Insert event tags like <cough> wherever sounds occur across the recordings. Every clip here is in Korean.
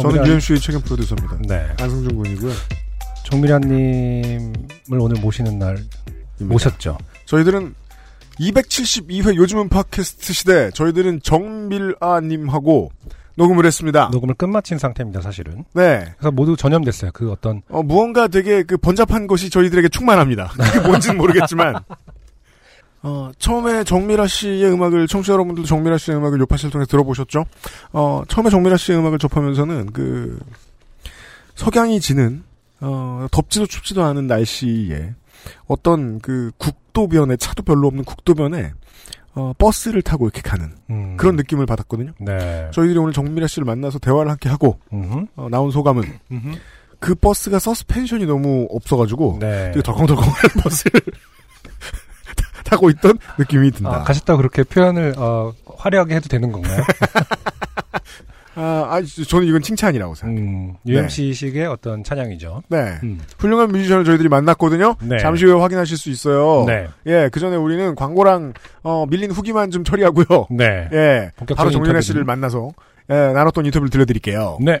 저는 정미란- UMC의 책임 프로듀서입니다. 네. 안승준 군이고요. 정미란님을 오늘 모시는 날 모셨죠. 저희들은 272회 요즘은 팟캐스트 시대 저희들은 정밀아님하고 녹음을 했습니다. 녹음을 끝마친 상태입니다, 사실은. 네. 그래서 모두 전염됐어요. 그 어떤 어, 무언가 되게 그 번잡한 것이 저희들에게 충만합니다. 그게 뭔지는 모르겠지만. <laughs> 어, 처음에 정미라 씨의 음악을, 청취자 여러분들도 정미라 씨의 음악을 요파시를 통해 들어보셨죠? 어, 처음에 정미라 씨의 음악을 접하면서는 그, 석양이 지는, 어, 덥지도 춥지도 않은 날씨에 어떤 그 국도변에, 차도 별로 없는 국도변에, 어, 버스를 타고 이렇게 가는 음, 그런 느낌을 받았거든요. 네. 저희들이 오늘 정미라 씨를 만나서 대화를 함께 하고, 어, 나온 소감은 음흠. 그 버스가 서스펜션이 너무 없어가지고, 네. 되게 덜컹덜컹한 <laughs> 버스를 타고 있던 느낌이 든다. 아, 가셨다고 그렇게 표현을 어, 화려하게 해도 되는 건가요? <laughs> 아, 아, 저는 이건 칭찬이라고 생각해요. 음, UMC식의 어떤 찬양이죠. 네. 음. 훌륭한 뮤지션을 저희들이 만났거든요. 네. 잠시 후에 확인하실 수 있어요. 네. 예, 그 전에 우리는 광고랑, 어, 밀린 후기만 좀 처리하고요. 네. 예. 바로 정윤아? 씨를 만나서, 예, 나눴던 인터뷰를 들려드릴게요. 네.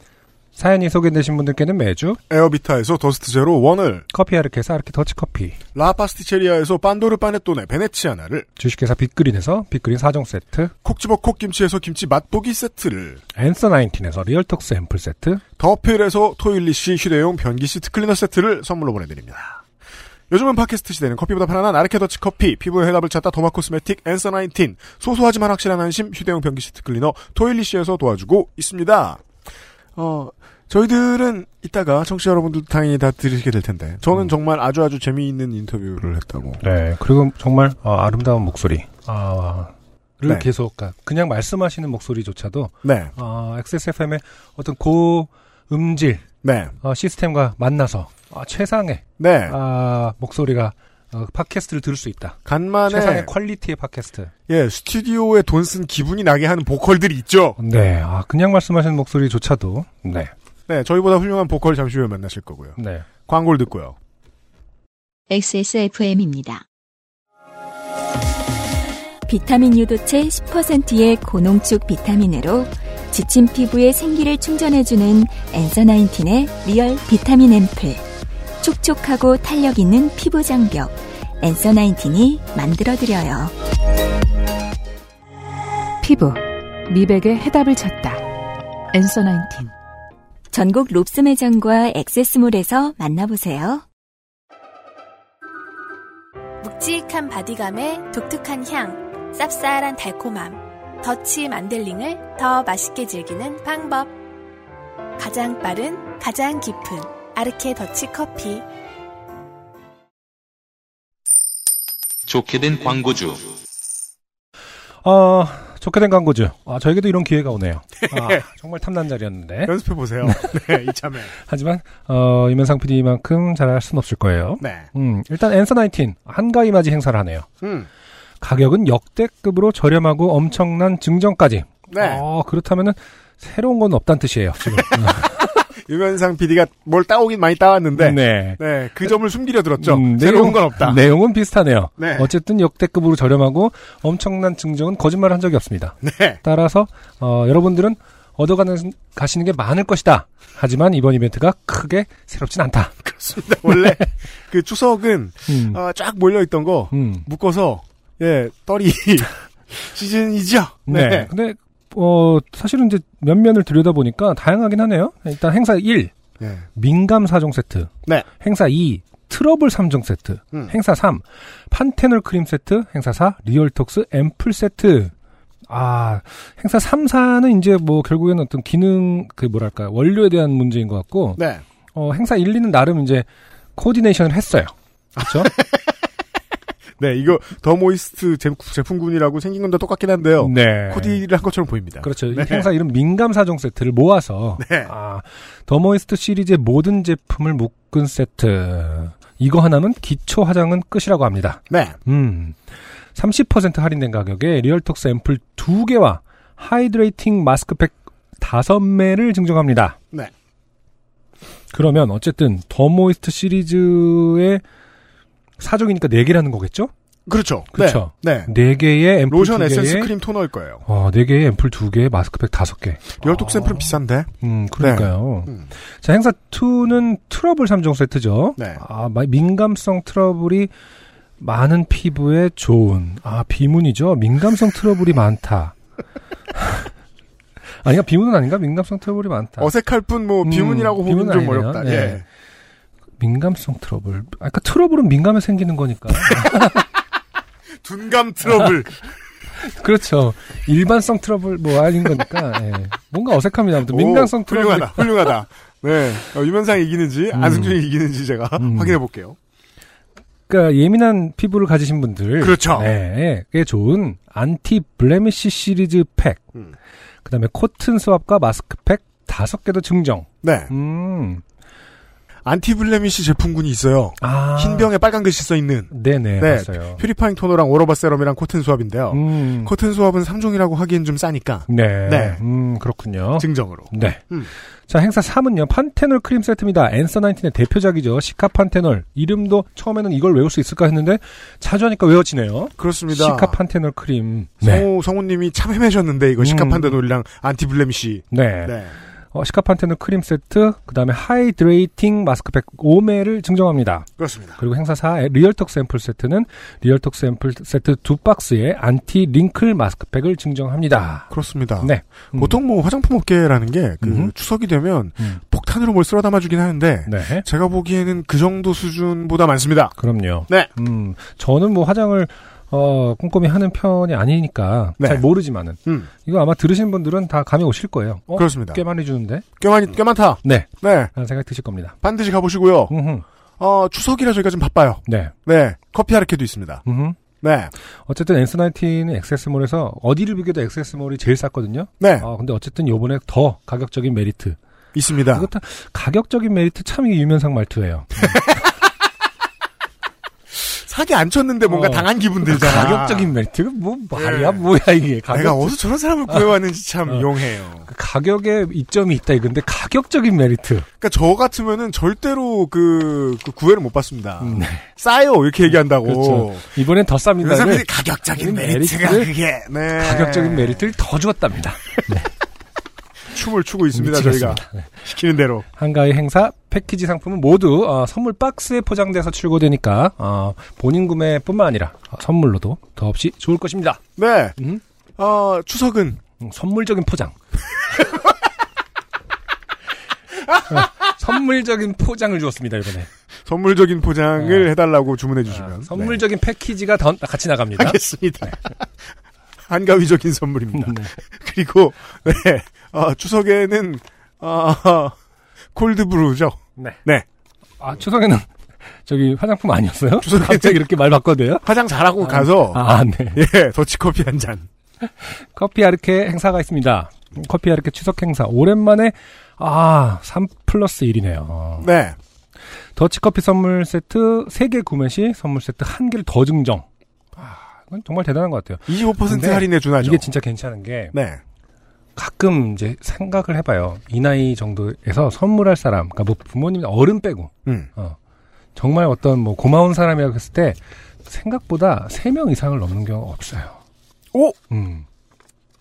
사연이 소개되신 분들께는 매주 에어비타에서 더스트 제로 원을, 커피 아르케사 아르케 더치커피 라파스티체리아에서 빤도르 파네토네 베네치아나를, 주식회사 빅그린에서 빅그린 4종 세트 콕 집어 콕김치에서 김치 맛보기 세트를, 앤서 나인틴에서 리얼톡스 앰플 세트 더필에서 토일리시 휴대용 변기 시트 클리너 세트를 선물로 보내드립니다. 요즘은 팟캐스트 시대는 커피보다 편안한 아르케 더치 커피, 피부의 해답을 찾다 도마 코스메틱 앤서 나인틴, 소소하지만 확실한 안심 휴대용 변기 시트 클리너 토일리시에서 도와주고 있습니다. 어, 저희들은 이따가 청취자 여러분들 당연히 다 들으시게 될 텐데, 저는 음. 정말 아주 아주 재미있는 인터뷰를 했다고. 네 그리고 정말 어, 아름다운 목소리 아, 를 네. 계속 그러니까 그냥 말씀하시는 목소리조차도 네, 어, XSFM의 어떤 고음질 네, 어, 시스템과 만나서 어, 최상의 네. 아, 목소리가 어, 팟캐스트를 들을 수 있다. 간만에, 최상의 퀄리티의 팟캐스트. 예, 스튜디오에 돈 쓴 기분이 나게 하는 보컬들이 있죠. 네, 아, 그냥 말씀하시는 목소리조차도 네, 네, 저희보다 훌륭한 보컬 잠시 후에 만나실 거고요. 네. 광고를 듣고요. XSFM입니다. 비타민 유도체 10%의 고농축 비타민으로 지친 피부에 생기를 충전해주는 앤서 나인틴의 리얼 비타민 앰플. 촉촉하고 탄력 있는 피부 장벽. 앤서 나인틴이 만들어드려요. 피부, 미백의 해답을 찾다. 앤서 나인틴. 전국 롭스 매장과 XS몰에서 만나보세요. 묵직한 바디감에 독특한 향, 쌉쌀한 달콤함, 더치 만델링을 더 맛있게 즐기는 방법. 가장 빠른, 가장 깊은 아르케 더치 커피. 좋게 된 광고주. 어, 좋게 된 광고주. 아, 저에게도 이런 기회가 오네요. <laughs> 아, 정말 탐난 자리였는데. 연습해 보세요. <laughs> 네, 이참에. 하지만, 어, 이면상 PD만큼 잘할 순 없을 거예요. 네. 음, 일단 앤서 나인틴, 한가위 맞이 행사를 하네요. 음. 가격은 역대급으로 저렴하고 엄청난 증정까지. 네. 어, 그렇다면은, 새로운 건 없다는 뜻이에요, 지금. <laughs> 유면상 PD가 뭘 따오긴 많이 따왔는데, 네. 네. 그 점을 숨기려 들었죠. 음, 새로운 내용- 건 없다. 내용은 비슷하네요. 네. 어쨌든 역대급으로 저렴하고 엄청난 증정은 거짓말 한 적이 없습니다. 네. 따라서 어, 여러분들은 얻어가는 가시는 게 많을 것이다. 하지만 이번 이벤트가 크게 새롭진 않다. <laughs> 그렇습니다. 원래 그 추석은 음, 어, 쫙 몰려 있던 거 음. 묶어서 예 떨이 <laughs> 시즌이죠. 네. 근데 어 사실은 이제 면면을 들여다 보니까 다양하긴 하네요. 일단 행사 1 네. 민감 4종 세트, 네. 행사 2 트러블 3종 세트. 음. 행사 3. 판테놀 크림 세트. 행사 4. 리얼톡스 앰플 세트. 아, 행사 3, 4는 이제 뭐 결국에는 어떤 기능, 그 뭐랄까, 원료에 대한 문제인 것 같고, 네. 어, 행사 1, 2는 나름 이제 코디네이션을 했어요. 그렇죠? <laughs> 네, 이거 더 모이스트 제- 제품군이라고 생긴 건 다 똑같긴 한데요. 네. 코디를 한 것처럼 보입니다. 그렇죠. 이 네. 행사 이름 민감 4종 세트를 모아서 네. 아, 더 모이스트 시리즈의 모든 제품을 묶은 세트. 이거 하나면 기초 화장은 끝이라고 합니다. 네. 음. 30% 할인된 가격에 리얼톡스 앰플 2개와 hydrating 마스크팩 5매를 증정합니다. 네. 그러면 어쨌든 더 모이스트 시리즈의 4종이니까 4개라는 거겠죠? 그렇죠. 그렇죠. 네. 네. 4개의 앰플 로션 2개에 에센스 크림 토너일 거예요. 어, 4개의 앰플 2개에 마스크팩 5개. 열독 아. 앰플은 비싼데. 음, 그러니까요. 음. 자, 행사 2는 트러블 3종 세트죠. 네. 아, 마- 민감성 트러블이 많은 피부에 좋은. 아, 비문이죠. 민감성 트러블이 많다. <laughs> 아니가 비문은 아닌가? 민감성 트러블이 많다. 어색할 뿐뭐 음, 비문이라고 보면 비문은 좀 아니네요. 어렵다. 네. 예. 민감성 트러블. 아까 그러니까 트러블은 민감해 생기는 거니까. <laughs> 둔감 트러블. <laughs> 그렇죠. 일반성 트러블 뭐 아닌 거니까. 예. 뭔가 어색합니다. 아무튼 민감성 오, 트러블. 훌륭하다. 훌륭하다. 네. 어, 유면상이 이기는지 음. 안승준이 이기는지 제가 음. <laughs> 확인해 볼게요. 그러니까 예민한 피부를 가지신 분들 그렇죠. 네, 꽤 좋은 anti blemish 시리즈 팩. 음. 그다음에 cotton swab과 마스크 팩 다섯 개도 증정. 네. 음. anti blemish 제품군이 있어요. 아. 흰 병에 빨간 글씨 써 있는 네네, 네. 봤어요. purifying 토너랑 오러바 세럼이랑 cotton swab인데요. 음. cotton swab은 3종이라고 하기엔 좀 싸니까 네. 네. 음, 그렇군요. 증정으로. 네. 음. 자, 행사 3은요, 판테놀 크림 세트입니다. 앤서 나인틴의 대표작이죠. 시카 판테놀. 이름도 처음에는 이걸 외울 수 있을까 했는데, 자주 하니까 외워지네요. 그렇습니다. 시카 판테놀 크림. 네. 성우 성우님이 참 헤매셨는데 이거 음. 시카판테놀이랑 anti blemish. 네. 네. 어, 시카판테놀 크림 세트, 그 다음에 hydrating 마스크팩 5매를 증정합니다. 그렇습니다. 그리고 행사 4의 리얼톡스 앰플 세트는 리얼톡 샘플 세트 두 박스에 anti wrinkle 마스크팩을 증정합니다. 그렇습니다. 네. 음. 보통 뭐 화장품 업계라는 게그 음. 추석이 되면 음. 폭탄으로 뭘 쓸어 담아주긴 하는데 네. 제가 보기에는 그 정도 수준보다 많습니다. 그럼요. 네. 음, 저는 뭐 화장을 어, 꼼꼼히 하는 편이 아니니까 네. 잘 모르지만은 음, 이거 아마 들으신 분들은 다 감이 오실 거예요. 어? 그렇습니다. 꽤 많이 주는데. 꽤 많이 꽤 많다. 네. 네, 라는 생각이 드실 겁니다. 반드시 가보시고요. 음흠. 어 추석이라 저희가 좀 바빠요. 네. 네, 커피 아르케도 있습니다. 음흠. 네, 어쨌든 엔스나이틴은 엑세스몰에서 어디를 비교도 엑세스몰이 제일 쌌거든요. 네 아, 근데 어쨌든 요번에 더 가격적인 메리트. 있습니다. 이것도 가격적인 메리트 참 이게 유면상 말투예요. <laughs> 사기 안 쳤는데 뭔가 어. 당한 기분 들잖아. 가격적인 메리트가 뭐 말이야 네. 뭐야 이게 가격 내가 어디서 저런 사람을 구해왔는지 참 어. 용해요. 그 가격에 이점이 있다 이건데 가격적인 메리트. 그러니까 저 같으면은 절대로 그, 그 구애를 못 받습니다. 음, 네. 싸요 이렇게 얘기한다고. 그렇죠. 이번엔 더 쌉니다. 그래서 사람들이 가격적인 메리트가 그게 네. 가격적인 메리트를 더 주었답니다. <laughs> 춤을 추고 있습니다 저희가 미치겠습니다. 네. 시키는 대로. 한가위 행사 패키지 상품은 모두 어, 선물 박스에 포장돼서 출고되니까 어, 본인 구매뿐만 아니라 어, 선물로도 더없이 좋을 것입니다. 네. 음, 어 추석은 음, 선물적인 포장. <laughs> 어, 선물적인 포장을 주었습니다 이번에. 선물적인 포장을 네. 해달라고 주문해 주시면 아, 네. 선물적인 패키지가 더 같이 나갑니다. 하겠습니다. <laughs> 한가위적인 선물입니다. 네. <laughs> 그리고 네 어, 추석에는 어, 콜드브루죠. 네. 네. 아 추석에는 저기 화장품 아니었어요? 추석에는- 갑자기 이렇게 말 바꿔도요? 화장 잘하고 가서 아 네. 예 더치커피 한 잔. <laughs> 커피 아르케 행사가 있습니다. 커피 아르케 추석 행사 오랜만에 아 3 플러스 1이네요. 네. 더치커피 선물 세트 3개 구매 시 선물 세트 1개를 더 증정. 정말 대단한 것 같아요. 25% 근데 할인해 준하죠. 이게 진짜 괜찮은 게 네. 가끔 이제 생각을 해봐요. 이 나이 정도에서 선물할 사람, 그러니까 뭐 부모님 어른 빼고 음. 어, 정말 어떤 뭐 고마운 사람이라고 했을 때 생각보다 3명 이상을 넘는 경우가 없어요. 오! 음.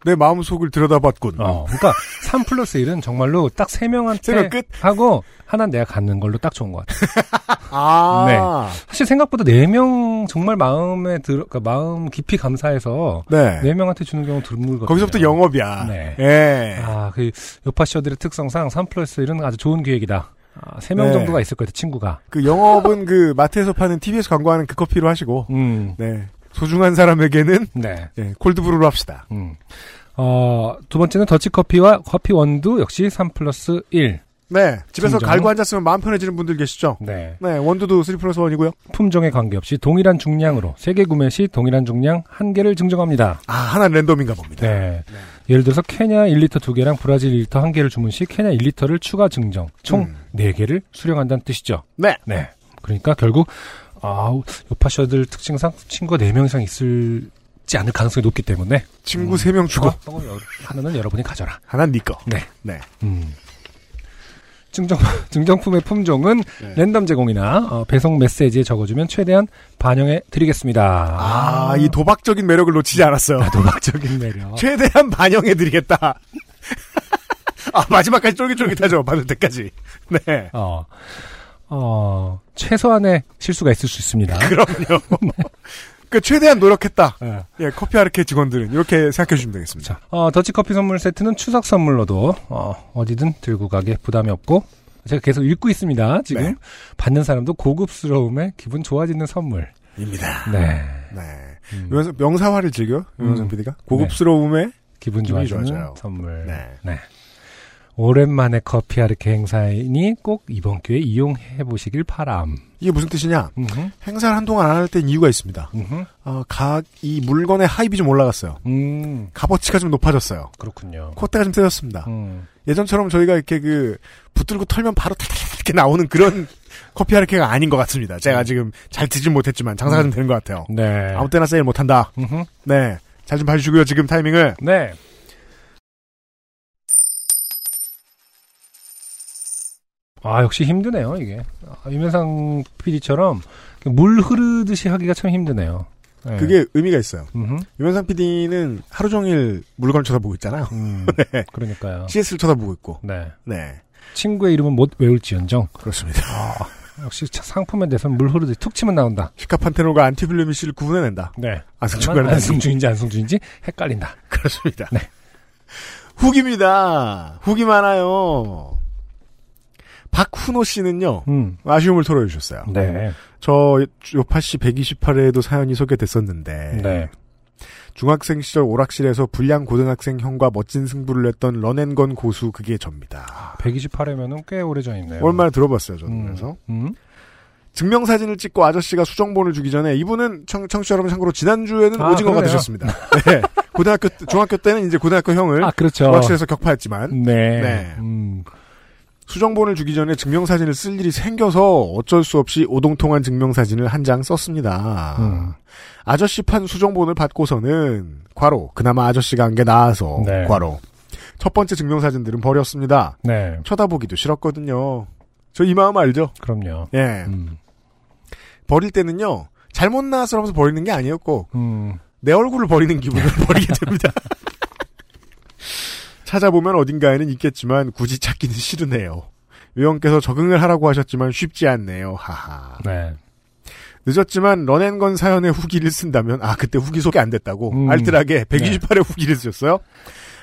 내 마음속을 들여다봤군. 어, 그러니까 3 플러스 1은 정말로 딱 3명한테 세명 끝? 하고 하나 내가 갖는 걸로 딱 좋은 것 같아요. <laughs> 아. 사실 생각보다 4명 정말 마음에 들어, 그러니까 마음 깊이 감사해서 네. 4명한테 주는 경우 드물거든요. 거기서부터 영업이야. 네. 예. 아, 그 요파쇼들의 특성상 3 플러스 1은 아주 좋은 기획이다. 아, 세명 네. 정도가 있을 거예요, 친구가. 그 영업은 그 마트에서 파는 TBS 광고하는 그 커피로 하시고, 음, 네. 소중한 사람에게는 네. 예, 콜드브루로 합시다. 음. 어, 두 번째는 더치커피와 커피 원두 역시 3 플러스 1. 네. 집에서 진정. 갈고 앉았으면 마음 편해지는 분들 계시죠? 네. 네. 원두도 3 플러스 1이고요. 품종에 관계없이 동일한 중량으로 세개 구매 시 동일한 중량 한 개를 증정합니다. 아, 하나 랜덤인가 봅니다. 네. 예를 들어서 케냐 1리터 2개랑 브라질 1리터 1개를 주문 시 케냐 1리터를 추가 증정 총 음. 4개를 수령한다는 뜻이죠. 네. 네. 그러니까 결국 아우 요파셔들 특징상 친구가 4명 이상 있을지 않을 가능성이 높기 때문에 친구 세명 주고, 어, 어, 여- 하나는 여러분이 가져라. 하나는 니 거. 네. 네. 음. 증정, <laughs> 증정품의 품종은 네. 랜덤 제공이나 어, 배송 메시지에 적어주면 최대한 반영해 드리겠습니다. 아, 이 도박적인 매력을 놓치지 않았어요. 도박적인 매력. <laughs> 최대한 반영해 드리겠다. <laughs> 아, 마지막까지 쫄깃쫄깃하죠. 받을 때까지. 네. 어, 어, 최소한의 실수가 있을 수 있습니다. <laughs> 그럼요. 그 최대한 노력했다. 네. 예, 커피 아르케 직원들은 이렇게 생각해 주시면 되겠습니다. 자, 어, 더치 커피 선물 세트는 추석 선물로도, 어, 어디든 들고 가게 부담이 없고, 제가 계속 읽고 있습니다. 지금. 네. 받는 사람도 고급스러움에 기분 좋아지는 선물. 입니다. 네. 네. 음, 명사화를 즐겨, 유현상 음. PD가. 고급스러움에, 기분 좋아지는 좋아져요. 선물. 네. 오랜만에 커피 아르케 행사이니 꼭 이번 기회에 이용해 보시길 바람. 이게 무슨 뜻이냐? 음흠, 행사를 한동안 안 할 땐 이유가 있습니다. 어, 각, 이 물건의 하입이 좀 올라갔어요. 음, 값어치가 좀 높아졌어요. 그렇군요. 콧대가 좀 세졌습니다. 음, 예전처럼 저희가 이렇게 그, 붙들고 털면 바로 탈탈탈 이렇게 나오는 그런 <laughs> 커피 아르케가 아닌 것 같습니다. 제가 지금 잘 듣진 못했지만 장사가 좀 되는 것 같아요. 네. 아무 때나 세일 못한다. 음흠, 네. 잘 좀 봐주시고요, 지금 타이밍을. 네. 아, 역시 힘드네요, 이게. 아, 유면상 PD처럼 물 흐르듯이 하기가 참 힘드네요. 네. 그게 의미가 있어요. 음흠, 유면상 PD는 하루 종일 물건 쳐다보고 있잖아요. 음, <laughs> 네. 그러니까요. CS를 쳐다보고 있고. 네. 네. 친구의 이름은 못 외울지언정. 그렇습니다. 역시 차- 상품에 대해서는 물 흐르듯이 툭 치면 나온다. 시카판테놀과 안티블루미 씨를 구분해낸다. 네. 안승준과는 하지만 안승준인지 안승준인지 헷갈린다. 그렇습니다. 네. 후기입니다. 후기 많아요. 박훈호 씨는요, 음. 아쉬움을 토로해 주셨어요. 네. 저 요파씨 128회에도 사연이 소개됐었는데, 네. 중학생 시절 오락실에서 불량 고등학생 형과 멋진 승부를 냈던 런앤건 고수 그게 접니다. 128회면은 꽤 오래 전이네요. 얼마나 들어봤어요, 저는 음. 그래서. 음. 증명사진을 찍고 아저씨가 수정본을 주기 전에 이분은 청, 청취자 여러분 참고로 지난주에는 아, 오징어가 그러네요. 되셨습니다. <laughs> 네. 고등학교, 때- 중학교 때는 이제 고등학교 형을 아, 그렇죠. 오락실에서 격파했지만 네. 네. 음. 수정본을 주기 전에 증명사진을 쓸 일이 생겨서 어쩔 수 없이 오동통한 증명사진을 한 장 썼습니다. 음. 아저씨 판 수정본을 받고서는 과로 그나마 아저씨가 한 게 나아서 네. 과로 첫 번째 증명사진들은 버렸습니다. 네. 쳐다보기도 싫었거든요. 저 이 마음 알죠? 그럼요. 예. 음. 버릴 때는요. 잘못 나왔어라면서 버리는 게 아니었고 음. 내 얼굴을 버리는 기분을 <laughs> 버리게 됩니다. 찾아보면 어딘가에는 있겠지만 굳이 찾기는 싫으네요. 요영께서 적응을 하라고 하셨지만 쉽지 않네요. 하하. 네. 늦었지만 런앤건 사연의 후기를 쓴다면 아 그때 후기 소개 안 됐다고 음. 알뜰하게 128회 후기를 쓰셨어요.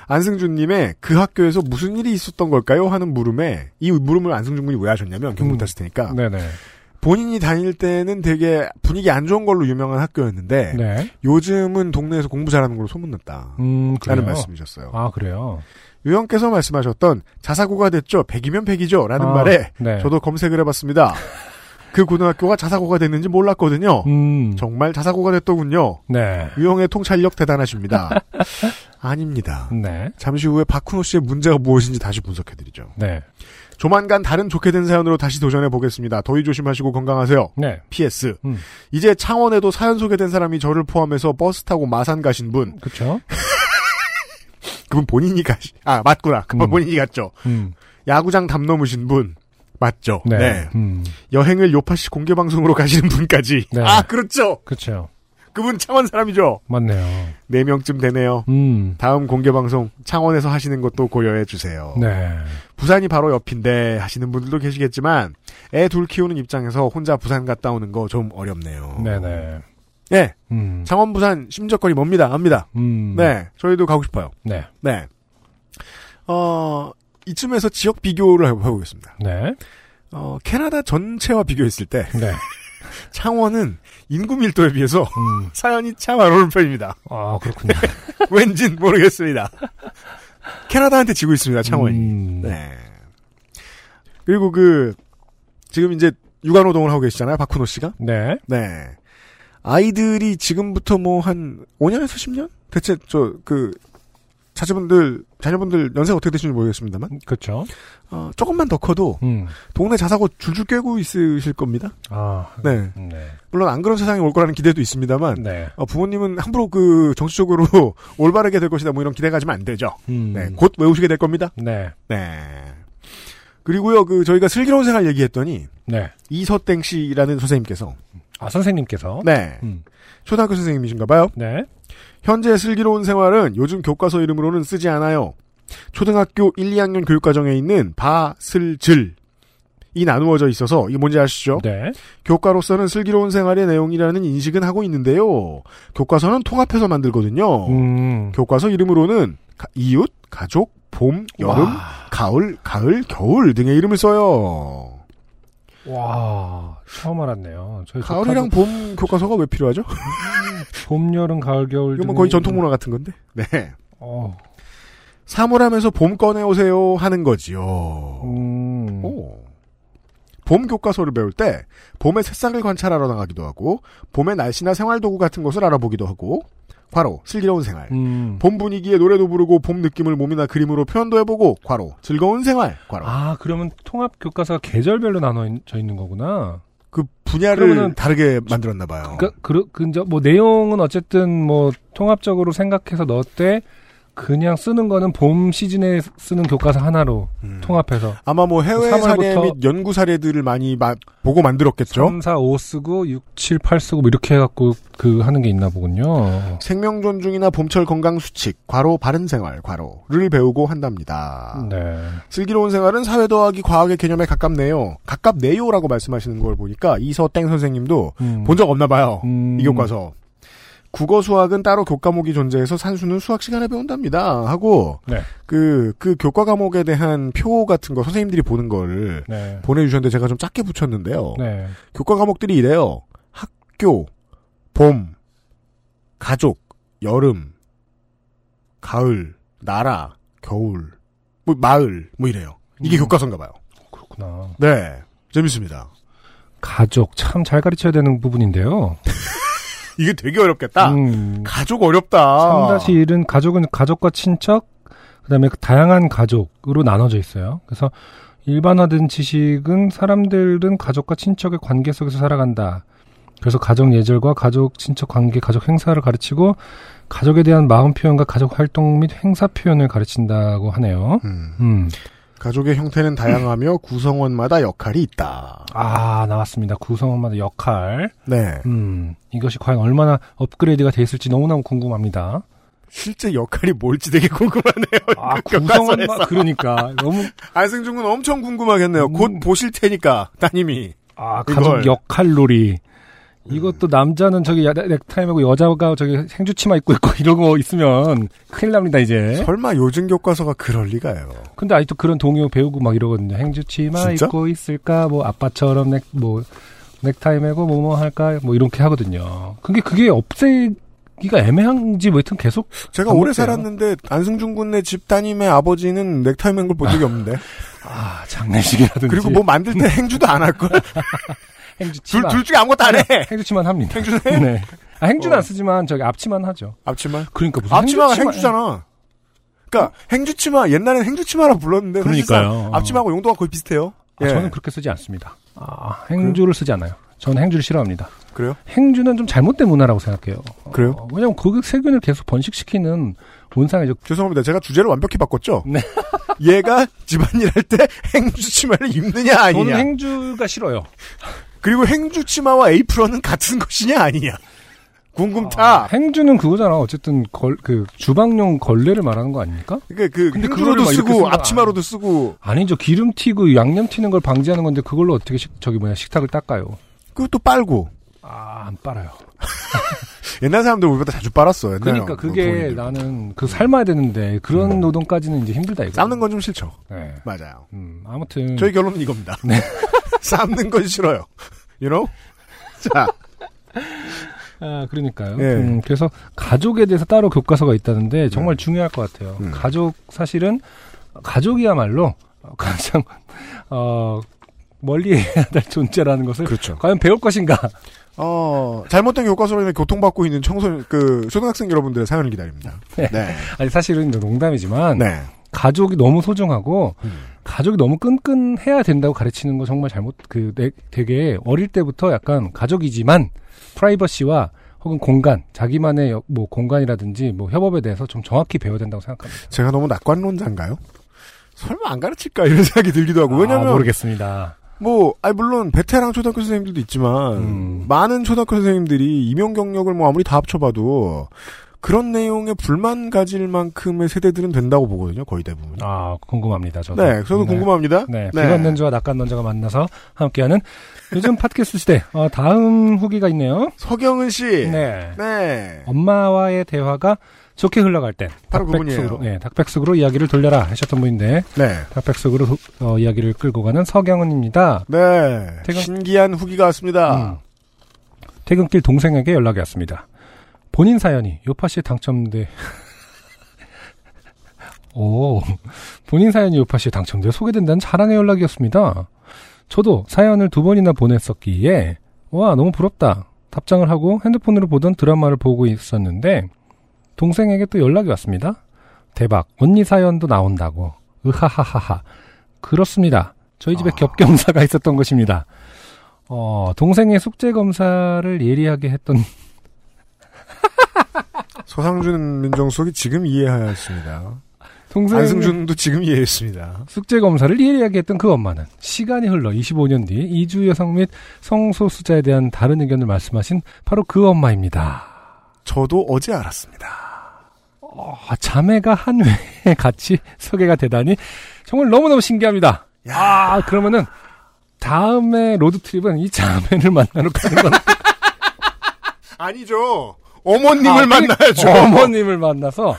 안승준님의 그 학교에서 무슨 일이 있었던 걸까요? 하는 물음에 이 물음을 안승준 군이 왜 하셨냐면 경북 음. 탔을 테니까 네네. 본인이 다닐 때는 되게 분위기 안 좋은 걸로 유명한 학교였는데 네. 요즘은 동네에서 공부 잘하는 걸로 소문났다. 음, 그래요. 라는 말씀이셨어요. 아, 그래요. 유형께서 말씀하셨던 자사고가 됐죠. 100이면 100이죠. 라는 아, 말에 네. 저도 검색을 해봤습니다. 그 고등학교가 자사고가 됐는지 몰랐거든요. 음. 정말 자사고가 됐더군요. 네. 유형의 통찰력 대단하십니다. <laughs> 아닙니다. 네. 잠시 후에 박훈호 씨의 문제가 무엇인지 다시 분석해드리죠. 네. 조만간 다른 좋게 된 사연으로 다시 도전해 보겠습니다. 더위 조심하시고 건강하세요. 네. PS. 음. 이제 창원에도 사연 소개된 사람이 저를 포함해서 버스 타고 마산 가신 분. 그쵸? <laughs> 그분 본인이 가시, 아, 맞구나. 그분 음. 본인이 갔죠. 음. 야구장 담 넘으신 분. 맞죠. 네. 음. 여행을 요파시 공개 방송으로 가시는 분까지. 네. 아, 그렇죠. 그쵸. 그분 창원 사람이죠. 맞네요. 네 명쯤 되네요. 음. 다음 공개 방송 창원에서 하시는 것도 고려해 주세요. 네. 부산이 바로 옆인데 하시는 분들도 계시겠지만 애 둘 키우는 입장에서 혼자 부산 갔다 오는 거 좀 어렵네요. 네네. 예. 음. 창원 부산 심적거리 멉니다. 압니다. 음. 네. 저희도 가고 싶어요. 네. 네. 어, 이쯤에서 지역 비교를 해보겠습니다. 네. 어, 캐나다 전체와 비교했을 때 네. <laughs> <laughs> 창원은 인구 밀도에 비해서 음. <laughs> 사연이 참 안 오는 편입니다. 아, 그렇군요. <laughs> 왠진 모르겠습니다. 캐나다한테 지고 있습니다, 창원이. 음. 네. 그리고 그, 지금 이제 육아노동을 하고 계시잖아요, 박훈호 씨가. 네. 네. 아이들이 지금부터 뭐 한 5년에서 10년? 대체 저, 그, 자제분들, 자녀분들 연세가 어떻게 되시는지 모르겠습니다만, 그렇죠. 어, 조금만 더 커도 음. 동네 자사고 줄줄 꿰고 있으실 겁니다. 아. 네. 네. 물론 안 그런 세상이 올 거라는 기대도 있습니다만, 네. 어, 부모님은 함부로 그 정치적으로 <laughs> 올바르게 될 것이다 뭐 이런 기대 가 지면 안 되죠. 음. 네, 곧 외우시게 될 겁니다. 네. 네. 그리고요, 그 저희가 슬기로운 생활 얘기했더니 네. 이서땡 씨라는 선생님께서 아, 선생님께서. 네 음. 초등학교 선생님이신가 봐요. 네. 현재 슬기로운 생활은 요즘 교과서 이름으로는 쓰지 않아요. 초등학교 1, 2학년 교육과정에 있는 바슬즐 이 나누어져 있어서 이게 뭔지 아시죠? 네. 교과로서는 슬기로운 생활의 내용이라는 인식은 하고 있는데요. 교과서는 통합해서 만들거든요. 음. 교과서 이름으로는 가- 이웃, 가족, 봄, 여름, 와. 가을, 가을, 겨울 등의 이름을 써요. 와. 처음 알았네요. 저희 가을이랑 봄 교과서가 왜 필요하죠? <laughs> 봄, 여름, 가을, 겨울. 이건 뭐 거의 전통 문화 같은 건데. 네. 어. 사물함에서 봄 꺼내 오세요 하는 거지요. 음. 오. 봄 교과서를 배울 때 봄의 새싹을 관찰하러 나가기도 하고 봄의 날씨나 생활 도구 같은 것을 알아보기도 하고 과로 슬기로운 생활. 음. 봄 분위기에 노래도 부르고 봄 느낌을 몸이나 그림으로 표현도 해보고 과로 즐거운 생활 과로 아, 그러면 통합 교과서가 계절별로 나눠져 있는 거구나. 그 분야를 다르게 만들었나 봐요. 그러니까 그, 그, 뭐 내용은 어쨌든 뭐 통합적으로 생각해서 넣었대. 그냥 쓰는 거는 봄 시즌에 쓰는 교과서 하나로 음. 통합해서 아마 뭐 해외 사례 3월부터 및 연구 사례들을 많이 마- 보고 만들었겠죠. 3, 4, 5 쓰고 6, 7, 8 쓰고 뭐 이렇게 해갖고 그 하는 게 있나 보군요. 생명 존중이나 봄철 건강 수칙, 과로 바른 생활, 과로를 배우고 한답니다. 네. 슬기로운 생활은 사회 더하기 과학의 개념에 가깝네요. 가깝네요라고 말씀하시는 걸 보니까 이서 땡 선생님도 음. 본적 없나 봐요. 음. 이 교과서. 국어 수학은 따로 교과목이 존재해서 산수는 수학 시간에 배운답니다. 하고 네. 그, 그 교과 과목에 대한 표 같은 거 선생님들이 보는 거를 네. 보내주셨는데 제가 좀 작게 붙였는데요. 네. 교과 과목들이 이래요. 학교, 봄, 가족, 여름, 가을, 나라, 겨울, 뭐 마을, 뭐 이래요. 이게 음. 교과서인가 봐요. 그렇구나. 네. 재밌습니다. 가족 참 잘 가르쳐야 되는 부분인데요. <laughs> 이게 되게 어렵겠다. 음. 가족 어렵다. 3-1은 가족은 가족과 친척, 그 다음에 다양한 가족으로 나눠져 있어요. 그래서 일반화된 지식은 사람들은 가족과 친척의 관계 속에서 살아간다. 그래서 가족 예절과 가족 친척 관계, 가족 행사를 가르치고 가족에 대한 마음 표현과 가족 활동 및 행사 표현을 가르친다고 하네요. 음. 음. 가족의 형태는 다양하며 <laughs> 구성원마다 역할이 있다. 아, 나왔습니다. 구성원마다 역할. 네. 음. 이것이 과연 얼마나 업그레이드가 돼 있을지 너무너무 궁금합니다. 실제 역할이 뭘지 되게 궁금하네요. 아, <laughs> 그 구성원마. 그러니까. 너무, <laughs> 안승준 군 엄청 궁금하겠네요. 음. 곧 보실 테니까 따님이. 아, 이걸. 가족 역할 놀이. 이것도 남자는 저기 야- 넥타이 메고 여자가 저기 생주치마 입고 있고 <laughs> 이런 거 있으면 큰일 납니다, 이제. 설마 요즘 교과서가 그럴 리가요. 근데 아직도 그런 동요 배우고 막 이러거든요. 행주치마 진짜? 입고 있을까? 뭐 아빠처럼 넥, 뭐, 넥타이 메고 뭐 뭐 할까? 뭐 이렇게 하거든요. 그게, 그게 없애 기가 애매한지 뭐 하여튼 계속. 제가 오래. 살았는데 안승준 군네 집 따님의 아버지는 넥타이 맨 걸 본 적이 없는데. 아, 장례식이라든지. 그리고 뭐 만들 때 행주도 안할 걸. 둘, <laughs> 행주치마. 둘 중에 아무것도 안 해. 행주치만 합니다. 행주는 해? <laughs> 네. 아, 행주는 어. 안 쓰지만 저기 앞치만 하죠. 앞치마. 그러니까 무슨 앞치마가 행주치마- 행주잖아. 그러니까 행주치마 옛날엔 행주치마라 불렀는데 그러니까요. 앞치마하고 용도가 거의 비슷해요. 아, 예. 저는 그렇게 쓰지 않습니다. 아, 행주를 쓰지 않아요. 저는 행주를 싫어합니다. 그래요? 행주는 좀 잘못된 문화라고 생각해요. 그래요? 어, 왜냐면 고객 세균을 계속 번식시키는 온상이죠. 죄송합니다. 제가 주제를 완벽히 바꿨죠. 네. 얘가 <laughs> 집안일 할 때 행주 치마를 입느냐 저는 아니냐. 행주가 싫어요. 그리고 행주 치마와 에이프런은 같은 것이냐 아니냐. 궁금타. 아, 행주는 그거잖아. 어쨌든 걸, 그 주방용 걸레를 말하는 거 아닙니까? 그러니까 그 근데 이렇게 쓰고 앞치마로도 쓰고 아니죠. 기름 튀고 양념 튀는 걸 방지하는 건데 그걸로 어떻게 식, 저기 뭐냐 식탁을 닦아요. 그것도 빨고 아, 안 빨아요. <laughs> 옛날 사람들 우리보다 자주 빨았어. 옛날 그러니까 그게 나는 그 삶아야 되는데 그런 노동까지는 이제 힘들다 이거. 삶는 건 좀 싫죠. 네. 맞아요. 음, 아무튼 저희 결론은 이겁니다. <laughs> 삶는 건 싫어요. You know? 자, <laughs> 아, 그러니까요. 예. 음, 그래서 가족에 대해서 따로 교과서가 있다는데 정말 중요할 것 같아요. 음. 가족 사실은 가족이야말로 가장 어 멀리 해야 될 존재라는 것을 그렇죠. 과연 배울 것인가? 어, 잘못된 교과서로 인해 고통받고 있는 청소년, 그, 초등학생 여러분들의 사연을 기다립니다. 네. 네. 아니 사실은 농담이지만 네. 가족이 너무 소중하고 음. 가족이 너무 끈끈해야 된다고 가르치는 거 정말 잘못 그 내- 되게 어릴 때부터 약간 가족이지만 프라이버시와 혹은 공간 자기만의 여- 뭐 공간이라든지 뭐 협업에 대해서 좀 정확히 배워야 된다고 생각합니다. 제가 너무 낙관론자인가요? 설마 안 가르칠까? 이런 생각이 들기도 하고. 왜냐면, 아, 모르겠습니다. 뭐, 아니, 물론, 베테랑 초등학교 선생님들도 있지만, 음. 많은 초등학교 선생님들이 임용 경력을 뭐 아무리 다 합쳐봐도, 그런 내용에 불만 가질 만큼의 세대들은 된다고 보거든요, 거의 대부분. 아 궁금합니다. 저도. 네, 저도 궁금합니다. 네, 비건넌저와 낙관넌저가 만나서 함께하는 요즘 팟캐스트 시대. 어, 다음 후기가 있네요. 서경은 씨. 네. 네. 엄마와의 대화가 좋게 흘러갈 땐 바로 닭백숙으로, 그분이에요. 네, 닭백숙으로 이야기를 돌려라 하셨던 분인데 네. 닭백숙으로 후- 어, 이야기를 끌고 가는 서경은입니다. 네. 퇴근- 신기한 후기가 왔습니다. 음. 퇴근길 동생에게 연락이 왔습니다. 본인 사연이 요파 씨에 당첨돼. <laughs> 오, 본인 사연이 요파 씨에 당첨돼 소개된다는 자랑의 연락이었습니다. 저도 사연을 두 번이나 보냈었기에 와 너무 부럽다. 답장을 하고 핸드폰으로 보던 드라마를 보고 있었는데 동생에게 또 연락이 왔습니다. 대박 언니 사연도 나온다고. 으하하하하. 그렇습니다. 저희 집에 아. 겹경사가 <laughs> 있었던 것입니다. 어, 동생의 숙제 검사를 예리하게 했던 <laughs> 소상준 민정수석이 지금 이해하였습니다. 동생 안승준도 지금 이해했습니다. 숙제 검사를 예리하게 했던 그 엄마는 시간이 흘러 25년 뒤 이주 여성 및 성소수자에 대한 다른 의견을 말씀하신 바로 그 엄마입니다. 저도 어제 알았습니다. 어, 자매가 한 회에 <laughs> 같이 소개가 되다니 정말 너무너무 신기합니다. 아 그러면은 다음에 로드트립은 이 자매를 만나러 가는 건 <laughs> 아니죠. 어머님을 아, 그러니까 만나야죠. 어머님을 만나서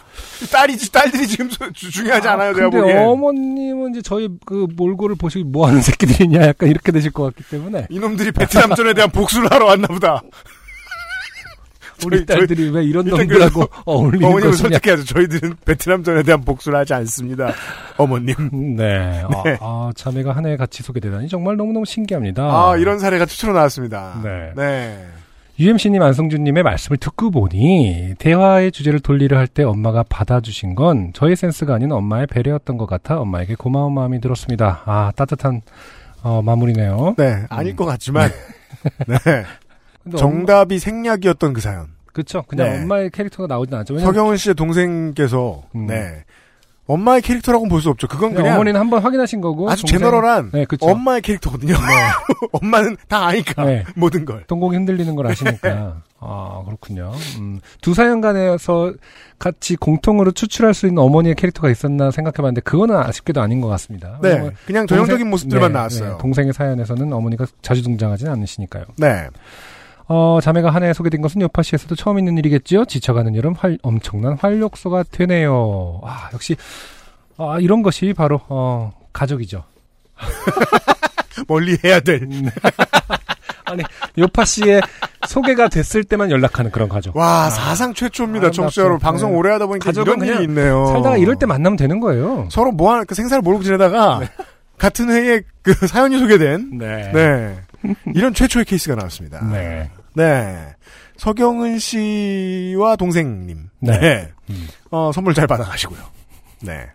딸이지, 딸들이 지금 중요하지 않아요, 내가 보기엔. 어머님은 이제 저희 그 몰골을 보시고 뭐 하는 새끼들이냐 약간 이렇게 되실 것 같기 때문에 이놈들이 베트남전에 대한 복수를 하러 왔나 보다. 우리 저희- 딸들이 왜 이런 놈들하고 그래도 어울리는 어머님을 것이냐. 설득해야죠. 저희들은 베트남전에 대한 복수를 하지 않습니다. 어머님. 네. 아, 네. 아, 자매가 한 해 같이 소개되다니 정말 너무너무 신기합니다. 아, 이런 사례가 추천으로 나왔습니다. 네. 네. UMC님, 안성준님의 말씀을 듣고 보니 대화의 주제를 돌리려 할 때 엄마가 받아주신 건 저의 센스가 아닌 엄마의 배려였던 것 같아 엄마에게 고마운 마음이 들었습니다. 아 따뜻한 어, 마무리네요. 네, 아닐 것 같지만. 네. <laughs> 정답이 생략이었던 그 사연. 엄마- 그쵸. 그냥 네. 엄마의 캐릭터가 나오진 않죠. 서경은 씨의 동생께서, 음. 네. 엄마의 캐릭터라고는 볼 수 없죠. 그건 그냥 그냥 어머니는 한번 확인하신 거고 아주 동생- 제너럴한 네, 그쵸. 엄마의 캐릭터거든요. <laughs> 엄마는 다 아니까 네. 모든 걸. 동공이 흔들리는 걸 아시니까. 아, 그렇군요. 음, 두 사연 간에서 같이 공통으로 추출할 수 있는 어머니의 캐릭터가 있었나 생각해봤는데, 그거는 아쉽게도 아닌 것 같습니다. 네, 그냥 전형적인 모습들만 네, 나왔어요. 네, 동생의 사연에서는 어머니가 자주 등장하지는 않으시니까요. 네, 어, 자매가 한 해 소개된 것은 요파시에서도 처음 있는 일이겠지요? 지쳐가는 여름 활, 엄청난 활력소가 되네요. 아, 역시, 아, 이런 것이 바로, 어, 가족이죠. <laughs> 멀리 해야 될. <laughs> 아니, 요파 씨의 소개가 됐을 때만 연락하는 그런 가족. 와 사상 최초입니다. 청취자 여러분 방송 네. 오래 하다 보니까 이런 일이 있네요. 살다가 이럴 때 만나면 되는 거예요. 서로 뭐 하나 그 생사를 모르고 지내다가 같은 회에 그 <laughs> 사연이 소개된 네. 네 이런 최초의 케이스가 나왔습니다. 네. 네. 서경은 씨와 동생님. 네. 네. 음. 어, 선물 잘 받아가시고요. 네.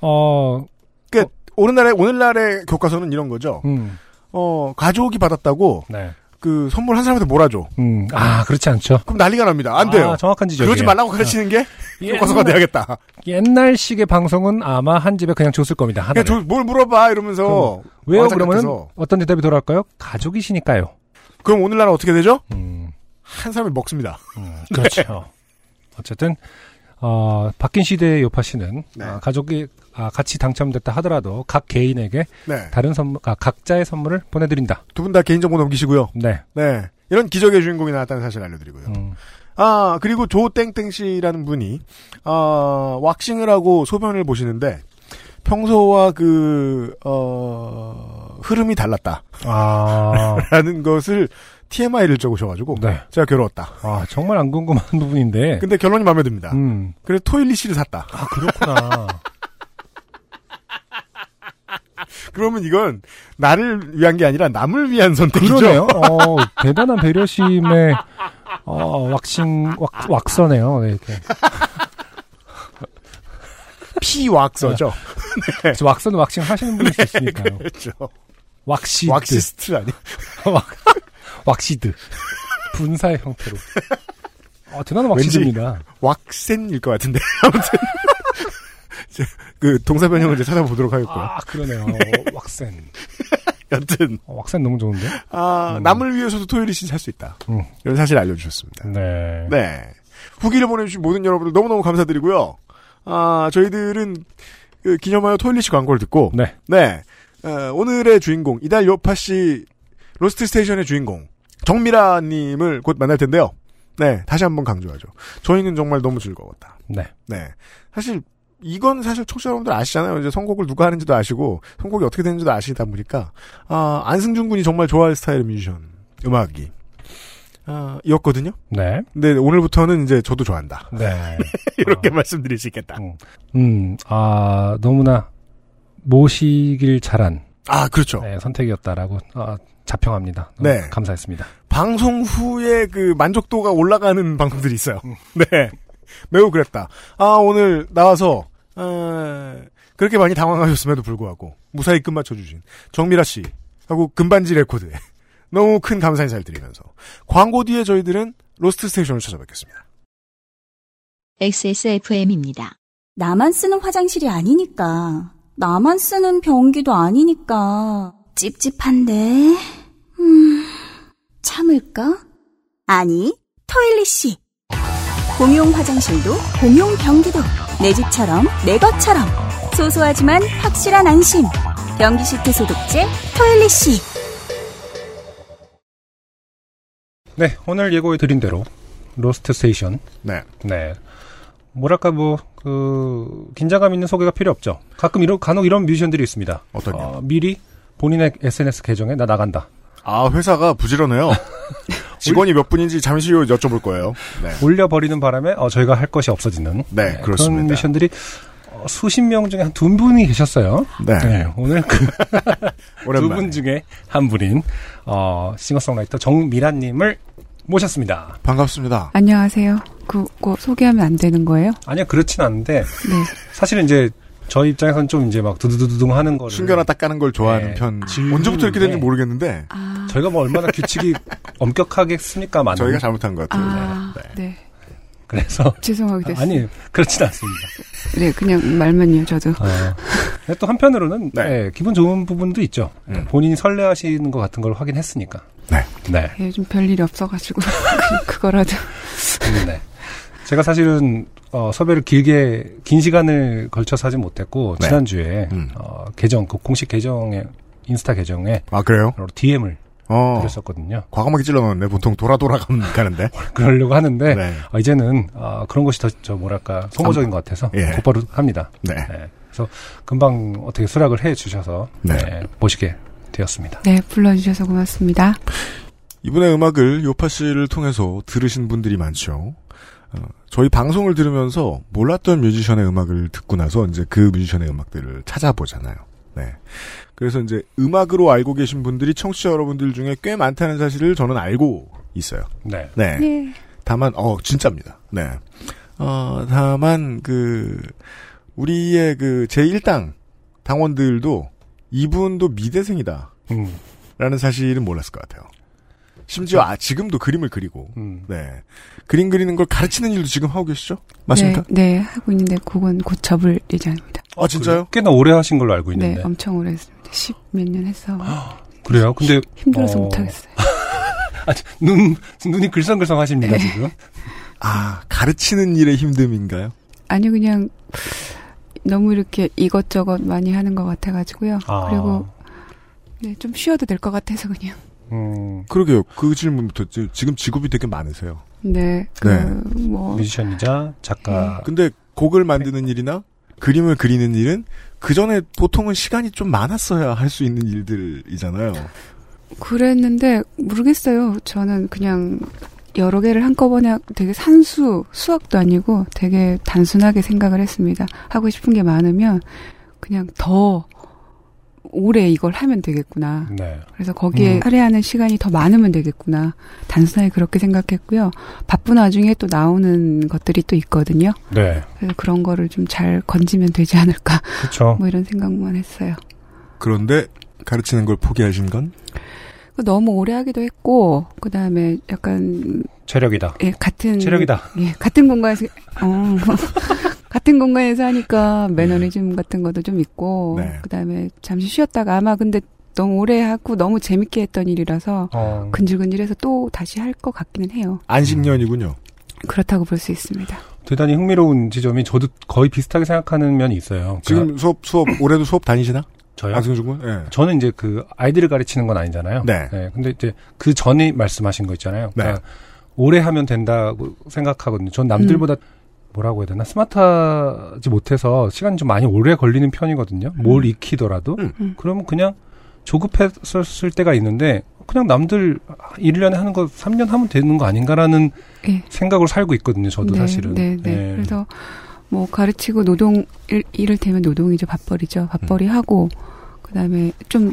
어, 그, 오늘날의, 오늘날의 교과서는 이런 거죠. 음, 어, 가족이 받았다고, 네. 그, 선물 한 사람한테 몰아줘. 음, 아, 그렇지 않죠. 그럼 난리가 납니다. 안 돼요. 아, 정확한 지적이에요. 그러지 말라고 가르치는 게 교과서가 돼야겠다. 옛날식의 방송은 아마 한 집에 그냥 줬을 겁니다. 하나를. 그냥 저, 뭘 물어봐, 이러면서. 왜요? 그러면. 어떤 대답이 돌아올까요? 가족이시니까요. 그럼 오늘날은 어떻게 되죠? 음, 한 사람이 먹습니다. 음, 그렇죠. <laughs> 어쨌든 어, 바뀐 시대의 요파 씨는 네. 아, 가족이 아, 같이 당첨됐다 하더라도 각 개인에게 네. 다른 선물, 아, 각자의 선물을 보내드린다. 두 분 다 개인정보 넘기시고요. 네. 네. 이런 기적의 주인공이 나왔다는 사실 알려드리고요. 음. 아 그리고 조 땡땡 씨라는 분이 어, 왁싱을 하고 소변을 보시는데 평소와 그 어, 흐름이 달랐다라는 아, <laughs> 것을 TMI를 적으셔가지고 네. 제가 괴로웠다. 아, 정말 안 궁금한 부분인데. 근데 결론이 마음에 듭니다. 음. 그래서 토일리씨를 샀다. 아, 그렇구나. <laughs> 그러면 이건 나를 위한 게 아니라 남을 위한 선택이죠. 그러네요. 어, <laughs> 대단한 배려심의 어, 왁싱 왁, 왁서네요. 네, 이렇게. 피 왁서죠. 그래서 왁서는 왁싱 하시는 분일 수 있으니까요. 그렇죠. 왁시드. 왁시스트 아니? <laughs> 왁, 왁시드. 분사의 형태로. 어, 대단한 왁시드입니다. 왁센일 것 같은데. 아무튼. <laughs> 이제 그 동사 변형을 이제 찾아보도록 하겠고요. 아, 그러네요. 왁센. 여튼 어, 왁센 너무 좋은데? 아, 음. 남을 위해서도 토요일이 살수 있다. 음. 이런 사실 알려 주셨습니다. 네. 네. 후기를 보내 주신 모든 여러분들 너무너무 감사드리고요. 아, 저희들은 그 기념하여 토요일리시 광고를 듣고 네. 네. 어, 오늘의 주인공, 이달 요파시 로스트 스테이션의 주인공, 정밀아님을 곧 만날 텐데요. 네. 다시 한번 강조하죠. 저희는 정말 너무 즐거웠다. 네. 네. 사실, 이건 사실 청취자 여러분들 아시잖아요. 이제 선곡을 누가 하는지도 아시고, 선곡이 어떻게 되는지도 아시다 보니까, 아, 안승준 군이 정말 좋아할 스타일의 뮤지션, 음악이, 아, 이었거든요. 네. 근데 오늘부터는 이제 저도 좋아한다. 네. <laughs> 이렇게 말씀드릴 수 있겠다. 음. 음, 아, 너무나 모시길 잘한 아, 그렇죠. 네, 선택이었다라고 아, 자평합니다. 네. 감사했습니다. 방송 후에 그 만족도가 올라가는 방송들이 있어요. 음. <laughs> 네. 매우 그랬다. 아, 오늘 나와서, 어, 그렇게 많이 당황하셨음에도 불구하고, 무사히 끝마쳐주신 정밀아 씨, 하고 금반지 레코드에 <laughs> 너무 큰 감사 인사를 드리면서, 광고 뒤에 저희들은 로스트 스테이션을 찾아뵙겠습니다. XSFM입니다. 나만 쓰는 화장실이 아니니까. 나만 쓰는 변기도 아니니까. 찝찝한데. 음, 참을까? 아니, 토일리 씨. 공용 화장실도 공용 변기도 내 집처럼 내 것처럼 소소하지만 확실한 안심. 변기 시트 소독제 토일리 씨. 네, 오늘 예고해 드린 대로 로스트 스테이션. 네. 네. 뭐랄까 뭐 그 긴장감 있는 소개가 필요 없죠. 가끔 이런 간혹 이런 뮤지션들이 있습니다. 어떤요? 어, 미리 본인의 SNS 계정에 나 나간다. 아, 회사가 부지런해요. <laughs> 직원이 몇 분인지 잠시 후 여쭤볼 거예요. 네. 올려버리는 바람에 어, 저희가 할 것이 없어지는 네, 그런 그렇습니다. 뮤지션들이 어, 수십 명 중에 한 두 분이 계셨어요. 네. 네, 오늘 그 <laughs> 두. 분 중에 한 분인 어, 싱어송라이터 정미란님을 모셨습니다. 반갑습니다. 안녕하세요. 그 거 소개하면 안 되는 거예요? 아니요 그렇진 않은데 네. 사실은 이제 저희 입장에서는 좀 이제 막 두두두두둥 하는 거를 숨겨나 딱 까는 걸 좋아하는 네. 편. 질문인데. 언제부터 이렇게 됐는지 모르겠는데, 아, 저희가 뭐 얼마나 규칙이 <laughs> 엄격하겠습니까, 많은. 저희가 잘못한 것 같아요. 아, 네. 네. 그래서 죄송하게 됐어요. 아니 그렇진 않습니다. 네, 그냥 말만요, 저도. 어, 근데 또 한편으로는 네. 네, 기분 좋은 부분도 있죠. 음. 본인이 설레하시는 것 같은 걸 확인했으니까. 네. 네. 예, 요즘 별일이 없어가지고 <laughs> 그- 그거라도. 음, 네. 제가 사실은 어, 섭외를 길게 긴 시간을 걸쳐서 하지 못했고 네. 지난주에 음. 어, 계정 그 공식 계정에 인스타 계정에 아, 그래요? DM을 어. 드렸었거든요. 과감하게 찔러넣었네. 보통 돌아 돌아 <laughs> 가는데. 그러려고 하는데 네. 어, 이제는 어, 그런 것이 더 저 뭐랄까 소모적인 것 같아서 예. 곧바로 합니다. 네. 네. 그래서 금방 어떻게 수락을 해 주셔서 네. 네, 모시게 되었습니다. 네, 불러주셔서 고맙습니다. 이분의 음악을 요파 씨를 통해서 들으신 분들이 많죠. 어, 저희 방송을 들으면서 몰랐던 뮤지션의 음악을 듣고 나서 이제 그 뮤지션의 음악들을 찾아보잖아요. 네. 그래서 이제 음악으로 알고 계신 분들이 청취자 여러분들 중에 꽤 많다는 사실을 저는 알고 있어요. 네. 네. 네. 다만 어 진짜입니다. 네. 어 다만 그 우리의 그 제1당 당원들도 이분도 미대생이다라는 음, 사실은 몰랐을 것 같아요. 심지어 아 지금도 그림을 그리고 음. 네 그림 그리는 걸 가르치는 일도 지금 하고 계시죠? 맞습니까? 네, 네, 하고 있는데 그건 곧 접을 예정입니다. 아 진짜요? 꽤나 오래 하신 걸로 알고 있는데. 네, 엄청 오래 했습니다. 십 몇 년 해서 <gasps> 그래요? 근데 힘들어서 어, 못하겠어요. <laughs> 아, 눈 눈이 글썽글썽하십니다 지금. 아 가르치는 일의 힘듦인가요? 아니 그냥 너무 이렇게 이것저것 많이 하는 것 같아가지고요. 아. 그리고 네, 좀 쉬어도 될 것 같아서 그냥 음, 그러게요. 그 질문부터 지- 지금 직업이 되게 많으세요. 네, 그, 네. 뭐, 뮤지션이자 작가. 근데 곡을 만드는 일이나 그림을 그리는 일은 그 전에 보통은 시간이 좀 많았어야 할 수 있는 일들이잖아요. 그랬는데, 모르겠어요. 저는 그냥, 여러 개를 한꺼번에 되게 산수, 수학도 아니고 되게 단순하게 생각을 했습니다. 하고 싶은 게 많으면, 그냥 더, 오래 이걸 하면 되겠구나. 네. 그래서 거기에 음. 할애하는 시간이 더 많으면 되겠구나. 단순하게 그렇게 생각했고요. 바쁜 와중에 또 나오는 것들이 또 있거든요. 네. 그래서 그런 거를 좀 잘 건지면 되지 않을까. 그렇죠. 뭐 이런 생각만 했어요. 그런데 가르치는 걸 포기하신 건 너무 오래 하기도 했고, 그 다음에 약간, 체력이다. 예, 같은. 체력이다. 예, 같은 공간에서, 어, <laughs> 같은 공간에서 하니까 매너리즘 같은 것도 좀 있고, 네. 그 다음에 잠시 쉬었다가 아마 근데 너무 오래 하고 너무 재밌게 했던 일이라서 어, 근질근질해서 또 다시 할 것 같기는 해요. 안식년이군요. 그렇다고 볼 수 있습니다. 대단히 흥미로운 지점이 저도 거의 비슷하게 생각하는 면이 있어요. 그러니까 지금 수업 수업 올해도 수업 다니시나? 저요? 안승준 군? 예. 저는 이제 그 아이들을 가르치는 건 아니잖아요. 네. 근데 이제 그 전에 말씀하신 거 있잖아요. 네. 그러니까 오래 하면 된다고 생각하거든요. 전 남들보다 뭐라고 해야 되나 스마트하지 못해서 시간이 좀 많이 오래 걸리는 편이거든요. 뭘 익히더라도 음. 음. 그러면 그냥 조급했을 때가 있는데 그냥 남들 1년에 하는 거 3년 하면 되는 거 아닌가라는 예. 생각으로 살고 있거든요. 저도 네, 사실은. 네, 네. 예. 그래서 뭐 가르치고 노동 일, 이를테면 노동이죠. 밥벌이죠. 밥벌이 하고 그다음에 좀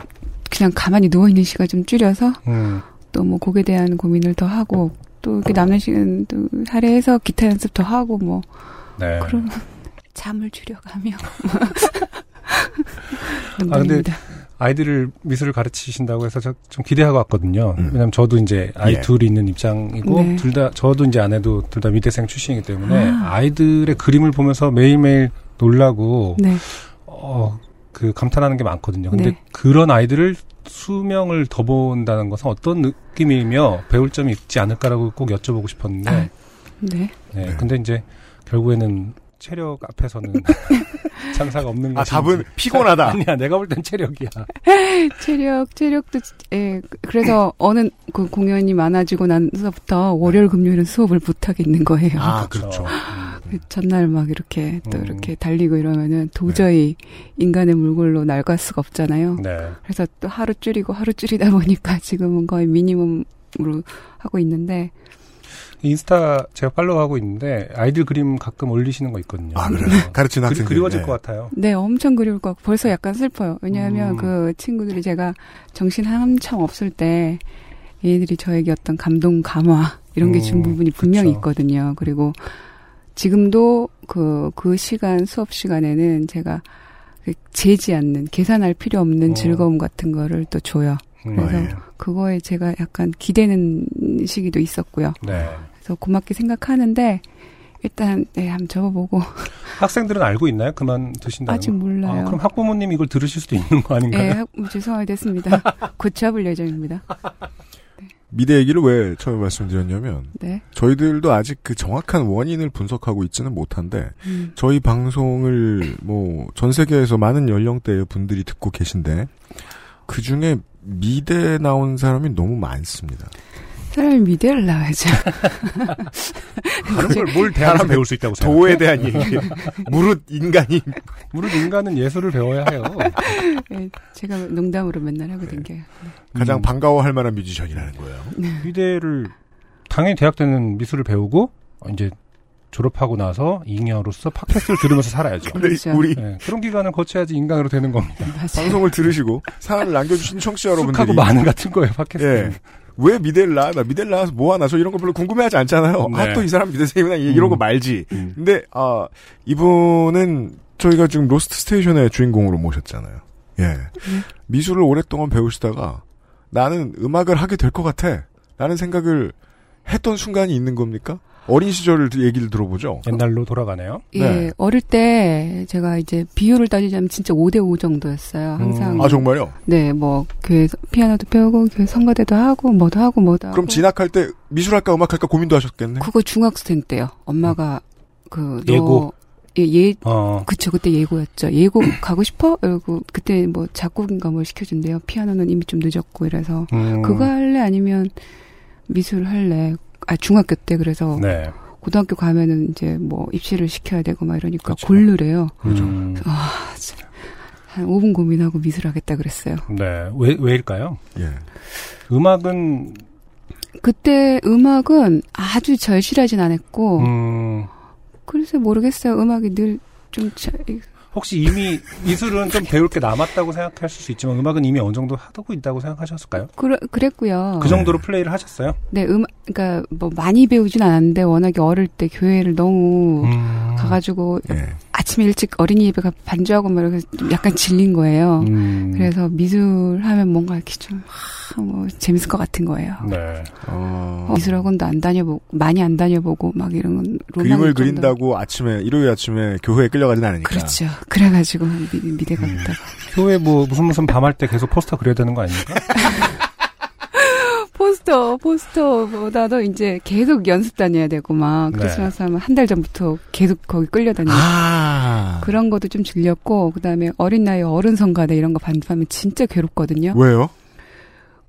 그냥 가만히 누워 있는 시간 좀 줄여서 음, 또뭐 곡에 대한 고민을 더 하고 또 이렇게 남는 시간 또 할애해서 기타 연습 더 하고 뭐 네. 그럼 <laughs> 잠을 줄여가며 근데 농담입니다. 아이들을 미술을 가르치신다고 해서 저 좀 기대하고 왔거든요. 음. 왜냐면 저도 이제 아이 예. 둘이 있는 입장이고 네. 둘다 저도 이제 아내도 둘 다 미대생 출신이기 때문에 아. 아. 이들의 그림을 보면서 매일매일 놀라고 네. 어, 그 감탄하는 게 많거든요. 근데 네. 그런 아이들을 수명을 더 본다는 것은 어떤 느낌이며 배울 점이 있지 않을까라고 꼭 여쭤보고 싶었는데 아, 네. 네. 네. 근데 이제 결국에는 체력 앞에서는 <laughs> 장사가 없는 아 것이 답은 피곤하다. <laughs> 아니야 내가 볼 땐 체력이야. <laughs> 체력, 체력도, 예, 그래서 어느 그 공연이 많아지고 나서부터 월요일, 금요일은 수업을 못 하겠는 거예요. 아 그렇죠. 음. 전날 막 이렇게 또 음. 이렇게 달리고 이러면은 도저히 인간의 물골로 날갈 수가 없잖아요. 네. 그래서 또 하루 줄이고 하루 줄이다 보니까 지금은 거의 미니멈으로 하고 있는데, 인스타 제가 팔로우하고 있는데 아이들 그림 가끔 올리시는 거 있거든요. 아 그래요. 가르치는 그리, 학생들. 그리워질 네. 것 같아요. 네, 엄청 그리울 것 같고 벌써 약간 슬퍼요. 왜냐하면 음. 그 친구들이 제가 정신 한참 없을 때 얘네들이 저에게 어떤 감동, 감화 이런 게준 음, 부분이 분명히 그쵸. 있거든요. 그리고 지금도 그, 그 시간, 수업 시간에는 제가 그 재지 않는, 계산할 필요 없는 어. 즐거움 같은 거를 또 줘요. 음, 그래서 네. 그거에 제가 약간 기대는 시기도 있었고요. 네. 그래서 고맙게 생각하는데, 일단, 네, 한번 접어보고. <laughs> 학생들은 알고 있나요? 그만 두신다는 아직 거? 몰라요. 아, 그럼 학부모님 이걸 들으실 수도 있는 거 아닌가요? 예, 학- 죄송하게 됐습니다. 곧 잡을 예정입니다. 미대 얘기를 왜 처음에 말씀드렸냐면 네. 저희들도 아직 그 정확한 원인을 분석하고 있지는 못한데 음. 저희 방송을 뭐 전 세계에서 많은 연령대의 분들이 듣고 계신데 그 중에 미대 나온 사람이 너무 많습니다. 사람이 미대를 나와야죠. <laughs> 다른 걸뭘 대학에서 배울 수 있다고 생각해요? 도에 대한 얘기. <laughs> 무릇 인간이 무릇 인간은 예술을 배워야 해요. 예, 제가 농담으로 맨날 네. 하고 댕겨요. 가장 음. 반가워할 만한 뮤지션이라는 거예요. 미대를 당연히 대학 때는 미술을 배우고 어, 이제 졸업하고 나서 잉여로서 팟캐스트를 들으면서 살아야죠. 근데 그렇죠. 우리 네, 그런 기간을 거쳐야지 인간으로 되는 겁니다. <laughs> 맞아요. 방송을 들으시고 사연을 남겨주신 청취자 여러분들이 많은 같은 거예요, 팟캐스트. 예. 왜 미대를 나와? 나 미대를 나와서 뭐 하나? 저 이런 거 별로 궁금해하지 않잖아요. 네. 아, 또 이 사람 미대생이구나. 이- 이런 음. 거 말지. 음. 근데, 아, 이분은 저희가 지금 로스트 스테이션의 주인공으로 모셨잖아요. 예. 미술을 오랫동안 배우시다가 나는 음악을 하게 될 것 같아. 라는 생각을 했던 순간이 있는 겁니까? 어린 시절 얘기를 들어보죠. 옛날로 돌아가네요. 예, 네. 어릴 때 제가 이제 비율을 따지자면 진짜 5대5 정도였어요. 항상. 음. 아, 정말요? 네, 뭐, 교회 피아노도 배우고, 교회 성가대도 하고, 뭐도 하고, 뭐도 하고. 그럼 진학할 때 미술할까 음악할까 고민도 하셨겠네? 그거 중학생 때요. 엄마가 그, 너, 예고. 예, 예 어. 그쵸 그때 예고였죠. 예고 <clears throat> 가고 싶어? 이러고 그때 뭐 작곡인가 뭘 시켜준대요. 피아노는 이미 좀 늦었고 이래서 음. 그거 할래 아니면 미술 할래? 아 중학교 때 그래서 네. 고등학교 가면은 이제 뭐 입시를 시켜야 되고 막 이러니까 그쵸. 고르래요. 음. 아, 진짜. 한 5분 고민하고 미술 하겠다 그랬어요. 네. 왜, 왜일까요? 예. 음악은, 그때 음악은 아주 절실하진 않았고, 음, 그래서 모르겠어요. 음악이 늘 좀, 혹시 이미 미술은 좀 배울 게 남았다고 생각하실 수 있지만 음악은 이미 어느 정도 하고 있다고 생각하셨을까요? 그래, 그랬고요. 그 정도로 플레이를 하셨어요? 네, 음, 그러니까 뭐 많이 배우진 않았는데 워낙에 어릴 때 교회를 너무 음. 가가지고 예. 아침에 일찍 어린이 예배 가 반주하고 막 이렇게 좀 약간 질린 거예요. 음. 그래서 미술 하면 뭔가 이렇게 좀, 하, 뭐, 재밌을 것 같은 거예요. 네. 어, 미술학원도 안 다녀보고, 많이 안 다녀보고, 막 이런 건, 그림을 그린다고 아침에 일요일 아침에 교회에 끌려가진 않으니까. 그렇죠. 그래가지고, 미, 미대 음. 갔다가. 교회 뭐 무슨 무슨 밤할 때 계속 포스터 그려야 되는 거 아닙니까? <laughs> 포스터, 포스터보다도 이제 계속 연습 다녀야 되고, 막, 네. 크리스마스 하면 한 달 전부터 계속 거기 끌려다니고. 아. 그런 것도 좀 질렸고, 그 다음에 어린 나이에 어른 성가대 이런 거 반주하면 진짜 괴롭거든요. 왜요?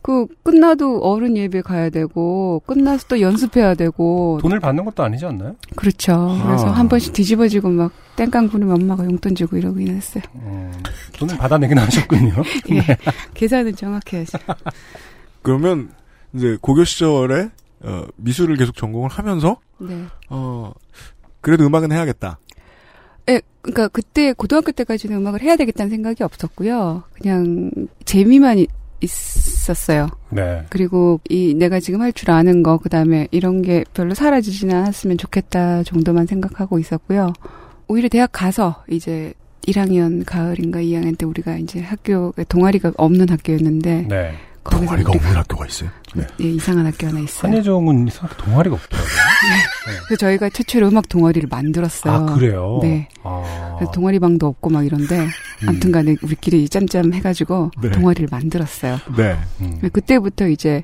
그, 끝나도 어른 예배 가야 되고, 끝나서 또 연습해야 되고, 돈을 받는 것도 아니지 않나요? 그렇죠. 그래서 아. 한 번씩 뒤집어지고 막, 땡깡 부르면 엄마가 용돈 주고 이러긴 했어요. 음, 돈을 받아내긴 하셨군요. <laughs> 예. 계산은 정확해야지. <laughs> 그러면 이제 고교 시절에 어, 미술을 계속 전공을 하면서 네. 어 그래도 음악은 해야겠다. 예, 그러니까 그때 고등학교 때까지는 음악을 해야 되겠다는 생각이 없었고요. 그냥 재미만 이- 있었어요. 네. 그리고 이 내가 지금 할 줄 아는 거 그 다음에 이런 게 별로 사라지지는 않았으면 좋겠다 정도만 생각하고 있었고요. 오히려 대학 가서 이제 1학년 가을인가 2학년 때 우리가 이제 학교 동아리가 없는 학교였는데 네. 동아리가 없는 학교가 있어요. 네. 예, 이상한 학교 하나 있어요. 한예종은 이상하게 동아리가 없더라고요. 그래서 저희가 최초로 음악 동아리를 만들었어요. 아, 그래요? 네. 아. 그래서 동아리방도 없고 막 이런데 음. 아무튼 간에 우리끼리 짬짬 해가지고 네. 동아리를 만들었어요. 네. 음. 그때부터 이제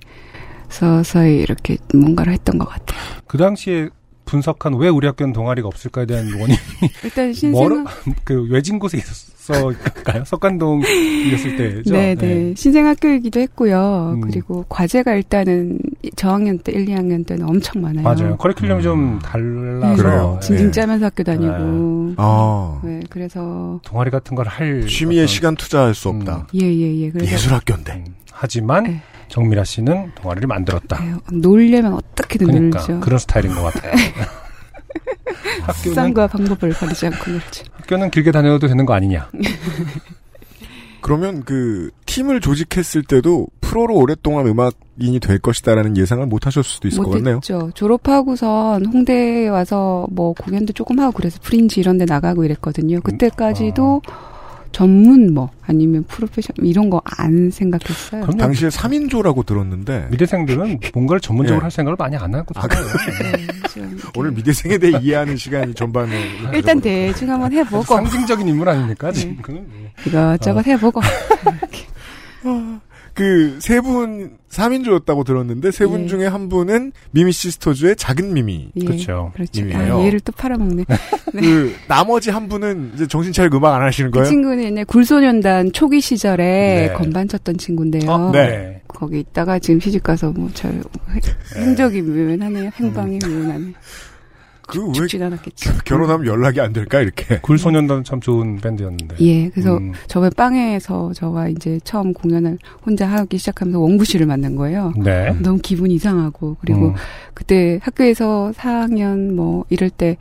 서서히 이렇게 뭔가를 했던 것 같아요. 그 당시에 분석한 왜 우리 학교는 동아리가 없을까에 대한 원인 일단 멀어 신생 그 외진 곳에 있었 을까요? 석관동이었을 때죠. 네 네 신생학교이기도 했고요. 음. 그리고 과제가 일단은 저학년 때 1, 2학년 때는 엄청 많아요. 맞아요. 커리큘럼이 음. 좀 달라서 그래요. 징징 네. 짜면서 학교 다니고. 아 네, 그래서 동아리 같은 걸 할 취미에 어떤- 시간 투자할 수 없다. 예예 예. 그래서 예술 학교인데. 음, 하지만 네. 정미라 씨는 동아리를 만들었다. 네, 놀려면 어떻게든 그러니까 놀죠. 그런 스타일인 것 같아요. <laughs> <laughs> 학교는 수단과 방법을 가리지 않고 놀죠. 학교는 길게 다녀도 되는 거 아니냐? <laughs> 그러면 그 팀을 조직했을 때도 프로로 오랫동안 음악인이 될 것이다라는 예상을 못 하셨을 수도 있을 것 같네요. 못했죠. 졸업하고선 홍대에 와서 뭐 공연도 조금 하고 그래서 프린지 이런 데 나가고 이랬거든요. 그때까지도 전문 뭐 아니면 프로페셔널 이런 거 안 생각했어요. 그럼요. 당시에 3인조라고 들었는데 미대생들은 뭔가를 전문적으로 예. 할 생각을 많이 안 하고 아, 살아요. 네, 오늘 미대생에 대해 이해하는 시간이 전반에 일단 대충 한번 해보고 상징적인 인물 아닙니까? 네. 지금 이것저것 해보고 <laughs> 그 세 분 3인조였다고 들었는데 세분 예. 중에 한 분은 미미 시스터즈의 작은 미미. 예, 그렇죠. 그렇죠. 아, 얘를 또 팔아먹네. <laughs> 그 나머지 한 분은 이제 정신 차리고 음악 안 하시는 그 거예요? 친구는 옛날 굴소년단 초기 시절에 네. 건반 쳤던 친구인데요. 어, 네. 거기 있다가 지금 시집 가서 뭐 잘 행적이 묘연하네요. 행방이 묘연하네. 그왜 죽진 않았겠지. 결혼하면 연락이 안 될까 이렇게. 굴소년단 참 좋은 밴드였는데. 예, 그래서 음, 저번에 빵에서 저와 이제 처음 공연을 혼자 하기 시작하면서 원구 씨를 만난 거예요. 네. 너무 기분이 이상하고 그리고 음, 그때 학교에서 4학년 뭐 이럴 때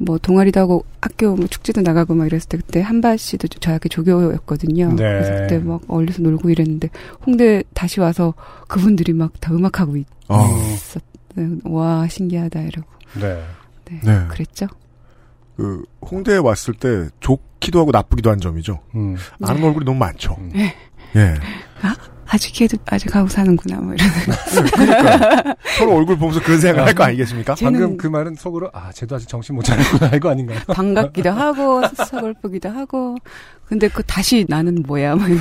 뭐 동아리도 하고 학교 뭐 축제도 나가고 막 이랬을 때 그때 한바 씨도 저 학교 조교였거든요. 네. 그래서 그때 막 어울려서 놀고 이랬는데 홍대 다시 와서 그분들이 막 다 음악하고 어. 있었. 와 신기하다 이러고 네. 네, 네. 그랬죠. 그 홍대에 왔을 때 좋기도 하고 나쁘기도 한 점이죠. 음, 아는 얼굴이 너무 많죠. 음. 예. 아직 걔도 아직 하고 사는구나 뭐 이런. 그러니까 서로 얼굴 보면서 그런 생각을 할 거 아니겠습니까? 쟤는- 방금 그 말은 속으로 아 쟤도 아직 정신 못 차렸구나 <laughs> 이거 아닌가요? 반갑기도 하고 서글프기도 하고 근데 그 다시 나는 뭐야 막 이런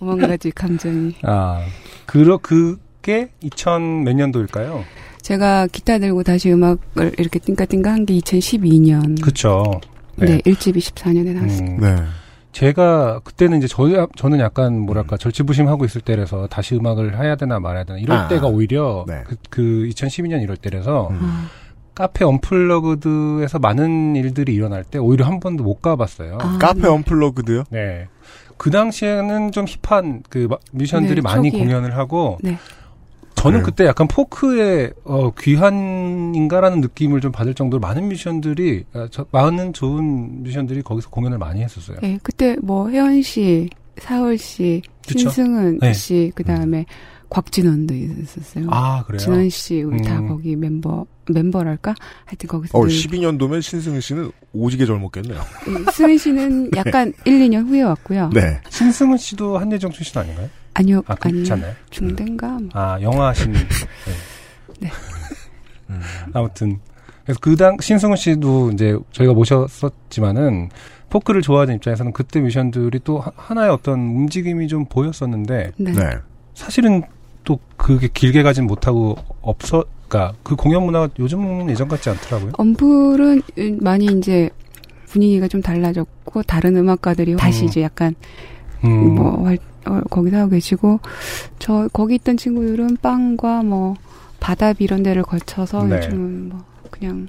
오만 가지 감정이 아 그러 그게 2000 몇 년도일까요? 제가 기타 들고 다시 음악을 이렇게 띵까띵까 한 게 2012년. 그쵸. 네, 1집이 14년에 나왔어요. 음, 네. 제가 그때는 이제 저, 저는 약간 뭐랄까 절치부심하고 있을 때라서 다시 음악을 해야 되나 말아야 되나 이럴 아. 때가 오히려 네. 그, 그 2012년 이럴 때라서 음. 아, 카페 언플러그드에서 많은 일들이 일어날 때 오히려 한 번도 못 가봤어요. 아, 카페 네. 언플러그드요? 네. 그 당시에는 좀 힙한 그 마- 뮤지션들이 네, 많이 초기에. 공연을 하고 네. 저는 그래요? 그때 약간 포크의 어, 귀한인가라는 느낌을 좀 받을 정도로 많은 뮤지션들이 어, 저, 많은 좋은 뮤지션들이 거기서 공연을 많이 했었어요. 네, 그때 뭐 혜연 씨, 사월 씨, 그쵸? 신승은 네. 씨, 그 다음에 곽진원도 있었어요. 아 그래요? 진원 씨, 우리 다 음. 거기 멤버, 멤버랄까? 하여튼 거기서. 어, 늘- 12년도면 신승은 씨는 오지게 젊었겠네요. 예, 승은 씨는 <laughs> 약간 1, 2년 후에 왔고요. 네. 신승은 씨도 한예정 출신 아닌가요? 아니요, 아 아니, 그렇지 않나요? 중대인가? 뭐. 아 영화 신. <laughs> 네. 네. <laughs> 음. 아무튼 그래서 그당 신승훈 씨도 이제 저희가 모셨었지만은 포크를 좋아하는 입장에서는 그때 뮤지션들이 또 하- 하나의 어떤 움직임이 좀 보였었는데 네. 네. 사실은 또 그게 길게 가진 못하고 없어. 그러니까 그 공연 문화가 요즘은 예전 같지 않더라고요. 엄플은 많이 이제 분위기가 좀 달라졌고, 다른 음악가들이 다시 음. 이제 약간 음, 뭐 활, 어, 거기서 하고 계시고 저 거기 있던 친구들은 빵과 뭐 바다비 이런 데를 거쳐서 네. 요즘은 뭐 그냥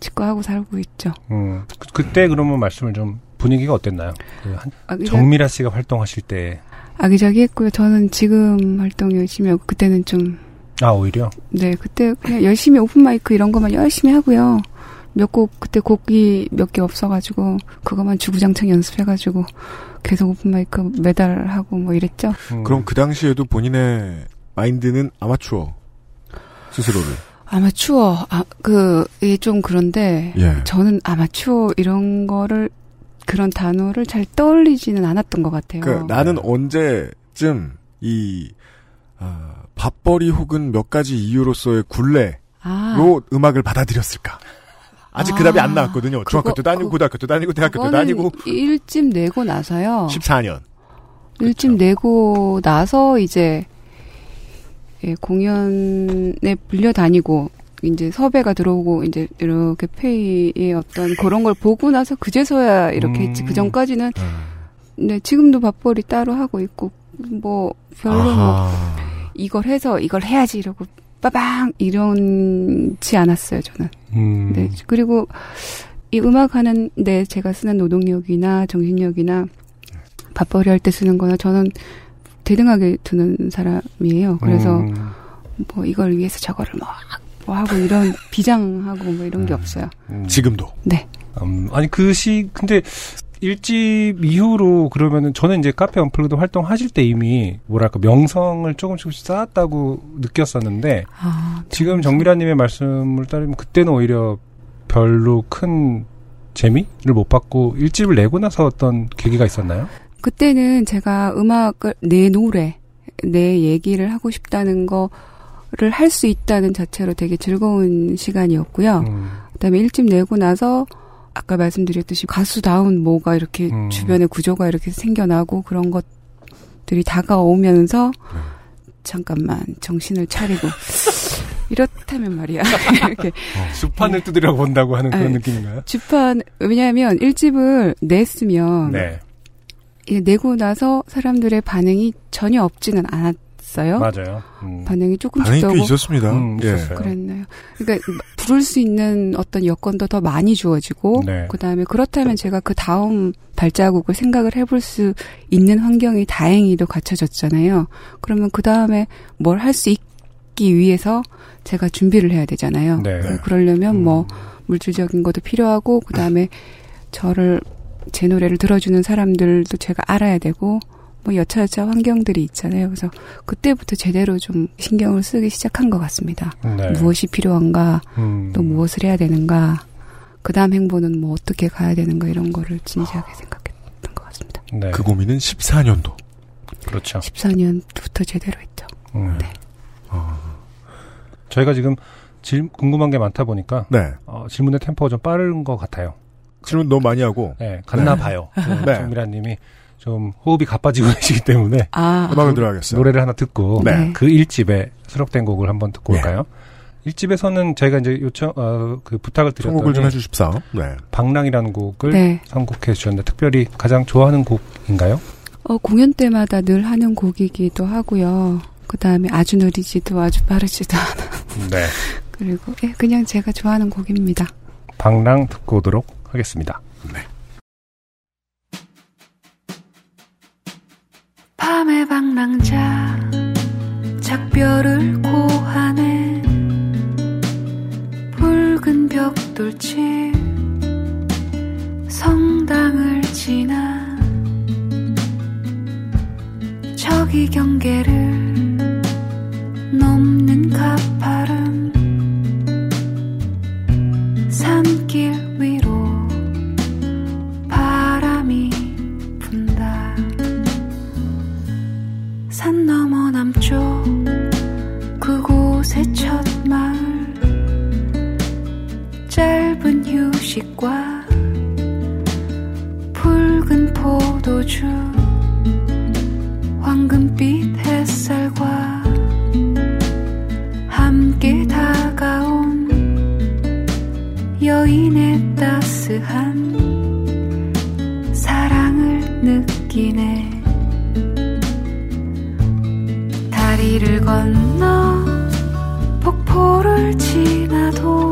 직구하고 살고 있죠. 음, 그, 때 그러면 말씀을 좀 분위기가 어땠나요? 그 한- 아기자, 정밀아 씨가 활동하실 때. 아기자기했고요. 저는 지금 활동 열심히 하고 그때는 좀 아 오히려. 네, 그때 그냥 열심히 open mic 이런 것만 열심히 하고요. 몇 곡 그때 곡이 몇 개 없어가지고 그것만 주구장창 연습해가지고 계속 open mic 매달 하고 뭐 이랬죠. 음, 그럼 그 당시에도 본인의 마인드는 아마추어 스스로를. 아마추어 아 그 이게 좀 그런데 예. 저는 아마추어 이런 거를 그런 단어를 잘 떠올리지는 않았던 것 같아요. 그러니까 나는 언제쯤 이 아, 밥벌이 혹은 몇 가지 이유로서의 굴레로 아, 음악을 받아들였을까? 아직 그 아, 답이 안 나왔거든요. 중학교 아니고 그- 고등학교 때도 아니고 대학교 그거는 아니고 일집 내고 나서요. 14년. 일집 내고 나서 이제 예, 공연에 불려 다니고 이제 섭외가 들어오고 이제 이렇게 페이의 어떤 그런 걸 보고 나서 그제서야 이렇게 음. 했지. 그 전까지는 음. 네, 지금도 밥벌이 따로 하고 있고 뭐 별로 뭐 아하. 이걸 해서 이걸 해야지 이러고 빠방 이런지 않았어요 저는. 음, 네 그리고 이 음악 하는 데 제가 쓰는 노동력이나 정신력이나 밥벌이 할 때 쓰는 거나 저는 대등하게 두는 사람이에요. 그래서 음, 뭐 이걸 위해서 저거를 막 뭐 하고 이런 <laughs> 비장하고 뭐 이런 게 없어요. 음. 지금도. 네. 음, 아니 그 시 근데 일집 이후로 그러면은 저는 이제 카페 언플러그도 활동하실 때 이미 뭐랄까 명성을 조금 조금씩 쌓았다고 느꼈었는데 아, 지금 정미라님의 말씀을 따르면 그때는 오히려 별로 큰 재미를 못 받고 일집을 내고 나서 어떤 계기가 있었나요? 그때는 제가 음악을 내 노래, 내 얘기를 하고 싶다는 거를 할 수 있다는 자체로 되게 즐거운 시간이었고요. 음, 그다음에 일집 내고 나서 아까 말씀드렸듯이 가수다운 뭐가 이렇게 음. 주변에 구조가 이렇게 생겨나고 그런 것들이 다가오면서 네. 잠깐만 정신을 차리고 <laughs> 이렇다면 말이야 <laughs> 이렇게 수판을 뜯으려고 본다고 하는 그런 네. 느낌인가요? 주판 왜냐하면 일집을 냈으면 네, 이게 내고 나서 사람들의 반응이 전혀 없지는 않았 어요. 맞아요. 음. 반응이 조금씩 반응이 꽤 있었습니다. 음, 예. 있었어요. 그랬나요? 그러니까 부를 수 있는 어떤 여건도 더 많이 주어지고 네. 그다음에 그렇다면 제가 그 다음 발자국을 생각을 해볼 수 있는 환경이 다행히도 갖춰졌잖아요. 그러면 그 다음에 뭘 할 수 있기 위해서 제가 준비를 해야 되잖아요. 네. 그러려면 뭐 음. 물질적인 것도 필요하고 그다음에 저를 제 노래를 들어주는 사람들도 제가 알아야 되고 뭐 여차여차 환경들이 있잖아요. 그래서 그때부터 제대로 좀 신경을 쓰기 시작한 것 같습니다. 네. 무엇이 필요한가, 음. 또 무엇을 해야 되는가, 그 다음 행보는 뭐 어떻게 가야 되는가 이런 거를 진지하게 생각했던 것 같습니다. 네. 그 고민은 14년도. 그렇죠. 14년부터 제대로 했죠. 음. 네. 저희가 지금 질, 궁금한 게 많다 보니까 네. 어, 질문의 템포가 좀 빠른 것 같아요. 질문 너무 많이 하고 네, 갔나 네. 봐요. 네. 정미라님이 좀 호흡이 가빠지고 <laughs> 계시기 때문에 아, 음악을 들어야겠어요. 노래를 하나 듣고 네. 네. 그 1집에 수록된 곡을 한번 듣고 예. 올까요? 일집에서는 저희가 이제 요청 어, 그 부탁을 선곡을 좀 드렸더니 해주십사. 네. 방랑이라는 곡을 네. 선곡해 주셨는데 특별히 가장 좋아하는 곡인가요? 어, 공연 때마다 늘 하는 곡이기도 하고요. 그 다음에 아주 느리지도 아주 빠르지도 않은. 네. <laughs> 그리고 예, 그냥 제가 좋아하는 곡입니다. 방랑 듣고 오도록 하겠습니다. 밤의 방랑자 작별을 고하네. 붉은 벽돌집 성당을 지나 저기 경계를 넘 휴식과 붉은 포도주 황금빛 햇살과 함께 다가온 여인의 따스한 사랑을 느끼네. 다리를 건너 폭포를 지나도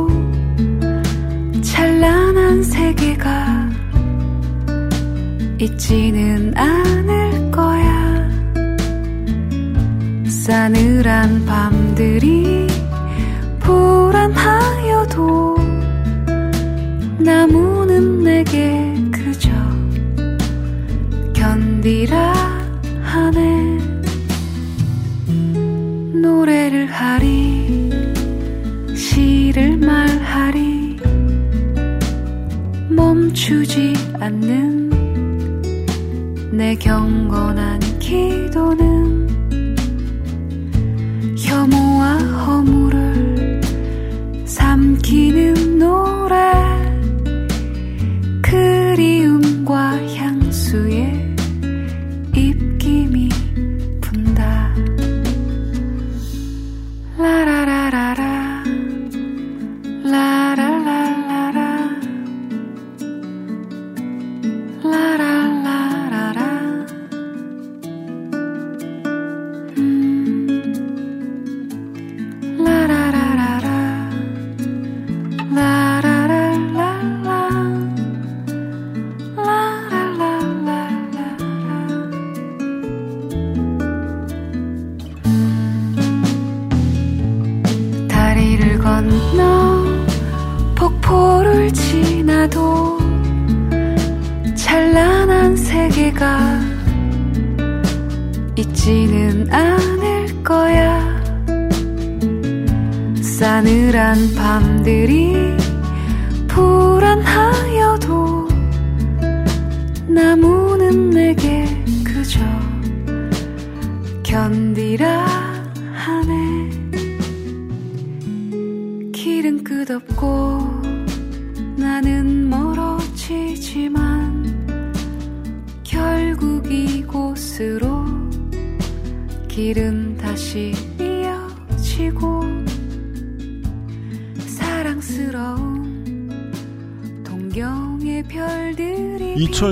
있지는 않을 거야. 싸늘한 밤들이 불안하여도 나무는 내게 그저 견디라 하네. 노래를 하리 시를 말하리 멈추지 않는 내 경건한 기도는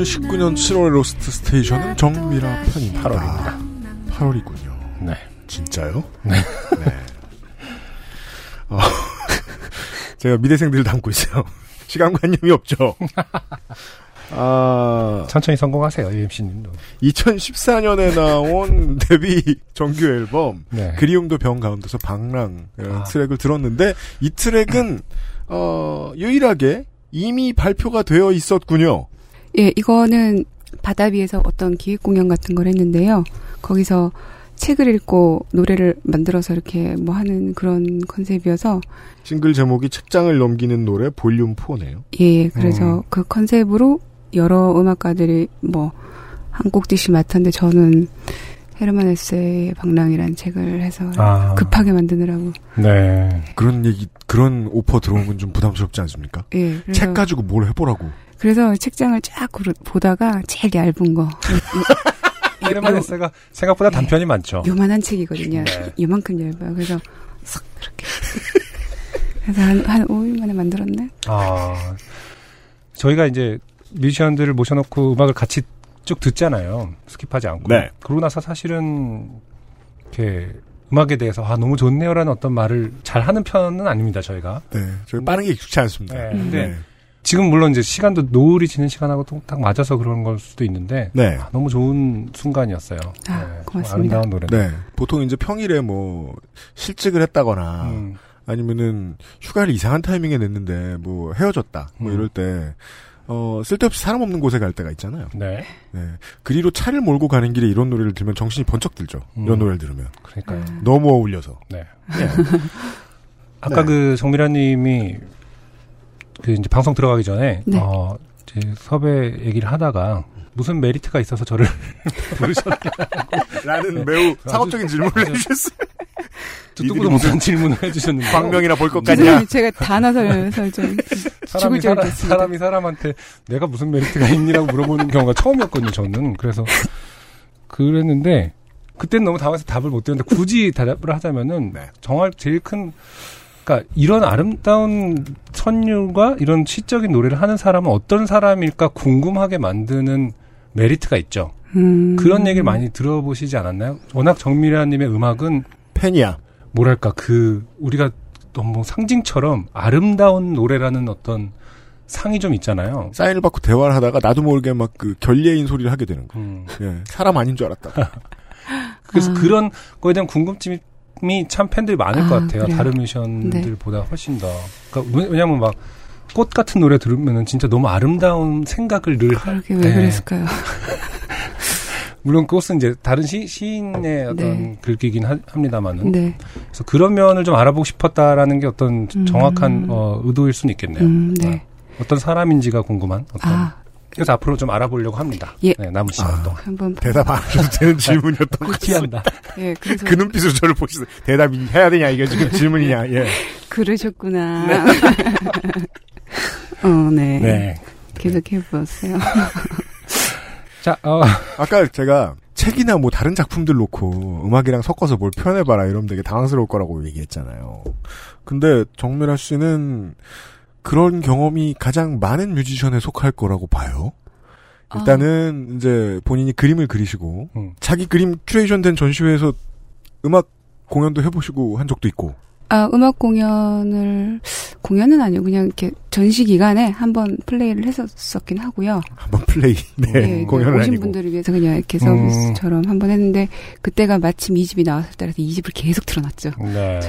2019년 7월 로스트 스테이션은 정밀아 편입니다. 8월입니다. 8월이군요. 네. 진짜요? 네. 어, <laughs> 제가 미대생들을 닮고 있어요. <laughs> 시간관념이 없죠. 아, 천천히 성공하세요, UMC님도. 2014년에 나온 <laughs> 데뷔 정규 앨범 네. 그리움도 병 가운데서 방랑이라는 아. 트랙을 들었는데 이 트랙은 어, 유일하게 이미 발표가 되어 있었군요. 예, 이거는 바다 위에서 어떤 기획 공연 같은 걸 했는데요. 거기서 책을 읽고 노래를 만들어서 이렇게 뭐 하는 그런 컨셉이어서 싱글 제목이 책장을 넘기는 노래 볼륨 4네요. 예, 그래서 음. 그 컨셉으로 여러 음악가들이 뭐 한 곡씩 맡았는데 저는 헤르만 헤세의 방랑이라는 책을 해서 아. 급하게 만드느라고 네. 그런 얘기, 그런 오퍼 들어오면 좀 부담스럽지 않습니까? 예, 책 가지고 뭘 해보라고. 그래서 책장을 쫙 보다가 제일 얇은 거 헤르만 헤세가 생각보다 단편이 많죠. 요만한 책이거든요. 네. 요만큼 얇아요. 그래서 싹 이렇게 그래서 한, 한 5일 만에 만들었네. 아, 저희가 이제 뮤지션들을 모셔놓고 음악을 같이 쭉 듣잖아요. skip하지 않고. 네. 그러고 나서 사실은 이렇게 음악에 대해서 아 너무 좋네요라는 어떤 말을 잘 하는 편은 아닙니다. 저희가. 네. 저희 빠른 게 익숙치 않습니다. 네. 음. 근데 네. 지금 물론 이제 시간도 노을이 지는 시간하고 또딱 맞아서 그런 걸 수도 있는데 네. 아, 너무 좋은 순간이었어요. 아, 정말 고맙습니다. 아름다운 노래. 네. 보통 이제 평일에 뭐 실직을 했다거나 음, 아니면은 휴가를 이상한 타이밍에 냈는데 뭐 헤어졌다 뭐 음. 이럴 때 어, 쓸데없이 사람 없는 곳에 갈 때가 있잖아요. 네. 네. 그리로 차를 몰고 가는 길에 이런 노래를 들으면 정신이 번쩍 들죠. 음. 이런 노래를 들으면. 그러니까요. 너무 어울려서. 네. 네. <laughs> 아까 네. 그 정미라 님이 그 이제 방송 들어가기 전에 네. 어 이제 섭외 얘기를 하다가 무슨 메리트가 있어서 저를 <laughs> 부르셨나 라는 매우 상업적인 질문을 아주- 해주셨어요. 듣도 이들이 못한 질문을 해주셨는데 광명이나 볼것 같냐? 죄송해요. 제가 단어 설명해서 좀 사람이 사람. 사람이 사람한테 내가 무슨 메리트가 있니라고 물어보는 경우가 처음이었거든요. 저는 그래서 그랬는데 그때는 너무 당황해서 답을 못 드렸는데 굳이 대답을 하자면은 네. 정말 제일 큰 그러니까 이런 아름다운 선율과 이런 시적인 노래를 하는 사람은 어떤 사람일까 궁금하게 만드는 메리트가 있죠. 음. 그런 얘기를 많이 들어보시지 않았나요? 워낙 정미라님의 음악은 팬이야. 뭐랄까 그 우리가 너무 상징처럼 아름다운 노래라는 어떤 상이 좀 있잖아요. 사인을 받고 대화를 하다가 나도 모르게 막 그 결례인 소리를 하게 되는 거. 음. 예. 사람 아닌 줄 알았다. <laughs> 그래서 아. 그런 거에 대한 궁금증이 참 팬들이 많을 아, 것 같아요. 그래요? 다른 뮤지션들보다 훨씬 더. 그러니까 왜- 왜냐면 막 꽃 같은 노래 들으면은 진짜 너무 아름다운 생각을 늘 하- 그러게 왜 네. 그랬을까요? <laughs> 물론 꽃은 이제 다른 시, 시인의 어떤 네. 글귀긴 하- 합니다만은 네. 그래서 그런 면을 좀 알아보고 싶었다라는 게 어떤 음. 정확한 어, 의도일 수는 있겠네요. 음, 네. 어떤 사람인지가 궁금한 어떤 아, 그래서 앞으로 좀 알아보려고 합니다. 예. 네, 남은 시간 아. 동안. 한번 대답 안 해도 되는 질문이었던 것. 티한다. 예, 그래서 그 눈빛으로 저를 보시서 대답이 해야 되냐 이게 지금 질문이냐. 예. 그러셨구나. <laughs> 어, 네. 네. 계속 해보세요. <laughs> 자, 어, <laughs> 아까 제가 책이나 뭐 다른 작품들 놓고 음악이랑 섞어서 뭘 표현해봐라 이러면 되게 당황스러울 거라고 얘기했잖아요. 근데 정미라 씨는 그런 경험이 가장 많은 뮤지션에 속할 거라고 봐요. 일단은 이제 본인이 그림을 그리시고 음. 자기 그림 큐레이션된 전시회에서 음악 공연도 해보시고 한 적도 있고 아, 음악 공연을, 공연은 아니고 그냥 이렇게 전시 기간에 한번 플레이를 했었었긴 하고요. 한번 플레이 네 예, 공연을 오신 아니고 분들을 위해서 그냥 이렇게 음. 서비스처럼 한번 했는데, 그때가 마침 이 집이 나왔을 때라서 이 집을 계속 틀어놨죠. 네.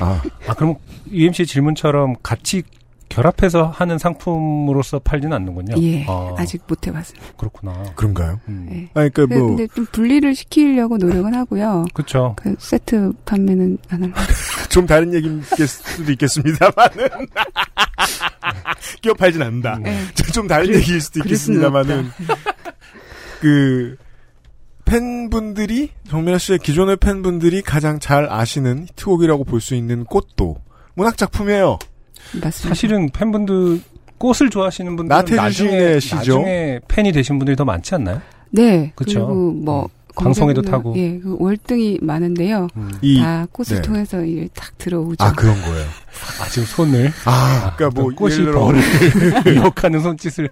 아 아, 그럼 UMC 질문처럼 같이 결합해서 하는 상품으로서 팔지는 않는군요. 예, 아, 아직 못 해봤습니다. 그렇구나. 그런가요? 음. 예. 아니 그러니까 그- 뭐 근데 좀 분리를 시키려고 노력은 하고요. 그쵸. 그 세트 판매는 안 하려고. <laughs> 좀 다른 얘기일 수도 있겠습니다만은 <laughs> 기업하진 않는다. 예. 좀 다른 얘기일 수도 있겠습니다만은 그 팬분들이 정민아 씨의 기존의 팬분들이 가장 잘 아시는 히트곡이라고 볼 수 있는 꽃도 문학 작품이에요. 맞습니다. 사실은 팬분들 꽃을 좋아하시는 분들은 나태주 나중에, 시죠. 나중에 팬이 되신 분들이 더 많지 않나요? 네. 그쵸. 그리고 뭐 음. 방송에도 타고. 예, 그 월등히 많은데요. 음. 이 다 꽃을 네. 통해서 이게 딱 들어오죠. 아 그런 거예요. <laughs> 아, 지금 손을. 아 그러니까 뭐 꽃이 예를 들어 벌을 <laughs> 유혹하는 손짓을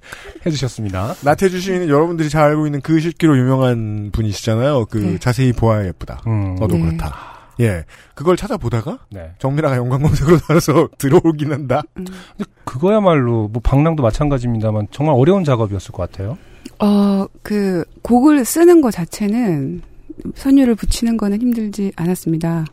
해주셨습니다. 나태주 시인은 여러분들이 잘 알고 있는 그 실기로 유명한 분이시잖아요. 그 네. 자세히 보아야 예쁘다. 음. 너도 네. 그렇다. 예, 그걸 찾아보다가 네. 정민아가 연관 검색으로 나와서 <laughs> 들어오긴 한다. 음. 근데 그거야말로 뭐 방랑도 마찬가지입니다만 정말 어려운 작업이었을 것 같아요. 어, 그 곡을 쓰는 것 자체는 선율을 붙이는 거는 힘들지 않았습니다.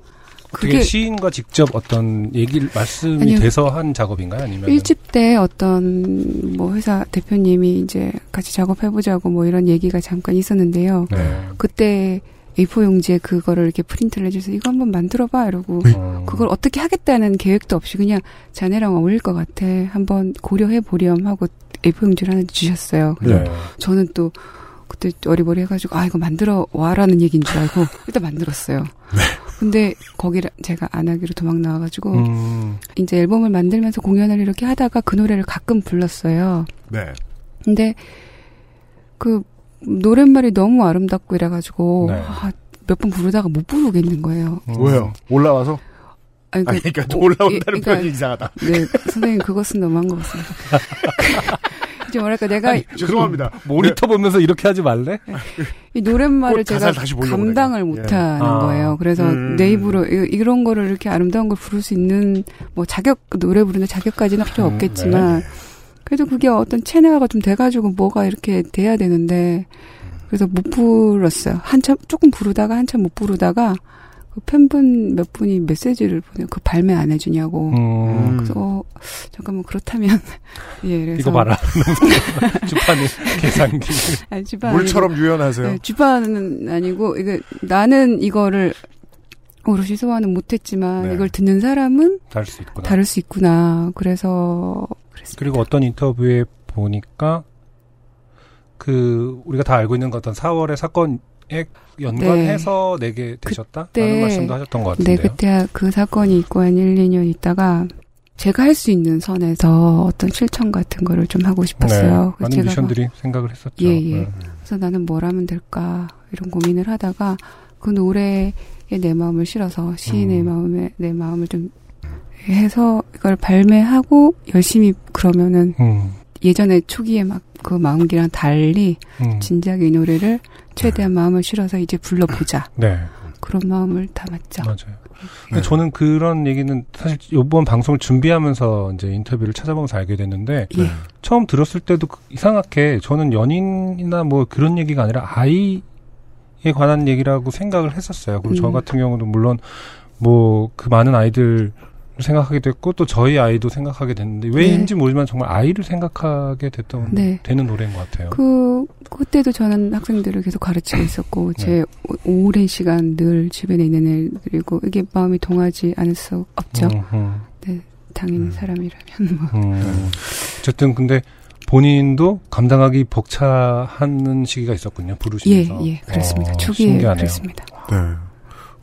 그게 시인과 직접 어떤 얘기를 말씀이 아니요. 돼서 한 작업인가요? 아니면 1집 때 어떤 뭐 회사 대표님이 이제 같이 작업해 보자고 뭐 이런 얘기가 잠깐 있었는데요. 네. 그때 A4 용지에 그거를 이렇게 프린트를 해줘서 이거 한번 만들어봐 이러고 음. 그걸 어떻게 하겠다는 계획도 없이 그냥 자네랑 어울릴 것 같아 한번 고려해 보렴 하고 A4 용지를 하나 주셨어요. 그래서 네. 저는 또 그때 어리버리 해가지고 아 이거 만들어 와라는 얘기인 줄 알고 <laughs> 일단 만들었어요. 근데 거기를 제가 안 하기로 도망 나와가지고 음. 이제 앨범을 만들면서 공연을 이렇게 하다가 그 노래를 가끔 불렀어요. 네. 근데 그 노랫말이 너무 아름답고 이래가지고 네. 몇번 부르다가 못 부르겠는 거예요. 음. 왜요? 올라와서 아니, 아니, 그러니까 오- 올라온다는 예, 그러니까 표현이 이상하다. 네, 선생님 그것은 너무한 것 같습니다. <laughs> 이제 뭐랄까 내가 죄송합니다. 모니터 보면서 이렇게 하지 말래? 이 노랫말을 곧 제가 감당을. 못하는 예. 아. 거예요. 그래서 음. 내 입으로 이- 이런 거를 이렇게 아름다운 걸 부를 수 있는 뭐 자격 노래 부르는 자격까지는 필요 음, 없겠지만 네. 그래도 그게 어떤 체내화가 좀 돼가지고 뭐가 이렇게 돼야 되는데 그래서 못 불렀어요. 한참 조금 부르다가 한참 못 부르다가 그 팬분 몇 분이 메시지를 보내요. 그 발매 안 해주냐고. 음, 그래서 어, 잠깐만 그렇다면 <laughs> 예 그래서 이거 봐라. <laughs> 주판이 계산기. 아니, 주반 물처럼 유연하세요. 네, 주반은 아니고 이게 나는 이거를 오롯이 소화는 못했지만 네. 이걸 듣는 사람은 다를 수 있구나. 다를 수 있구나. 그래서 그랬습니다. 그리고 어떤 인터뷰에 보니까 그 우리가 다 알고 있는 그 어떤 4월의 사건에 연관해서 내게 되셨다? 그때- 라는 말씀도 하셨던 것 네, 같은데요. 그때 그 사건이 있고 한 1, 2년 있다가 제가 할 수 있는 선에서 어떤 실천 같은 거를 좀 하고 싶었어요. 네, 많은 제가 막 생각을 했었죠. 예, 예. 네. 그래서 나는 뭘 하면 될까 이런 고민을 하다가 그 노래에 내 마음을 실어서 시인의 음. 마음에 내 마음을 좀 해서 이걸 발매하고 열심히 그러면은 음, 예전에 초기에 막 그 마음기랑 달리 음. 진작에 이 노래를 최대한 마음을 실어서 이제 불러보자 <laughs> 네, 그런 마음을 담았죠. 맞아요. 근데 저는 그런 얘기는 사실 이번 방송을 준비하면서 이제 인터뷰를 찾아보면서 알게 됐는데 예. 처음 들었을 때도 그- 이상하게 저는 연인이나 뭐 그런 얘기가 아니라 아이에 관한 얘기라고 생각을 했었어요. 그리고 저 음. 같은 경우도 물론 뭐 그 많은 아이들 생각하게 됐고 또 저희 아이도 생각하게 됐는데 왜인지 모르지만 정말 아이를 생각하게 됐던 네. 되는 노래인 것 같아요. 그 그때도 저는 학생들을 계속 가르치고 <laughs> 있었고 제 오- 오랜 시간 늘 주변에 있는 애들이고 이게 마음이 동하지 않을 수 없죠. 음, 당연히 사람이라면 뭐. 음, 음. 어쨌든 근데 본인도 감당하기 벅차하는 시기가 있었군요. 예, 부르시면서. 예, 그렇습니다. 어, 초기에 신기하네요. 그랬습니다. 네.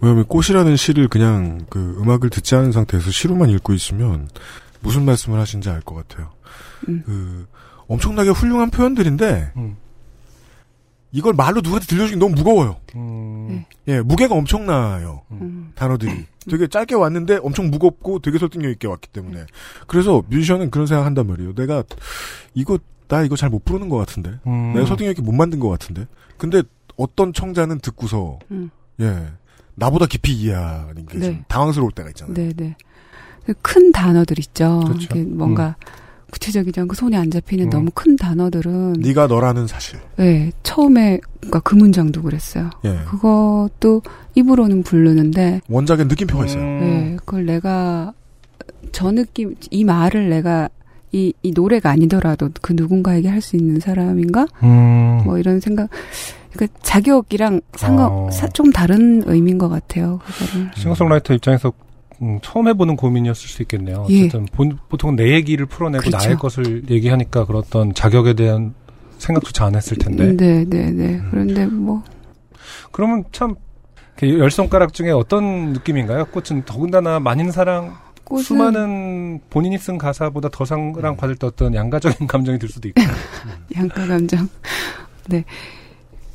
왜냐하면 꽃이라는 시를 그냥 그 음악을 듣지 않은 상태에서 시로만 읽고 있으면 무슨 말씀을 하신지 알 것 같아요. 음. 그 엄청나게 훌륭한 표현들인데 음. 이걸 말로 누구한테 들려주기 너무 무거워요. 음, 네. 예, 무게가 엄청나요. 음. 단어들이 되게 짧게 왔는데 엄청 무겁고 되게 설득력 있게 왔기 때문에 그래서 뮤지션은 그런 생각 한단 말이에요. 내가 이거 나 이거 잘 못 부르는 것 같은데 음. 내가 설득력 있게 못 만든 것 같은데 근데 어떤 청자는 듣고서 음. 예 나보다 깊이 이해하는 게좀 네. 당황스러울 때가 있잖아요. 네, 네. 그큰 단어들 있죠. 그렇죠. 뭔가 구체적이지 않고 손에 안 잡히는 음. 너무 큰 단어들은 네가 너라는 사실. 네, 처음에 그러니까 그 문장도 그랬어요. 예. 그것도 입으로는 부르는데 원작엔 느낌표가 있어요. 음. 네, 그걸 내가 저 느낌 이 말을 내가 이, 이 노래가 아니더라도 그 누군가에게 할 수 있는 사람인가? 음. 뭐 이런 생각. 그러니까 자격이랑 상관 어. 사- 좀 다른 의미인 것 같아요. 그거를. 싱어송라이터 입장에서 음, 처음 해보는 고민이었을 수 있겠네요. 예. 어쨌든 본, 보통 내 얘기를 풀어내고 그렇죠. 나의 것을 얘기하니까 어떤 자격에 대한 생각조차 안 했을 텐데. 네, 네, 네. 음. 그런데 뭐 그러면 참, 그열 손가락 중에 어떤 느낌인가요? 꽃은 더군다나 많은 사랑, 꽃은 수많은 본인이 쓴 가사보다 더 사랑 받을 때 어떤 양가적인 <laughs> 감정이 들 수도 있고. <laughs> 양가 감정. 네.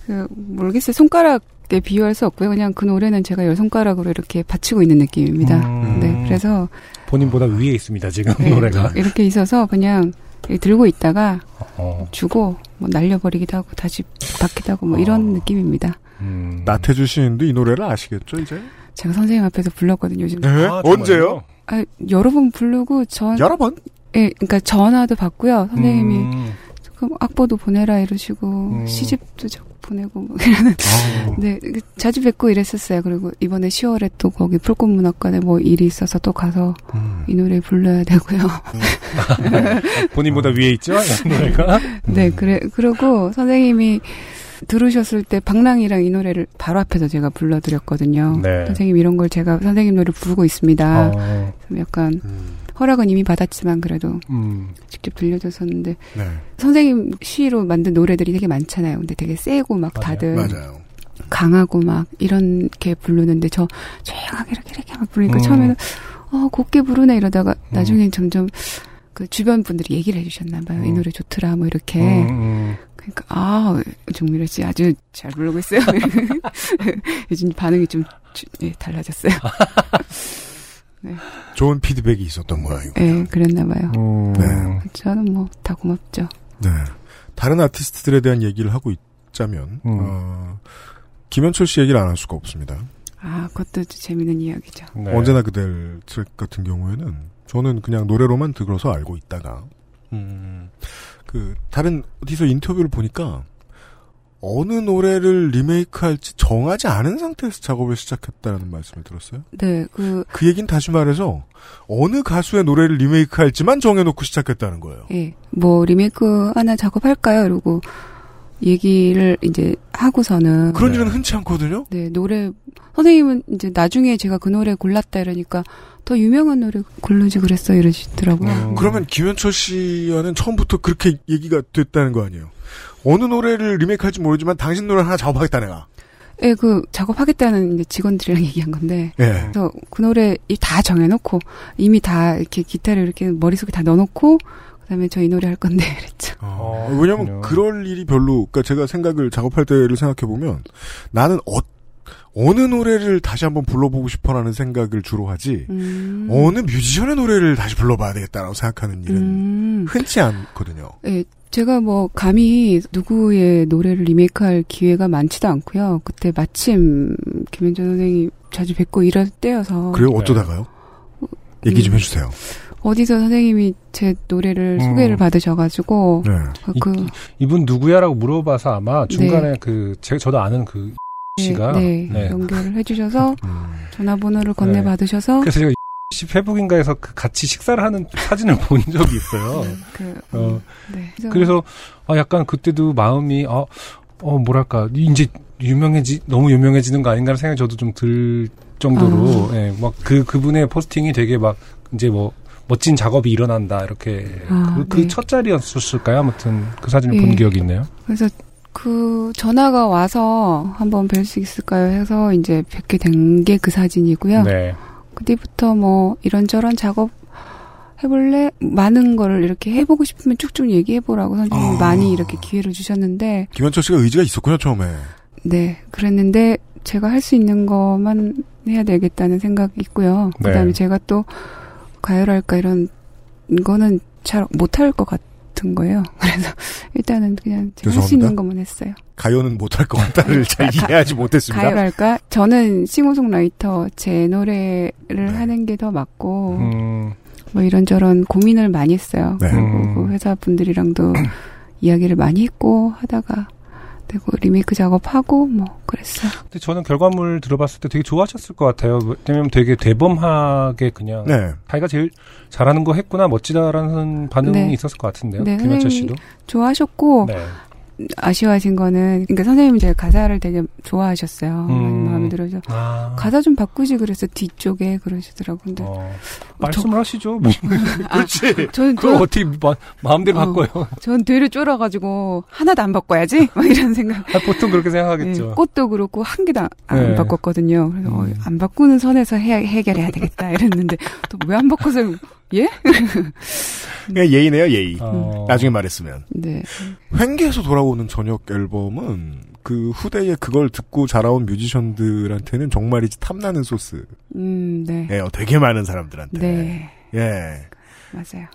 그 모르겠어요. 손가락 에 비유할 수 없고요. 그냥 그 노래는 제가 열 손가락으로 이렇게 받치고 있는 느낌입니다. 음. 네. 그래서 본인보다 위에 있습니다, 지금 네, 노래가. 이렇게 있어서 그냥 들고 있다가 어, 주고 뭐 날려버리기도 하고 다시 받기도 하고 뭐 이런 어. 느낌입니다. 음. 나태주 씨도 이 노래를 아시겠죠 이제? 제가 선생님 앞에서 불렀거든요. 요즘. 네? 아, 언제요? 아, 여러 번 부르고 전 여러 번? 예, 그러니까 전화도 받고요. 선생님이 음. 조금 악보도 보내라 이러시고 음. 시집도 적 보내고 뭐 이러는 아, <laughs> 네, 그 자주 뵙고 이랬었어요. 그리고 이번에 10월에 또 거기 불꽃문학관에 뭐 일이 있어서 또 가서 음. 이 노래 불러야 되고요. <laughs> 본인보다 위에 있죠? 이 노래가? <laughs> 네, 그래, 그러고 선생님이 들으셨을 때 방랑이랑 이 노래를 바로 앞에서 제가 불러드렸거든요. 네. 선생님 이런 걸 제가 선생님 노래 부르고 있습니다. 어, 좀 약간 음. 허락은 이미 받았지만 그래도 음. 직접 들려줬었는데 네, 선생님 시로 만든 노래들이 되게 많잖아요. 근데 되게 세고 막 맞아요. 다들 맞아요. 강하고 막 이렇게 부르는데 저 조용하게 이렇게 이렇게 막 부르니까 음. 처음에는 어 곱게 부르네 이러다가 음. 나중엔 점점 그 주변 분들이 얘기를 해주셨나 봐요. 이 음. 노래 좋더라 뭐 이렇게. 음, 음. 그러니까 아 정미래 씨 아주 잘 부르고 있어요. <laughs> 요즘 반응이 좀 주- 예, 달라졌어요. <laughs> 네. 좋은 피드백이 있었던 모양이고. 예, 그랬나 봐요. 음, 네. 저는 뭐 다 고맙죠. 네. 다른 아티스트들에 대한 얘기를 하고 있자면 음. 어, 김현철 씨 얘기를 안 할 수가 없습니다. 아, 그것도 재밌는 이야기죠. 네. 언제나 그댈 트랙 같은 경우에는 저는 그냥 노래로만 들어서 알고 있다가 음, 그 다른 어디서 인터뷰를 보니까 어느 노래를 리메이크할지 정하지 않은 상태에서 작업을 시작했다는 말씀을 들었어요. 네, 그, 그 얘기는 다시 말해서 어느 가수의 노래를 리메이크할지만 정해놓고 시작했다는 거예요. 예, 뭐 리메이크 하나 작업할까요? 이러고 얘기를 이제 하고서는 그런 네. 일은 흔치 않거든요. 네, 노래 선생님은 이제 나중에 제가 그 노래 골랐다 이러니까 더 유명한 노래 고르지 그랬어 이러시더라고요. 음. 그러면 김현철 씨와는 처음부터 그렇게 얘기가 됐다는 거 아니에요? 어느 노래를 리메이크할지 모르지만 당신 노래 하나 작업하겠다 내가. 예, 그 작업하겠다는 이제 직원들이랑 <laughs> 얘기한 건데 예. 그래서 그 노래 다 정해놓고 이미 다 이렇게 기타를 이렇게 머릿속에 다 넣어놓고 그다음에 저 이 노래 할 건데 그랬죠. 어, 어, 왜냐면. 그럴 일이 별로, 그러니까 제가 생각을 작업할 때를 생각해 보면 나는 어, 어느 노래를 다시 한번 불러보고 싶어라는 생각을 주로 하지 음. 어느 뮤지션의 노래를 다시 불러봐야 되겠다라고 생각하는 일은 음. 흔치 않거든요. 예, 제가 뭐 감히 누구의 노래를 리메이크할 기회가 많지도 않고요. 그때 마침 김현준 선생님 자주 뵙고 이럴 때여서 그래요? 네. 어쩌다가요? 얘기 좀 해주세요. 어디서 선생님이 제 노래를 음. 소개를 받으셔가지고 네. 그 이- 이분 누구야라고 물어봐서 아마 중간에 그 제, 저도 아는 그 씨가 네, 네. 연결을 해주셔서 음. 전화번호를 건네 받으셔서 그래서 제가 씨 페북인가에서 그 같이 식사를 하는 사진을 <laughs> 본 적이 있어요. 네, 그, 어, 네. 그래서 아 약간 그때도 마음이 어, 어 뭐랄까 이제 유명해지 너무 유명해지는 거 아닌가라는 생각이 저도 좀 들 정도로 아. 예, 막그 그분의 포스팅이 되게 막 이제 뭐 멋진 작업이 일어난다 이렇게 아, 그 네. 첫 자리였을까요? 아무튼 그 사진을 예. 본 기억이 있네요. 그래서 그 전화가 와서 한번 뵐 수 있을까요 해서 이제 뵙게 된 게 그 사진이고요. 네. 그때부터 뭐 이런저런 작업 해볼래? 많은 거를 이렇게 해보고 싶으면 쭉쭉 얘기해보라고 선생님이 아. 많이 이렇게 기회를 주셨는데, 김현철 씨가 의지가 있었군요 처음에. 네, 그랬는데 제가 할 수 있는 것만 해야 되겠다는 생각이 있고요. 네. 그 다음에 제가 또 가열할까 이런 거는 잘 못할 것 같 은 거예요. <laughs> 그래서 일단은 그냥 할 수. 있는 것만 했어요. 가요는 못할 것 같다를 <laughs> 잘 이해하지 못했습니다. 가열할까? 저는 싱어송라이터 제 노래를 네. 하는 게 더 맞고, 음, 뭐 이런저런 고민을 많이 했어요. 네. 그리고 음. 그 회사 분들이랑도 이야기를 많이 했고 하다가 되고 리메이크 작업하고 뭐 그랬어요. 근데 저는 결과물 들어봤을 때 되게 좋아하셨을 것 같아요. 왜냐면 되게 대범하게 그냥 네. 자기가 제일 잘하는 거 했구나 멋지다라는 반응이 네. 있었을 것 같은데요. 네, 김현철 씨도. 좋아하셨고 네. 아쉬워하신 거는 그러니까 선생님이 제 가사를 되게 좋아하셨어요. 음. 마음에 들어서 아. 가사 좀 바꾸지 그래서 뒤쪽에 그러시더라고요. 근데 어, 말씀을 하시죠. 뭐. 그렇지. 저는 그걸 저, 어떻게 마, 마음대로 어. 바꿔요. 전 되를 쫄아가지고 하나도 안 바꿔야지 <laughs> 막 이런 생각. 아, 보통 그렇게 생각하겠죠. 네, 꽃도 그렇고 한 개도 안 네. 바꿨거든요. 그래서 어, 음. 안 바꾸는 선에서 해, 해결해야 되겠다 이랬는데 또 왜 안 바꿔서 예? <laughs> 그냥 예의네요 예의. 어. 나중에 말했으면. 네. 횡계에서 돌아오는 저녁 앨범은 그 후대에 그걸 듣고 자라온 뮤지션들한테는 정말이지 탐나는 소스예요. 음, 네. 되게 많은 사람들한테. 네. 예. 맞아요.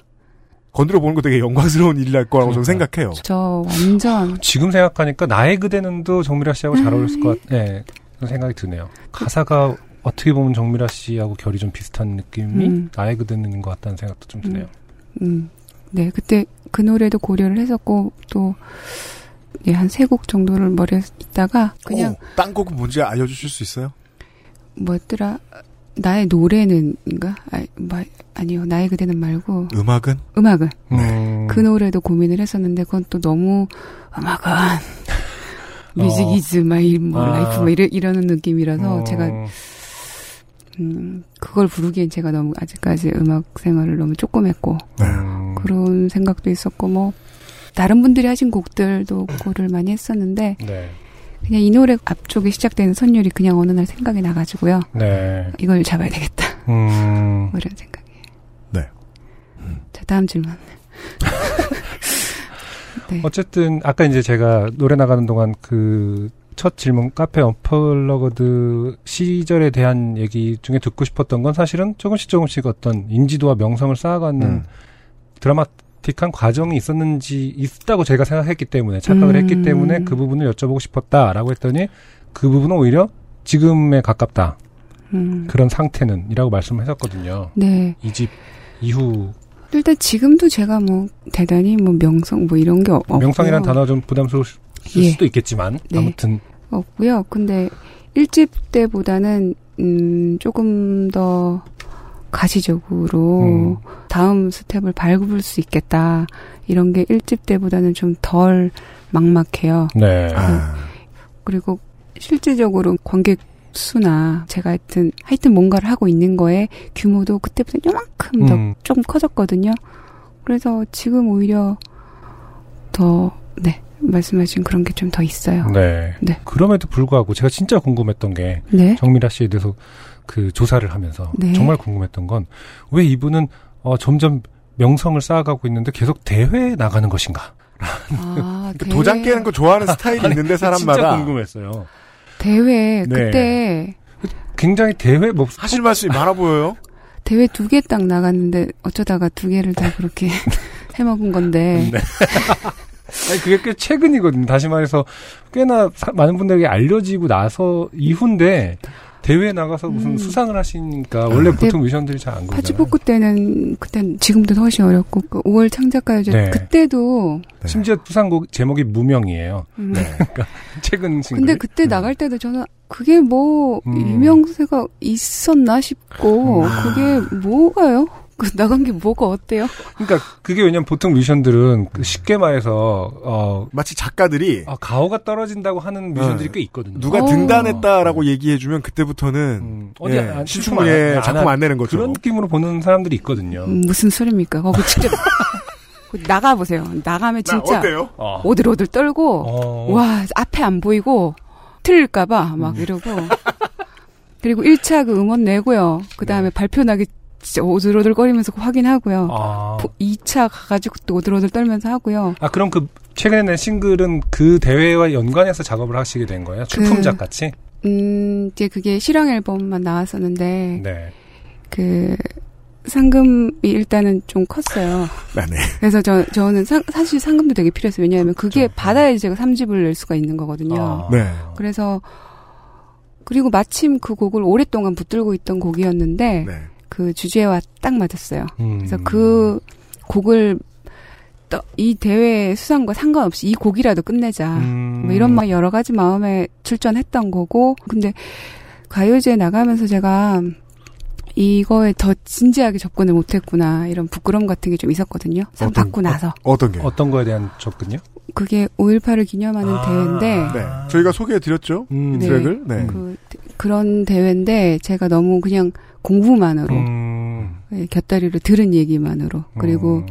건드려 보는 거 되게 영광스러운 일이랄 거라고 저는 그러니까. 생각해요. 저 완전 지금 생각하니까 나의 그대는도 정미라 씨하고 잘 어울렸을 것 같, 네, 그런 생각이 드네요. 가사가 어떻게 보면 정미라 씨하고 결이 좀 비슷한 느낌이 음. 나의 그대는인 것 같다는 생각도 좀 드네요. 음. 네, 그때 그 노래도 고려를 했었고 또 예, 한 세 곡 정도를 머리에 있다가 그냥 어, 딴 곡은 뭔지 알려주실 수 있어요? 뭐였더라? 나의 노래는인가? 아, 뭐, 아니요. 나의 그대는 말고 음악은? 음악은 음. 그 노래도 고민을 했었는데 그건 또 너무 음악은 music <laughs> 어. is my 뭐. life 뭐 이러, 이러는 느낌이라서 어. 제가 음, 그걸 부르기엔 제가 너무 아직까지 음악 생활을 너무 조금 했고 음. 그런 생각도 있었고 뭐 다른 분들이 하신 곡들도 고를 많이 했었는데 네. 그냥 이 노래 앞쪽에 시작되는 선율이 그냥 어느 날 생각이 나가지고요 네. 이걸 잡아야 되겠다 음. 뭐 이런 생각이 네. 자 다음 질문 <laughs> 네. 어쨌든 아까 이제 제가 노래 나가는 동안 그 첫 질문 카페 언플러그드 시절에 대한 얘기 중에 듣고 싶었던 건 사실은 조금씩 조금씩 어떤 인지도와 명성을 쌓아가는 음. 드라마틱한 과정이 있었는지 있다고 제가 생각했기 때문에 착각을 음. 했기 때문에 그 부분을 여쭤보고 싶었다라고 했더니 그 부분은 오히려 지금에 가깝다 음. 그런 상태는이라고 말씀하셨거든요. 네. 이 집 이후 일단 지금도 제가 뭐 대단히 뭐 명성 뭐 이런 게 없- 없고요. 명성이라는 단어 좀 부담스러울 수- 예. 수도 있겠지만 네. 아무튼 없고요. 근데 일집 때보다는 음 조금 더 가시적으로 음. 다음 스텝을 밟을 수 있겠다. 이런 게 일집 때보다는 좀 덜 막막해요. 네. 아, 그리고 실제적으로 관객 수나 제가 하여튼 하여튼 뭔가를 하고 있는 거에 규모도 그때보다 요만큼 더 음. 좀 커졌거든요. 그래서 지금 오히려 더, 네, 말씀하신 그런 게 좀 더 있어요. 네. 네. 그럼에도 불구하고 제가 진짜 궁금했던 게 네. 정미라 씨에 대해서 그 조사를 하면서 네. 정말 궁금했던 건 왜 이분은 어, 점점 명성을 쌓아가고 있는데 계속 대회에 나가는 것인가? 아, 그 도장 깨는 거 좋아하는 <laughs> 스타일이 있는데 진짜 사람마다 궁금했어요. 대회, 네. 그때, 굉장히 대회 뭐 하실 말씀이 많아 보여요. <laughs> 대회 두 개 딱 나갔는데, 어쩌다가 두 개를 다 그렇게 <laughs> 해먹은 건데, 네. 아니, 그게 꽤 최근이거든요. 다시 말해서 꽤나 사- 많은 분들에게 알려지고 나서 이후인데 대회에 나가서 무슨 음. 수상을 하시니까 원래 그때 보통 뮤지션들이 잘 안 그러잖아요. 파주포크 때는, 그땐 지금도 훨씬 어렵고, 그 5월 창작가요제, 네. 그때도, 네. 심지어 수상곡 제목이 무명이에요. 음, 네. <laughs> 최근 싱글. 근데 그때 음. 나갈 때도 저는 그게 뭐 음. 유명세가 있었나 싶고 음. 그게 뭐가요? 그 나간 게 뭐가 어때요? 그러니까 그게 왜냐면 보통 뮤지션들은 그 쉽게 말해서 어 마치 작가들이 아, 가오가 떨어진다고 하는 뮤지션들이 네. 꽤 있거든요. 누가 어. 등단했다고 얘기해주면 그때부터는 음, 어디 예, 안- 신춘문예 안- 작품 안- 안 내는 거죠. 그런 느낌으로 보는 사람들이 있거든요. 음, 무슨 소리입니까? 거기 직접 나가 보세요. 나가면 나 진짜 어때요? 어. 오들오들 떨고 어. 와 앞에 안 보이고 틀릴까봐 막 음. 이러고 그리고 1차 그 음원 내고요. 그 다음에 네. 발표 나기 진짜 오들오들거리면서 확인하고요. 아. 2차 가가지고 또 오들오들 떨면서 하고요. 아, 그럼 그 최근에 낸 싱글은 그 대회와 연관해서 작업을 하시게 된 거예요? 출품작 같이? 음, 이제 그게 실황 앨범만 나왔었는데, 네. 그, 상금이 일단은 좀 컸어요. <laughs> 네, 네. 그래서 저, 저는 상- 사실 상금도 되게 필요했어요. 왜냐하면 그게 그렇죠. 받아야지 제가 3집을 낼 수가 있는 거거든요. 아. 네. 그래서, 그리고 마침 그 곡을 오랫동안 붙들고 있던 곡이었는데, 네. 그 주제와 딱 맞았어요. 음. 그래서 그 곡을, 또이 대회 수상과 상관없이 이 곡이라도 끝내자. 음. 뭐 이런 막 여러 가지 마음에 출전했던 거고 근데 가요제 나가면서 제가 이거에 더 진지하게 접근을 못했구나 이런 부끄럼 같은 게 좀 있었거든요. 상 어떤- 받고 나서 어 떤 게? 어떤 거에 대한 접근요? 그게 5.18을 기념하는 아. 대회인데 네. 저희가 소개해드렸죠. 음. 네. 트랙을. 네. 그 그런 대회인데 제가 너무 그냥 공부만으로 음. 예, 곁다리로 들은 얘기만으로 그리고 음.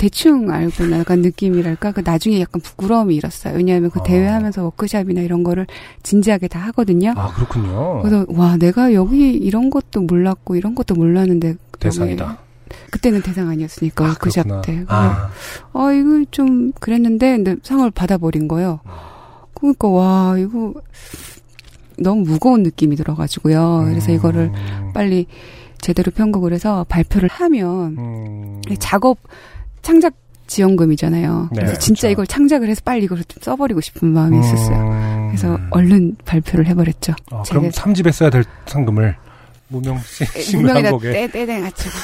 대충 알고 나간 느낌이랄까 그 나중에 약간 부끄러움이 일었어요. 왜냐하면 그 아. 대회하면서 워크샵이나 이런 거를 진지하게 다 하거든요. 아, 그렇군요. 그래서 와 내가 여기 이런 것도 몰랐고 이런 것도 몰랐는데 대상이다. 그때는 대상 아니었으니까 아, 워크샵 그렇구나. 때. 아. 아 이거 좀 그랬는데 근데 상을 받아버린 거예요. 그러니까 와 이거 너무 무거운 느낌이 들어가지고요. 그래서 이거를 음. 빨리 제대로 편곡을 해서 발표를 하면 음. 이 작업 창작 지원금이잖아요. 네, 그래서 진짜 그렇죠. 이걸 창작을 해서 빨리 이걸 좀 써버리고 싶은 마음이 있었어요. 음. 그래서 얼른 발표를 해버렸죠. 아, 그럼 3집에 써야 될 상금을 무명 씨 싱글 한 무명에다 곡에 떼떼 맞추고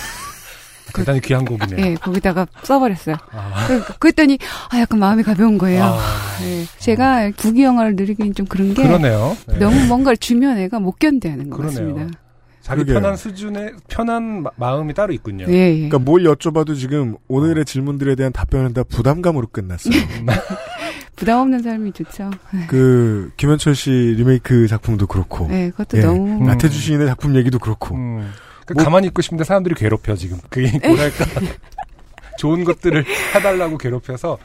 대단히 귀한 곡이네요. 예 거기다가 써버렸어요. 아. 그- 그랬더니 아 약간 마음이 가벼운 거예요. 아. 예, 제가 부귀 영화를 누리긴 좀 그런 게 그러네요. 네. 너무 뭔가를 주면 애가 못 견뎌하는 것 그러네요. 같습니다. 자기 그러게요. 편한 수준의 편한 마, 마음이 따로 있군요. 예, 예. 그러니까 뭘 여쭤봐도 지금 오늘의 질문들에 대한 답변은 다 부담감으로 끝났어요. <laughs> 부담 없는 삶이 좋죠. 그 김현철 씨 리메이크 작품도 그렇고 예, 그것도 예. 너무 음. 나태주 시인의 작품 얘기도 그렇고 음. 그 뭐- 가만히 있고 싶은데 사람들이 괴롭혀 지금. 그게 뭐랄까. <laughs> 좋은 것들을 해달라고 괴롭혀서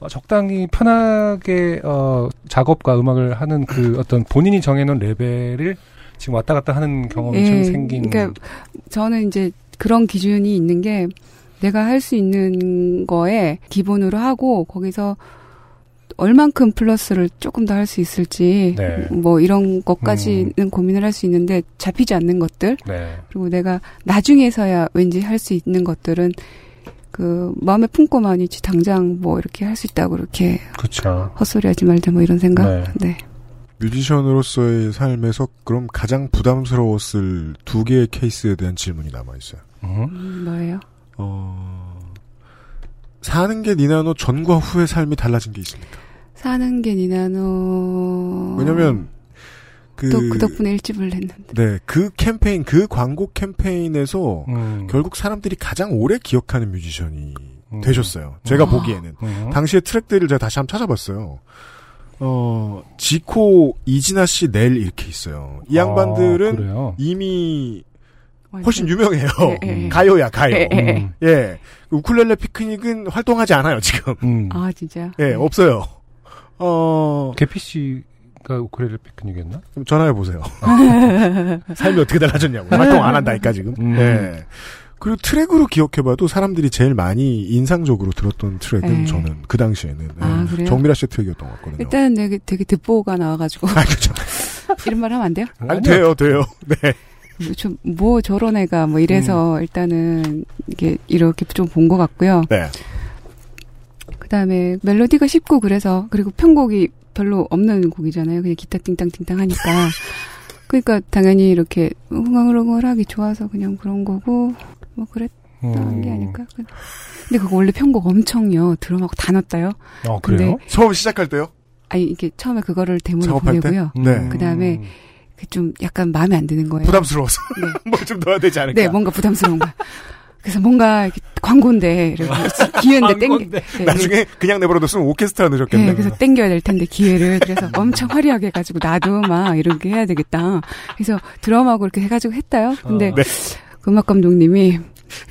어, 적당히 편하게 어, 작업과 음악을 하는 그 어떤 본인이 정해놓은 레벨을 지금 왔다 갔다 하는 경험이 좀 예, 생긴. 그러니까 저는 이제 그런 기준이 있는 게 내가 할 수 있는 거에 기본으로 하고 거기서 얼만큼 플러스를 조금 더 할 수 있을지 네. 뭐 이런 것까지는 고민을 할 수 있는데 잡히지 않는 것들 네. 그리고 내가 나중에서야 왠지 할 수 있는 것들은 그 마음에 품고만 있지 당장 뭐 이렇게 할 수 있다고 이렇게 그렇죠. 헛소리하지 말자 뭐 이런 생각. 네. 네. 뮤지션으로서의 삶에서 그럼 가장 부담스러웠을 두 개의 케이스에 대한 질문이 남아 있어요. 음. 음, 뭐예요? 어, 사는 게 니나노 전과 후의 삶이 달라진 게 있습니까? 사는 게 니나노. 왜냐면 그, 또 그 덕분에 일집을 냈는데. 네, 그 캠페인, 그 광고 캠페인에서 음. 결국 사람들이 가장 오래 기억하는 뮤지션이 음. 되셨어요. 제가 아. 보기에는. 음. 당시의 트랙들을 제가 다시 한번 찾아봤어요. 어, 지코, 이진아 씨, 넬 이렇게 있어요. 이 양반들은 아? 이미 훨씬 유명해요. 예, 예, 예. 가요야, 가요. 예, 예, 예. 음. 예. 우쿨렐레 피크닉은 활동하지 않아요, 지금. 음. 아 진짜. 예, 없어요. 어, 개피 씨가 우크렐레 피크닉이었나? 좀 전화해 보세요. <laughs> 삶이 어떻게 달라졌냐고. 활동 안 한다니까, 지금. 음. 예. 그리고 트랙으로 기억해봐도 사람들이 제일 많이 인상적으로 들었던 트랙은 예. 저는 그 당시에는 예, 아, 그래요? 정미라 씨 트랙이었던 것 같거든요. 일단 되게 되게 듣보가 나와가지고 아, 그죠. <laughs> 이런 말 하면 안 돼요? 안 돼요, 돼요. <laughs> 네. 뭐 좀, 뭐 저런 애가 뭐 이래서 음. 일단은 이게 이렇게 좀 본 것 같고요. 네. 그 다음에 멜로디가 쉽고 그래서 그리고 편곡이 별로 없는 곡이잖아요. 그냥 기타 띵땅띵땅 하니까. <laughs> 그러니까 당연히 이렇게 흥얼흥얼하기 좋아서 그냥 그런 거고 뭐 그랬던 게 아닐까. 그- 근데 그거 원래 편곡 엄청요. 드럼하고 다 넣었다요. 어, 그래요? 처음 시작할 때요? 아니 이게 처음에 그거를 때? 보내고요. 네. 그 다음에 좀 약간 마음에 안 드는 거예요. 부담스러워서. 네. <laughs> 뭘좀 넣어야 되지 않을까? 네, 뭔가 부담스러운 거야. 그래서 뭔가 광고인데 <laughs> 기회인데 땡. 광고인데. 네, 나중에 그냥 내버려뒀으면 오케스트라 넣으셨겠네. 네, 그래서 땡겨야 될 텐데 기회를 그래서 엄청 화려하게 해가지고 나도 막 이렇게 해야 되겠다. 그래서 드럼하고 이렇게 해가지고 했다요. 근데 네. 그 음악 감독님이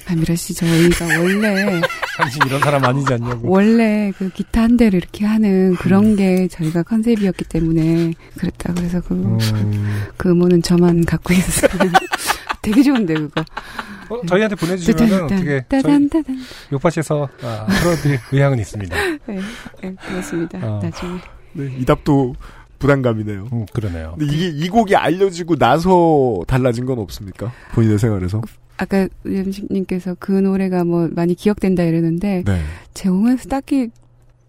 아 미라 씨 저희가 원래 <laughs> 당신 이런 사람 아니지 않냐고. 원래 그 기타 한 대를 이렇게 하는 그런 게 저희가 컨셉이었기 때문에 그랬다. 그래서 그, 음. <laughs> 그 음원은 저만 갖고 있어요. <laughs> 되게 좋은데 그거. 어, 저희한테 보내주시면 어떻게 저희 따단 따단. 요파시에서 아, 풀어드릴 의향은 있습니다. 네, 네, 그렇습니다. 어. 나중에. 네, 이 답도 부담감이네요. 음, 그러네요. 근데 이게 이 곡이 알려지고 나서 달라진 건 없습니까? 본인의 생활에서? 아까 음식님께서 그 노래가 뭐 많이 기억된다 이러는데 네. 제공에서 딱히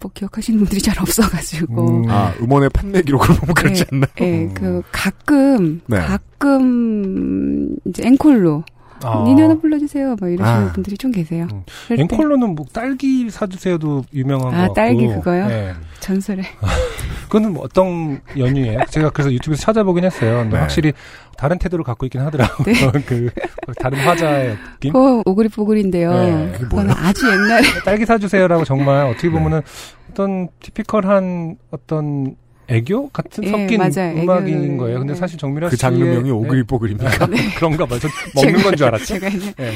뭐 기억하시는 분들이 잘 없어가지고. 음. 아, 음원의 판매 기록을 보면 그렇지 네, 않나요? 예, 음. 그 가끔 네. 가끔 이제 앵콜로 아. 니네 하나 불러주세요. 뭐 이러시는 아. 분들이 좀 계세요. 음. 앵콜로는 뭐 딸기 사주세요도 유명한 아, 거 같고. 딸기 그거요? 네. 전설의 <laughs> 그거는 뭐 어떤 연유예요? 제가 그래서 유튜브에서 찾아보긴 했어요. 근데 네. 확실히 다른 태도를 갖고 있긴 하더라고요. 네. <laughs> 그 다른 화자의 느낌. 그 오그리뽀글인데요. 네, 뭐예요? 아주 옛날에 딸기 사주세요라고 정말 어떻게 보면은 어떤 티피컬한 어떤 애교 같은 예, 섞인 맞아요. 음악인 애교를, 거예요. 근데 네. 사실 정미라 그 장르명이 오그리뽀글입니까? 네. <laughs> 그런가 봐요. 전 <laughs> 먹는 건 줄 알았죠. 제가 이제 예.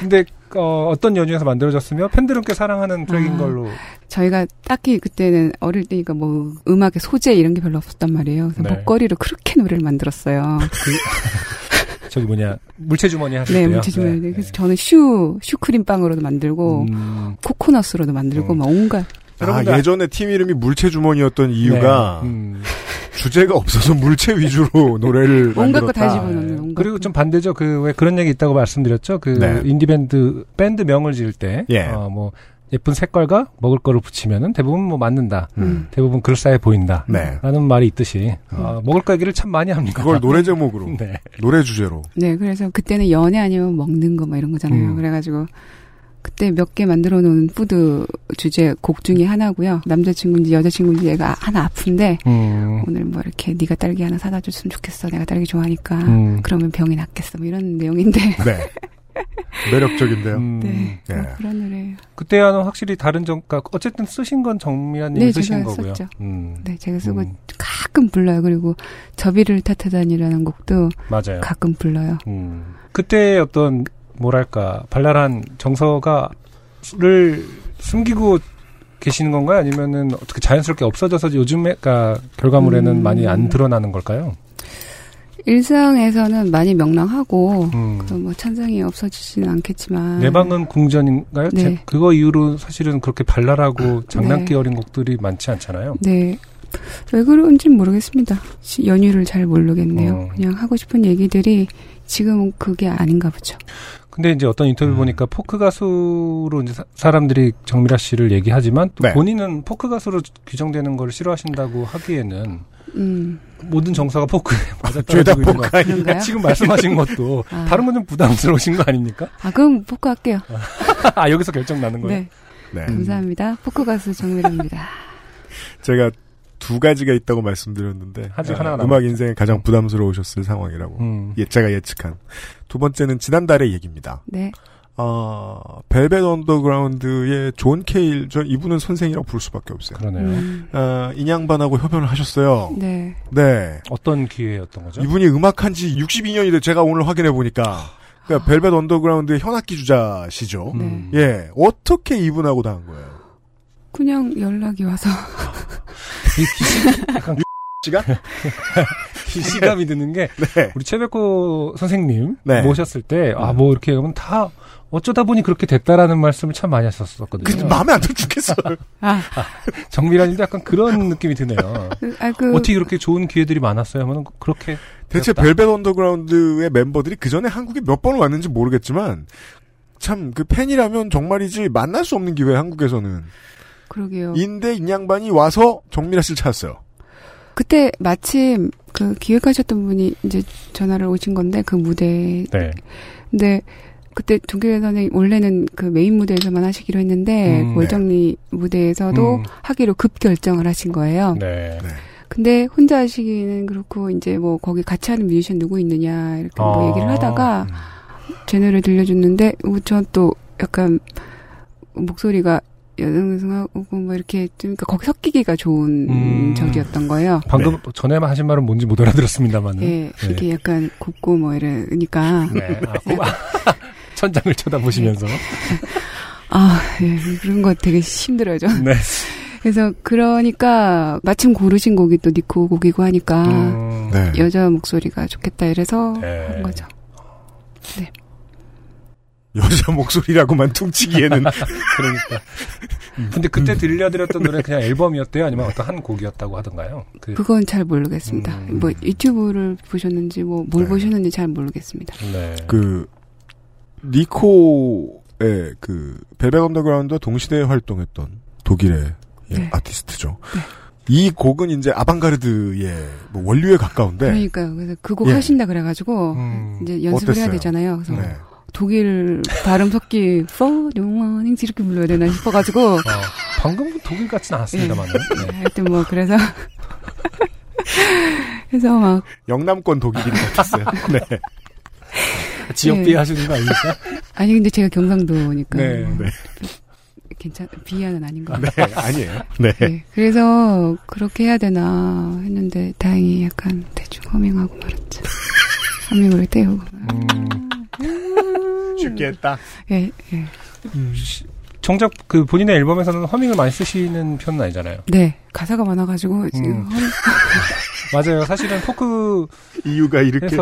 근데 어, 어떤 연유에서 만들어졌으며 팬들은 꽤 사랑하는 트랙인 아. 걸로. 저희가 딱히 그때는 어릴 때니까 뭐 음악의 소재 이런 게 별로 없었단 말이에요. 그래서 네. 목걸이로 그렇게 노래를 만들었어요. <laughs> 저기 뭐냐 물체 주머니 하실 네, 때요. 물체주머니. 그래서 저는 슈 슈크림 빵으로도 만들고 음, 코코넛으로도 만들고 음. 막 온갖 아, 여러분들 예전에 팀 이름이 물체 주머니였던 이유가 네. <laughs> 음. 주제가 없어서 물체 위주로 <laughs> 노래를 온갖 거다 만들었다. 집어넣는 온갖 그리고 거. 좀 반대죠. 그 왜 그런 얘기 있다고 말씀드렸죠. 그 네. 인디 밴드 밴드 명을 지을 때, 예. 어, 뭐 예쁜 색깔과 먹을 거를 붙이면은 대부분 뭐 맞는다. 음. 대부분 그럴싸해 보인다. 네. 라는 말이 있듯이 어, 먹을 거 얘기를 참 많이 합니다. 그걸 노래 <laughs> 제목으로, 네. 노래 주제로. 네, 그래서 그때는 연애 아니면 먹는 거 막 이런 거잖아요. 음. 그래가지고 그때 몇 개 만들어 놓은 food 주제 곡 중에 하나고요. 남자친구인지 여자친구인지 얘가 하나 아픈데 음, 오늘 뭐 이렇게 네가 딸기 하나 사다 줬으면 좋겠어. 내가 딸기 좋아하니까. 음, 그러면 병이 낫겠어. 뭐 이런 내용인데. <laughs> 네. 매력적인데요. 음, 네, 예. 뭐 그런 노래예요. 그때와는 확실히 다른 점, 그러니까 어쨌든 쓰신 건 정밀아님이 네, 쓰신 제가 거고요. 썼죠. 음, 네, 제가 쓰고 음, 가끔 불러요. 그리고 저비를 탓하다니라는 곡도 맞아요. 가끔 불러요. 음. 그때 어떤 뭐랄까 발랄한 정서가를 숨기고 계시는 건가요? 아니면은 어떻게 자연스럽게 없어져서 요즘에 가 결과물에는 음. 많이 안 드러나는 걸까요? 일상에서는 많이 명랑하고 음. 그뭐 찬성이 없어지지는 않겠지만 내 방은 궁전인가요? 네. 제- 그거 이후로 사실은 그렇게 발랄하고 장난기 네. 어린 곡들이 많지 않잖아요. 네. 왜 그런지는 모르겠습니다. 시- 연유를 잘 모르겠네요. 어. 그냥 하고 싶은 얘기들이 지금은 그게 아닌가 보죠. 근데 이제 어떤 인터뷰 보니까 포크 가수로 이제 사- 사람들이 정밀아 씨를 얘기하지만 또 네. 본인은 포크 가수로 규정되는 걸 싫어하신다고 하기에는 음. 모든 정서가 포크에 <laughs> 맞아 죄다 떨어지고 있는 것? 지금 말씀하신 것도 <laughs> 아. 다른 건 좀 부담스러우신 거 아닙니까? 아, 그럼 포크 할게요. 아 <laughs> 여기서 결정 나는 거예요. 네. 네. 감사합니다. 포크 가수 정밀아입니다. 제가 두 가지가 있다고 말씀드렸는데 아직 아, 하나가 음악. 인생에 가장 부담스러우셨을 상황이라고 음. 예, 제가 예측한 두 번째는 지난달의 얘기입니다. 네. 어, 벨벳 언더그라운드의 존 케일 저 이분은 선생이라고 부를 수밖에 없어요. 그러네요. 음. 어, 이 양반하고 협연을 하셨어요. 네. 네. 어떤 기회였던 거죠? 이분이 음악한 지 62년이 돼 제가 오늘 확인해 보니까 그러니까 벨벳 언더그라운드의 현악기 주자시죠. 음. 예. 어떻게 이분하고 다 한 거예요? 그냥 연락이 와서 <laughs> <laughs> 약간 시간? 기시감이 <laughs> 드는 게 네. 우리 최백호 선생님 네. 모셨을 때 아 뭐 이렇게 하면 다 어쩌다 보니 그렇게 됐다라는 말씀을 참 많이 하셨었거든요. 그 마음에 안 들어 죽겠어요. 아, 정밀아님도 약간 그런 느낌이 드네요. 그, 아, 그 어떻게 그렇게 좋은 기회들이 많았어요? 하면 그렇게 대체 그렇다. 벨벳 언더그라운드의 멤버들이 그 전에 한국에 몇번 왔는지 모르겠지만 참 그 팬이라면 정말이지 만날 수 없는 기회 한국에서는 그러게요. 인데 이 양반이 와서 정밀아 씨를 찾았어요. 그때 마침 그 기획하셨던 분이 이제 전화를 오신 건데 그 무대 네. 근데 그때 선생님 원래는 그 메인 무대에서만 하시기로 했는데 음, 그 월정리 무대에서도 음. 하기로 급 결정을 하신 거예요. 네. 네. 근데 혼자 하시기는 그렇고 이제 뭐 거기 같이 하는 뮤지션 누구 있느냐 이렇게 뭐 아. 얘기를 하다가 음. 제 노래 들려줬는데 전 또 약간 목소리가 여성스하고 뭐 이렇게 좀 그러니까 거기 섞이기가 좋은 음. 적이었던 거예요. 방금 전에 하신 말은 뭔지 못 알아들었습니다만은. 예, 이게 약간 곱고 뭐 이러니까 네. 아, 고- <laughs> 천장을 쳐다보시면서. 아, 예, 그런 거 되게 힘들어요, 저. 네. 그래서 그러니까 마침 고르신 곡이 또 니코 곡이고 하니까 음, 네. 여자 목소리가 좋겠다 이래서 네. 한 거죠. 여자 목소리라고만 퉁치기에는 <laughs> 그러니까. 근데 그때 들려드렸던 노래 그냥 앨범이었대요? 아니면 어떤 한 곡이었다고 하던가요? 그, 그건 잘 모르겠습니다. 음. 뭐 유튜브를 보셨는지 뭐뭘 네. 보셨는지 잘 모르겠습니다. 네. 그 니코의 그 벨벳 언더그라운드와 동시대에 활동했던 독일의 예, 네. 아티스트죠. 이 곡은 이제 아방가르드의 뭐 원류에 가까운데 그러니까요. 그래서 그곡 예. 하신다 그래가지고 음, 이제 연습을 해야 어땠어요? 되잖아요. 그래서 네. 독일 발음 섞기 for new morning 이렇게 불러야 되나 싶어가지고 어, 방금 독일 같진 않았습니다만은. 네. 하여튼 뭐 그래서 <laughs> 그래서 막 영남권 독일인 것 같았어요. 네. 지역 네. 비하 하시는 거 아닙니까? 아니 근데 제가 경상도니까 네. 뭐 네. 괜찮 비하는 아닌 것 네, 같아요. 아니에요. 네. 네. 그래서 그렇게 해야 되나 했는데 다행히 약간 대충 허밍하고 말았죠. <laughs> 허밍을 떼우고. 음, 쉽게 했다. 예, 예. 시- 정작 그 본인의 앨범에서는 허밍을 많이 쓰시는 편은 아니잖아요. 네, 가사가 많아가지고 지금 음. <laughs> 허밍, 맞아요. 사실은 포크에서 이유가 이렇게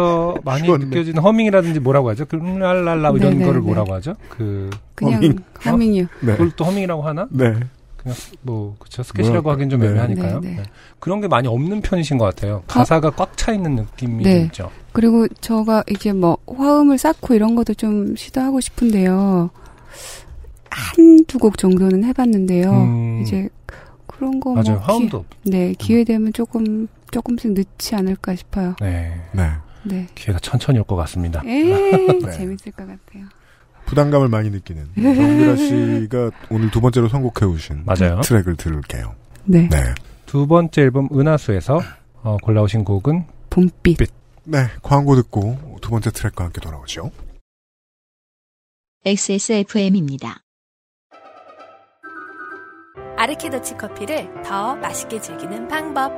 많이 쉬웠네. 느껴지는 허밍이라든지 뭐라고 하죠? 그 랄랄라 이런 네네네. 거를 뭐라고 하죠? 그 그냥 허밍. 허밍. 이요 네. 그걸 또 허밍이라고 하나? 네. 그냥 뭐 그쵸 스케치라고 뭐랄까. 하긴 좀 네. 애매하니까요. 네, 네. 네. 그런 게 많이 없는 편이신 것 같아요. 가사가 꽉 차 있는 느낌이 네. 있죠. 그리고 저가 이제 뭐 화음을 쌓고 이런 것도 좀 시도하고 싶은데요. 한두 곡 정도는 해봤는데요. 음. 이제 그런 거 맞아요. 뭐 화음도 기, 네 기회 되면 조금 조금씩 늦지 않을까 싶어요. 네 네. 네. 기회가 천천히 올 것 같습니다. 에이, <laughs> 네. 재밌을 것 같아요. 부담감을 많이 느끼는 <laughs> 정미라 씨가 오늘 두 번째로 선곡해 오신 맞아요. 트랙을 들을게요. 네. 네. 두 번째 앨범 은하수에서 어, 골라오신 곡은 봄빛. 네. 광고 듣고 두 번째 트랙과 함께 돌아오죠. XSFM입니다. 아르케더치 커피를 더 맛있게 즐기는 방법.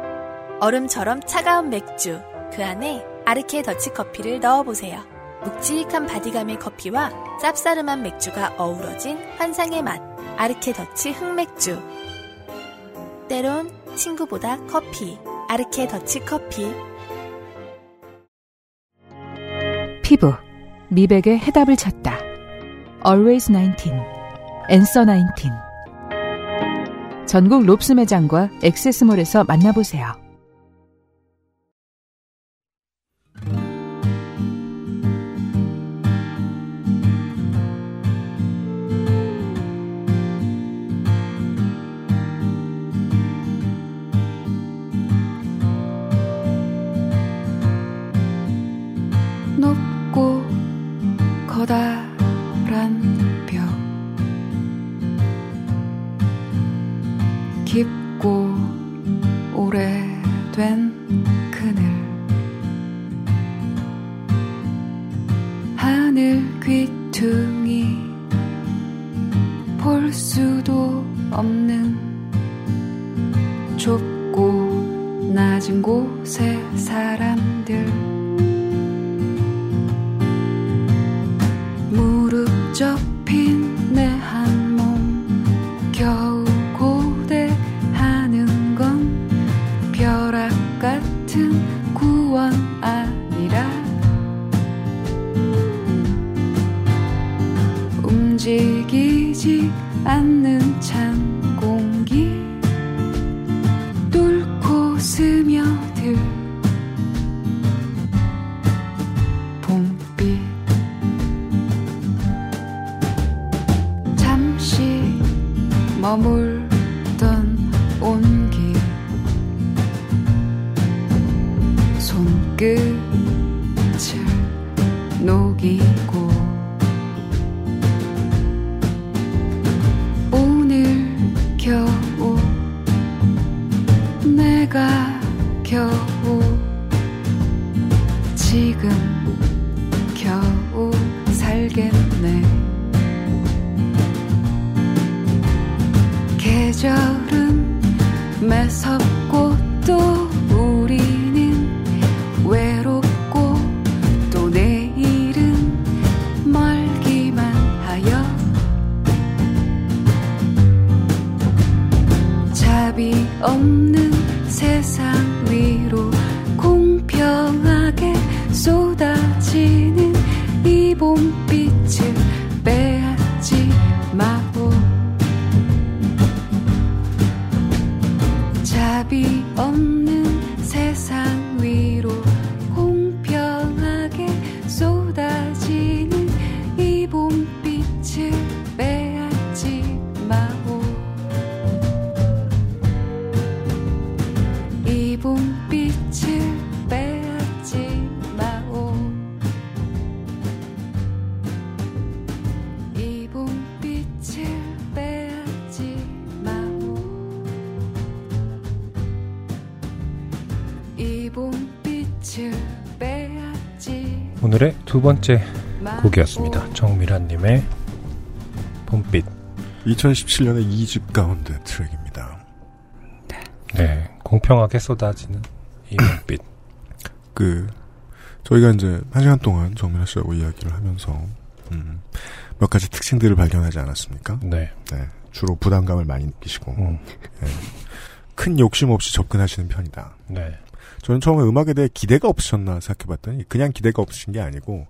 얼음처럼 차가운 맥주. 그 안에 아르케 더치 커피를 넣어보세요. 묵직한 body감의 커피와 쌉싸름한 맥주가 어우러진 환상의 맛. 아르케 더치 흑맥주. 때론 친구보다 커피. 아르케 더치 커피. 피부, 미백의 해답을 찾다. Always 19, Answer 19. 전국 롭스 매장과 액세스몰에서 만나보세요. 커다란 벽. 깊고 오래된 번째 곡이었습니다. 정미란님의 봄빛. 2017년의 2집 가운데 트랙입니다. 네, 공평하게 쏟아지는 이 봄빛. <clears throat> 그 저희가 이제 한 시간 동안 정민아 씨하고 이야기를 하면서 음, 몇 가지 특징들을 발견하지 않았습니까? 네. 네, 주로 부담감을 많이 느끼시고 음, 네, 큰 욕심 없이 접근하시는 편이다. 네. 저는 처음에 음악에 대해 기대가 없으셨나 생각해봤더니 그냥 기대가 없으신 게 아니고